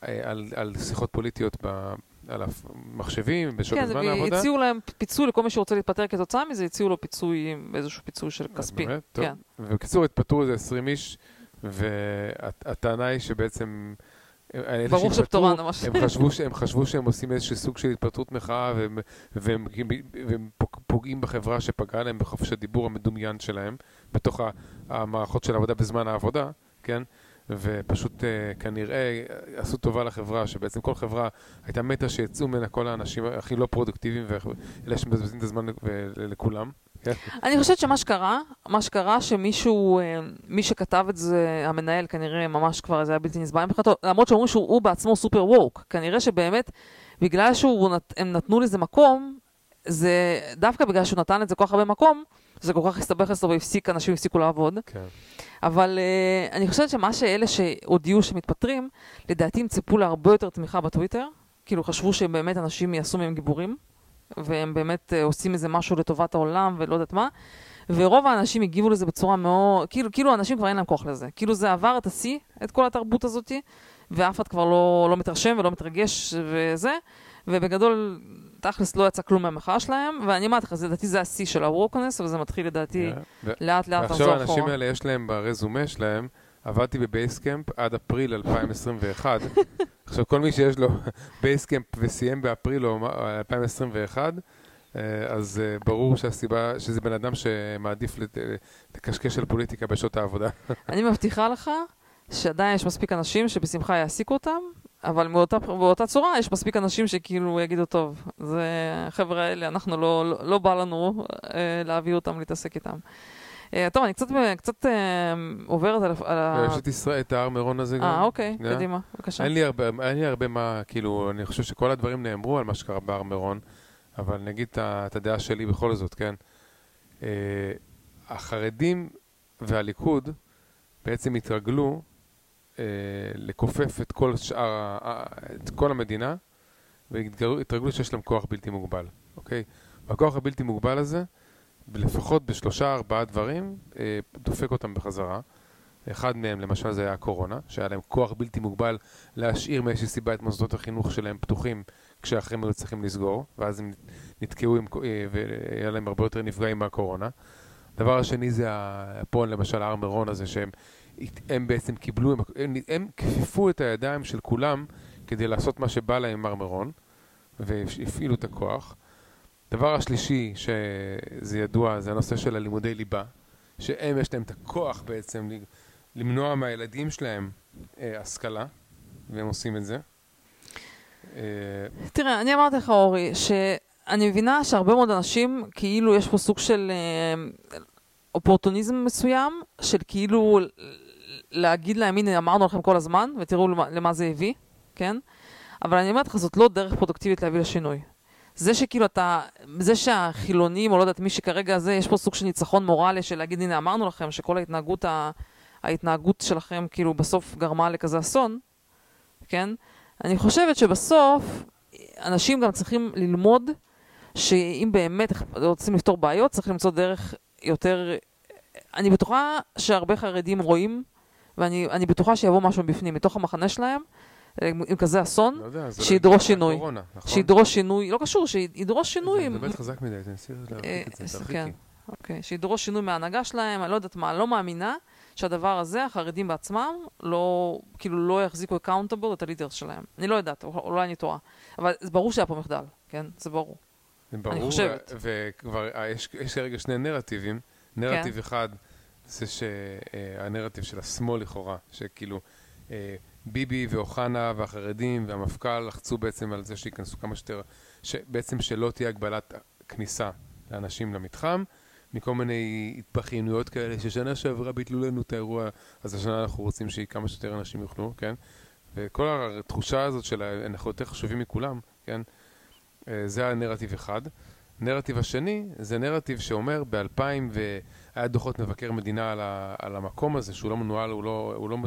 על, על שיחות פוליטיות ב, על המחשבים בשעות כן, הזמן העבודה. והציעו להם פיצוי לכל מי שרוצה להתפטר כתוצאה מזה, הציעו לו פיצוי, איזשהו פיצוי של כספי. באמת, טוב. כן. ובקיצור, התפטרו איזה 20 איש, והטענה היא שבעצם... שהתפטרו, שפטורן, ממש. הם חשבו, ש, הם חשבו שהם עושים איזשהו סוג של התפטרות מחאה והם, והם, והם פוג- פוגעים בחברה שפגעה להם בחופש הדיבור המדומיין שלהם בתוך המערכות של העבודה בזמן העבודה, כן? ופשוט uh, כנראה אה, עשו טובה לחברה, שבעצם כל חברה הייתה מתה שיצאו ממנה כל האנשים הכי לא פרודוקטיביים ואלה שמבזבזים את הזמן לכולם. כן? אני חושבת שמה שקרה, מה שקרה שמישהו, אה, מי שכתב את זה, המנהל כנראה ממש כבר, זה היה בלתי נסבל מבחינתו, למרות שאומרים שהוא בעצמו סופר ווק, כנראה שבאמת, בגלל שהם נת, נתנו לזה מקום, זה דווקא בגלל שהוא נתן את זה כל כך הרבה מקום, זה כל כך הסתבך אצלו והפסיק, אנשים הפסיקו לעבוד. כן. אבל uh, אני חושבת שמה שאלה שהודיעו שמתפטרים, לדעתי הם ציפו להרבה יותר תמיכה בטוויטר. כאילו חשבו שבאמת אנשים יעשו מהם גיבורים, והם באמת uh, עושים איזה משהו לטובת העולם ולא יודעת מה. ורוב האנשים הגיבו לזה בצורה מאוד, כאילו, כאילו אנשים כבר אין להם כוח לזה. כאילו זה עבר את השיא, את כל התרבות הזאת, ואף אחד כבר לא, לא מתרשם ולא מתרגש וזה, ובגדול, תכלס לא יצא כלום מהמחאה שלהם, ואני אומרת לך, לדעתי זה השיא של ה wokeness, אבל זה מתחיל לדעתי לאט לאט לחזור ועכשיו האנשים אחורה. האלה, יש להם ברזומה שלהם, עבדתי ב Basecamp עד אפריל 2021. עכשיו, כל מי שיש לו Basecamp וסיים באפריל או מה- 2021, אה, אז אה, ברור שהסיבה, שזה בן אדם שמעדיף לקשקש על פוליטיקה בשעות העבודה. אני מבטיחה לך שעדיין יש מספיק אנשים שבשמחה יעסיקו אותם, אבל מאותה, באותה צורה יש מספיק אנשים שכאילו יגידו, טוב, זה החבר'ה האלה, אנחנו לא, לא, לא בא לנו אה, להביא אותם להתעסק איתם. אה, טוב, אני קצת, קצת אה, עוברת על, על ה... יש את ישראל, את ההר מירון הזה גם. אה, אוקיי, אה? קדימה, בבקשה. אין לי הרבה, אין לי הרבה מה, כאילו, אני חושב שכל הדברים נאמרו על מה שקרה בהר מירון, אבל אני אגיד את הדעה שלי בכל זאת, כן? אה, החרדים והליכוד בעצם התרגלו לכופף את כל שאר, את כל המדינה, והתרגלו שיש להם כוח בלתי מוגבל, אוקיי? והכוח הבלתי מוגבל הזה, לפחות בשלושה ארבעה דברים, אה, דופק אותם בחזרה. אחד מהם למשל זה היה הקורונה, שהיה להם כוח בלתי מוגבל להשאיר מאיזושהי סיבה את מוסדות החינוך שלהם פתוחים כשאחרים היו צריכים לסגור, ואז הם נתקעו עם, אה, והיה להם הרבה יותר נפגעים מהקורונה. הדבר השני זה ה- פה למשל הר מירון הזה, שהם הם בעצם קיבלו, הם, הם, כפיפו את הידיים של כולם כדי לעשות מה שבא להם הר מירון, והפעילו את הכוח. דבר השלישי, שזה ידוע, זה הנושא של הלימודי ליבה, שהם יש להם את הכוח בעצם למנוע מהילדים שלהם אה, השכלה, והם עושים את זה. אה, תראה, אני אמרתי לך, אורי, שאני מבינה שהרבה מאוד אנשים, כאילו יש פה סוג של אה, אופורטוניזם מסוים, של כאילו להגיד להם, הנה, אמרנו לכם כל הזמן, ותראו למה, למה זה הביא, כן? אבל אני אומרת לך, זאת לא דרך פרודוקטיבית להביא לשינוי. זה שכאילו אתה, זה שהחילונים, או לא יודעת מי שכרגע זה, יש פה סוג של ניצחון מורלי של להגיד, הנה, אמרנו לכם שכל ההתנהגות, ה, ההתנהגות שלכם כאילו בסוף גרמה לכזה אסון, כן? אני חושבת שבסוף אנשים גם צריכים ללמוד שאם באמת רוצים לפתור בעיות, צריך למצוא דרך יותר... אני בטוחה שהרבה חרדים רואים, ואני אני בטוחה שיבוא משהו מבפנים, מתוך המחנה שלהם, עם כזה אסון, לא יודע, לא שידרוש שינוי. נכון? שידרוש שינוי, לא קשור, שידרוש שינוי. זה מדברת חזק מדי, תנסי להרחיק את זה, אה, תרחיקי. כן. אוקיי, שידרוש שינוי מההנהגה שלהם, אני לא יודעת מה, לא מאמינה שהדבר הזה, החרדים בעצמם, לא, כאילו לא יחזיקו אקאונטבל את הלידר שלהם. אני לא יודעת, אולי אני טועה. אבל זה ברור שהיה פה מחדל, כן? זה ברור. זה ברור, וכבר אה, יש, כרגע שני נרטיבים. נרטיב אחד זה שהנרטיב של השמאל לכאורה, שכאילו אה, ביבי ואוחנה והחרדים והמפכ"ל לחצו בעצם על זה שייכנסו כמה שיותר, בעצם שלא תהיה הגבלת כניסה לאנשים למתחם, מכל מיני התבכיינויות כאלה, ששנה שעברה ביטלו לנו את האירוע, אז השנה אנחנו רוצים שכמה שיותר אנשים יוכלו, כן? וכל התחושה הזאת של אנחנו יותר חשובים מכולם, כן? אה, זה הנרטיב אחד. נרטיב השני זה נרטיב שאומר ב-2000 והיה דוחות מבקר מדינה על, ה, על המקום הזה שהוא לא מנוהל, הוא לא, הוא לא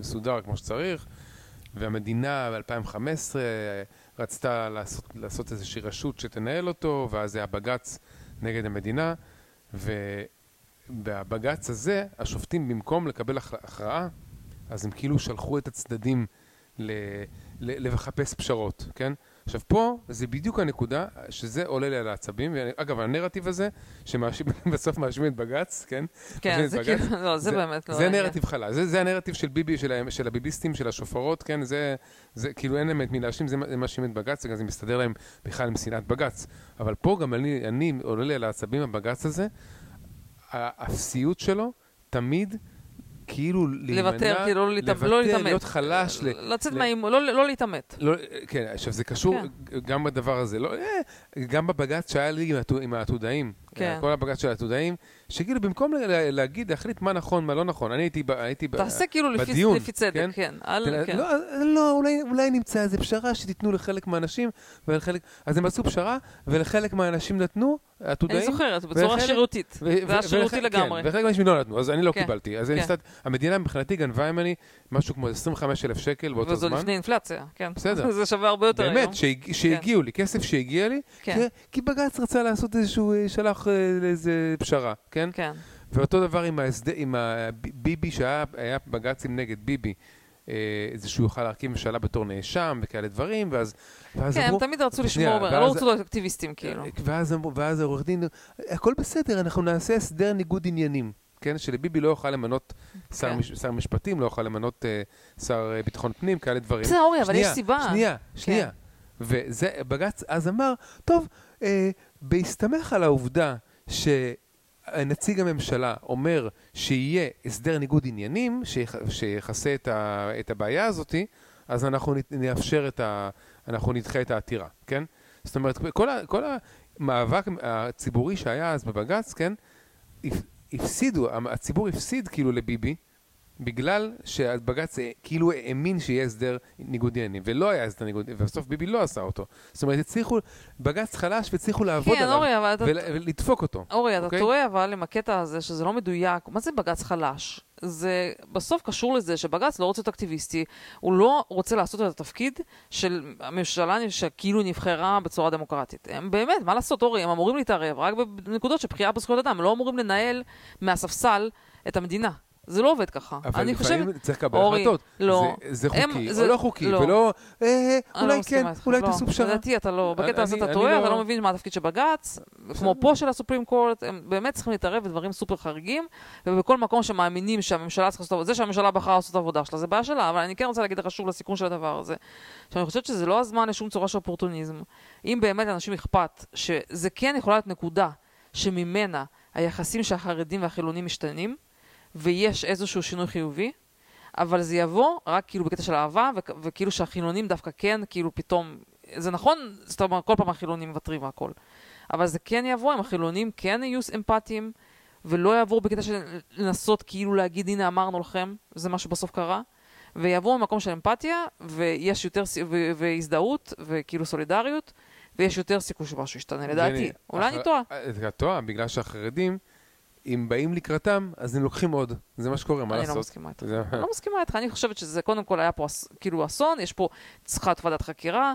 מסודר כמו שצריך והמדינה ב-2015 רצתה לעשות, לעשות איזושהי רשות שתנהל אותו ואז היה בג"ץ נגד המדינה ובבג"ץ הזה השופטים במקום לקבל הכ- הכרעה אז הם כאילו שלחו את הצדדים ל, ל, לחפש פשרות, כן? עכשיו פה זה בדיוק הנקודה שזה עולה לי על העצבים, ואגב הנרטיב הזה שבסוף מאשימים את בג"ץ, כן? כן, זה את בג"ץ, כאילו, לא, זה באמת לא... זה. נרטיב חלש, זה, זה הנרטיב של ביבי, של, הביביסטים, של השופרות, כן? זה, זה כאילו אין להם את מי להאשים, זה מאשים את בג"ץ, וגם זה מסתדר להם בכלל עם שנאת בג"ץ. אבל פה גם אני, אני עולה לי על העצבים הבג"ץ הזה, האפסיות שלו תמיד כאילו להימנע, לוותר, כאילו לא להתאמ- לוותר, לא. להיות חלש, ל- לצאת מהאימון, לא- לא להתעמת. לא, כן, עכשיו זה קשור כן. גם בדבר הזה, לא, אה, גם בבג"ץ שהיה לי עם העתודאים, כן. כל הבג"ץ של העתודאים, שכאילו במקום לה- להגיד, להחליט מה נכון, מה לא נכון, אני הייתי, ב- הייתי ב- תעשה כאילו לפי- בדיון, לפי צדק, כן? כן. לא, כן. לא, לא, אולי, אולי נמצא איזה פשרה שתיתנו לחלק מהאנשים, ולחלק... אז הם עשו פשרה, ולחלק מהאנשים נתנו, עתודאים. אני זוכרת, בצורה ולחלק- שרירותית. זה היה שרירותי לגמרי. כן, וחלק מהאנשים לא נתנו, אז אני לא כן, קיבלתי. אז כן. המדינה מבחינתי גנבה ממני משהו כמו 25 אלף שקל באותו וזו זמן. לפני אינפלציה, כן. בסדר. זה שווה הרבה יותר היום. באמת, שהג- שהגיעו לי, כסף שהגיע לי, כן. כי- כי בג"ץ רצה לעשות איזשהו, אה, שלח אה, לאיזה פשרה, כן? כן. ואותו דבר עם ההסדר, עם הביבי, שהיה היה בג"צים נגד ביבי, אה, זה שהוא יוכל להרכיב ממשלה בתור נאשם וכאלה דברים, ואז, ואז כן, הם אמרו, תמיד רצו שנייה, לשמור, לא ואז- רצו להיות אקטיביסטים, כאילו. ואז אמרו, ואז העורך דין, הכל בסדר, אנחנו נעשה הסדר ניגוד עניינים, כן? שלביבי לא יוכל למנות שר, כן. מש, שר משפטים, לא יוכל למנות אה, שר אה, ביטחון פנים, כאלה דברים. בסדר, אורי, אבל יש שנייה, סיבה. כן. שנייה, שנייה. וזה, בג"ץ אז אמר, טוב, אה, בהסתמך על העובדה שנציג הממשלה אומר שיהיה הסדר ניגוד עניינים, שיכ, שיכסה את, את הבעיה הזאתי, אז אנחנו נאפשר את ה... אנחנו נדחה את העתירה, כן? זאת אומרת, כל, ה, כל המאבק הציבורי שהיה אז בבג"ץ, כן? הפ- הפסידו, הציבור הפסיד כאילו לביבי, בגלל שבג"ץ אה, כאילו האמין שיהיה הסדר ניגוד עניינים, ולא היה הסדר ניגוד עניינים, ובסוף ביבי לא עשה אותו. זאת אומרת, הצליחו, בג"ץ חלש והצליחו לעבוד כן, עליו, אורי, אבל אתה... ול- ולדפוק אותו. אורי, אתה אוקיי? טועה אבל עם הקטע הזה שזה לא מדויק. מה זה בג"ץ חלש? זה בסוף קשור לזה שבג"ץ לא רוצה להיות אקטיביסטי, הוא לא רוצה לעשות את התפקיד של הממשלה שכאילו נבחרה בצורה דמוקרטית. הם באמת, מה לעשות, אורי, הם אמורים להתערב רק בנקודות של בחירה בזכויות אדם, הם לא אמורים לנהל מהספסל את המדינה. זה לא עובד ככה. אבל אני לפעמים חושבת... צריך לקבל החלטות. לא. זה, זה הם- חוקי זה- או לא חוקי, לא. ולא, אה, אני לא אולי כן, אולי לא. תעשו פשרה. לדעתי אתה לא, בקטע הזה אתה אני טועה, לא- אתה לא מבין מה התפקיד של בג"ץ, כמו פה של הסופרים קורט, הם באמת צריכים להתערב בדברים סופר חריגים, ובכל מקום שמאמינים שהממשלה צריכה לעשות עבודה, זה שהממשלה בחרה לעשות עבודה שלה, זה בעיה שלה, אבל אני כן רוצה להגיד לך שוב לסיכון של הדבר הזה, שאני חושבת שזה לא הזמן לשום צורה של אופורטוניזם. אם באמת לאנשים אכפת, שזה כן יכולה להיות נקודה שממנה היחסים של החרדים והחילונים משתנים, ויש איזשהו שינוי חיובי, אבל זה יבוא רק כאילו בקטע של אהבה, וכ- וכאילו שהחילונים דווקא כן, כאילו פתאום, זה נכון, זאת אומרת, כל פעם החילונים מוותרים והכל, אבל זה כן יבוא, אם החילונים כן יהיו אמפתיים, ולא יעברו בקטע של לנסות כאילו להגיד, הנה אמרנו לכם, זה מה שבסוף קרה, ויבואו ממקום של אמפתיה, ויש יותר, ו- והזדהות, וכאילו סולידריות, ויש יותר סיכוי שמשהו ישתנה, לדעתי. אולי אני טועה. אה, את טועה, בגלל שהחרדים, אם באים לקראתם, אז הם לוקחים עוד. זה מה שקורה, מה אני לעשות? לא מסכימה איתך. זה- אני לא מסכימה איתך, אני חושבת שזה קודם כל היה פה כאילו אסון, יש פה, צריכה להיות ועדת חקירה,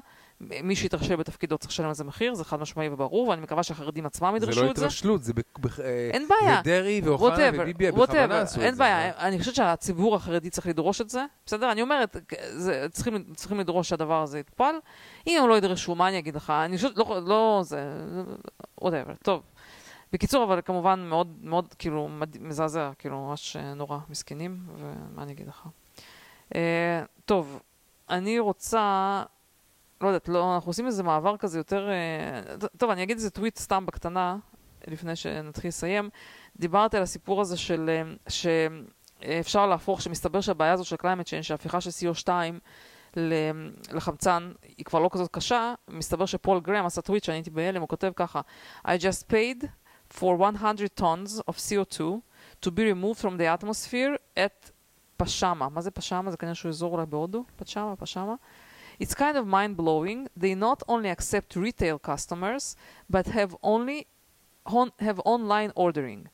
מי שיתרשל בתפקידו צריך לשלם על זה מחיר, זה חד משמעי וברור, ואני מקווה שהחרדים עצמם זה ידרשו לא את זה. התרשלות, זה בכ- בכ- אה, אין בעיה. ודרעי ואוחנה whatever, וביבי בכוונה עשו את זה. אין בעיה, אני חושבת שהציבור החרדי צריך לדרוש את זה, בסדר? אני אומרת, זה, צריכים, לדרוש שהדבר הזה יטופל. אם הם לא ידרשו, מה אני אגיד לך? אני חושבת, לא, לא זה, whatever, טוב. בקיצור, אבל כמובן מאוד, מאוד, כאילו. מזעזע, כאילו, ממש אה, נורא, מסכנים, ומה אני אגיד לך. אה, טוב, אני רוצה, לא יודעת, לא, אנחנו עושים איזה מעבר כזה יותר, אה, טוב, אני אגיד איזה טוויט סתם בקטנה, לפני שנתחיל לסיים. דיברתי על הסיפור הזה של, שאפשר להפוך, שמסתבר שהבעיה הזאת של climate change, שההפיכה של CO2 ל- לחמצן היא כבר לא כזאת קשה, מסתבר שפול גרם עשה טוויט שאני הייתי בהלם, הוא כותב ככה I just paid for 100 tons of CO2 to be removed from the atmosphere at פשמה. מה זה פשמה? זה כנראה שהוא אזור אולי בהודו? פשמה, פשמה. It's kind of mind-blowing. They not only accept retail customers, but have only on, have online ordering.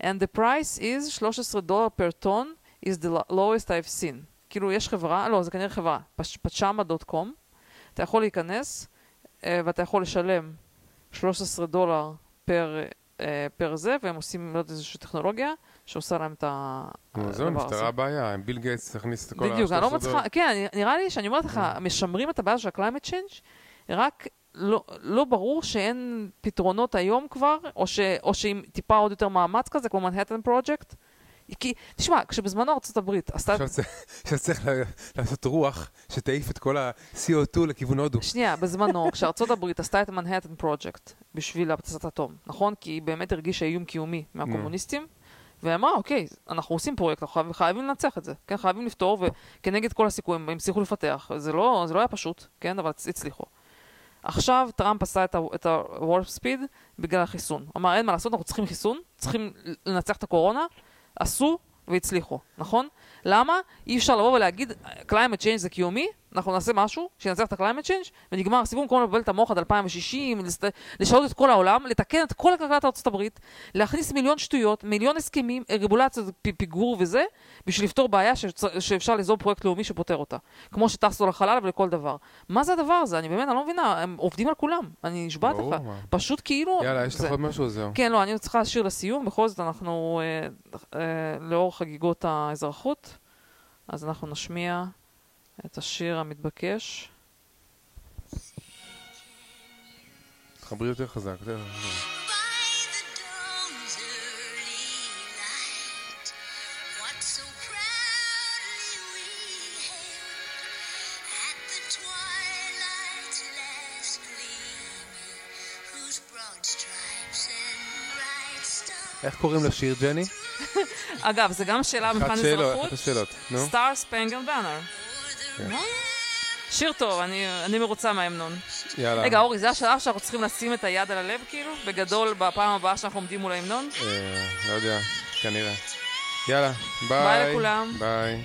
And the price is 13 דולר per ton is the lo- lowest I've seen. כאילו, יש חברה, לא, זה כנראה חברה, פצ'מה.com, אתה יכול להיכנס אה, ואתה יכול לשלם 13 דולר פר, אה, פר זה, והם עושים, לא יודעת, איזושהי טכנולוגיה שעושה להם את ה- נו, זהו, הדבר נפתרה הזה. הבעיה, אם ביל גייטס הכניס את כל בדיוק, אני לא ה-13 מצליחה, כן, נראה לי שאני אומרת לך, Mm. משמרים את הבעיה של ה-climate change, רק לא, לא ברור שאין פתרונות היום כבר, או, ש, או שעם טיפה עוד יותר מאמץ כזה, כמו מנהטן פרויקט. כי, תשמע, כשבזמנו ארצות הברית עשתה... עכשיו צריך- צריך לעשות רוח שתעיף את כל ה-CO2 לכיוון הודו. שנייה, בזמנו, כשארצות הברית עשתה את המנהטן פרויקט בשביל הפצצת אטום, נכון? כי היא באמת הרגישה איום קיומי מהקומוניסטים, והיא אמרה, אוקיי, אנחנו עושים פרויקט, אנחנו חייבים, לנצח את זה, כן? חייבים לפתור, וכנגד כל הסיכויים הם הצליחו לפתח. זה לא, זה לא היה פשוט, כן? אבל הצ- הצליחו. עכשיו טראמפ עשה את ה-warp speed בגלל החיסון. אמר, אין מה לעשות, אנחנו צריכים חיסון, צריכים לנצח את הקורונה, עשו והצליחו, נכון? למה? אי אפשר לבוא ולהגיד, climate change זה קיומי, אנחנו נעשה משהו שינצח את ה-climate change, ונגמר הסיבוב במקום לבלבל את המוח עד 2060, לשנות את כל העולם, לתקן את כל כלכלת ארה"ב, להכניס מיליון שטויות, מיליון הסכמים, רגולציות, פיגור וזה, בשביל לפתור בעיה שאפשר ליזום פרויקט לאומי שפותר אותה. כמו שטסנו לחלל ולכל דבר. מה זה הדבר הזה? אני באמת, אני לא מבינה, הם עובדים על כולם. אני נשבעת לך. פשוט כאילו... יאללה, יש לך עוד משהו זהו? כן, לא, אני צריכה לשיר לסיום, בכל זאת אנחנו, אה, אה, לאור חגיגות האזרחות, אז אנחנו נשמיע... את השיר המתבקש. תחברי יותר חזק, יותר חזק. איך קוראים לשיר, ג'ני? אגב, זה גם שאלה מבחן אזרחות. אחת השאלות, נו. Star Spangled Banner. כן. שיר טוב, אני מרוצה מההמנון. יאללה. רגע, אורי, זה השלב שאנחנו צריכים לשים את היד על הלב, כאילו? בגדול, בפעם הבאה שאנחנו עומדים מול ההמנון? אה, לא יודע, כנראה. יאללה, ביי. ביי לכולם. ביי.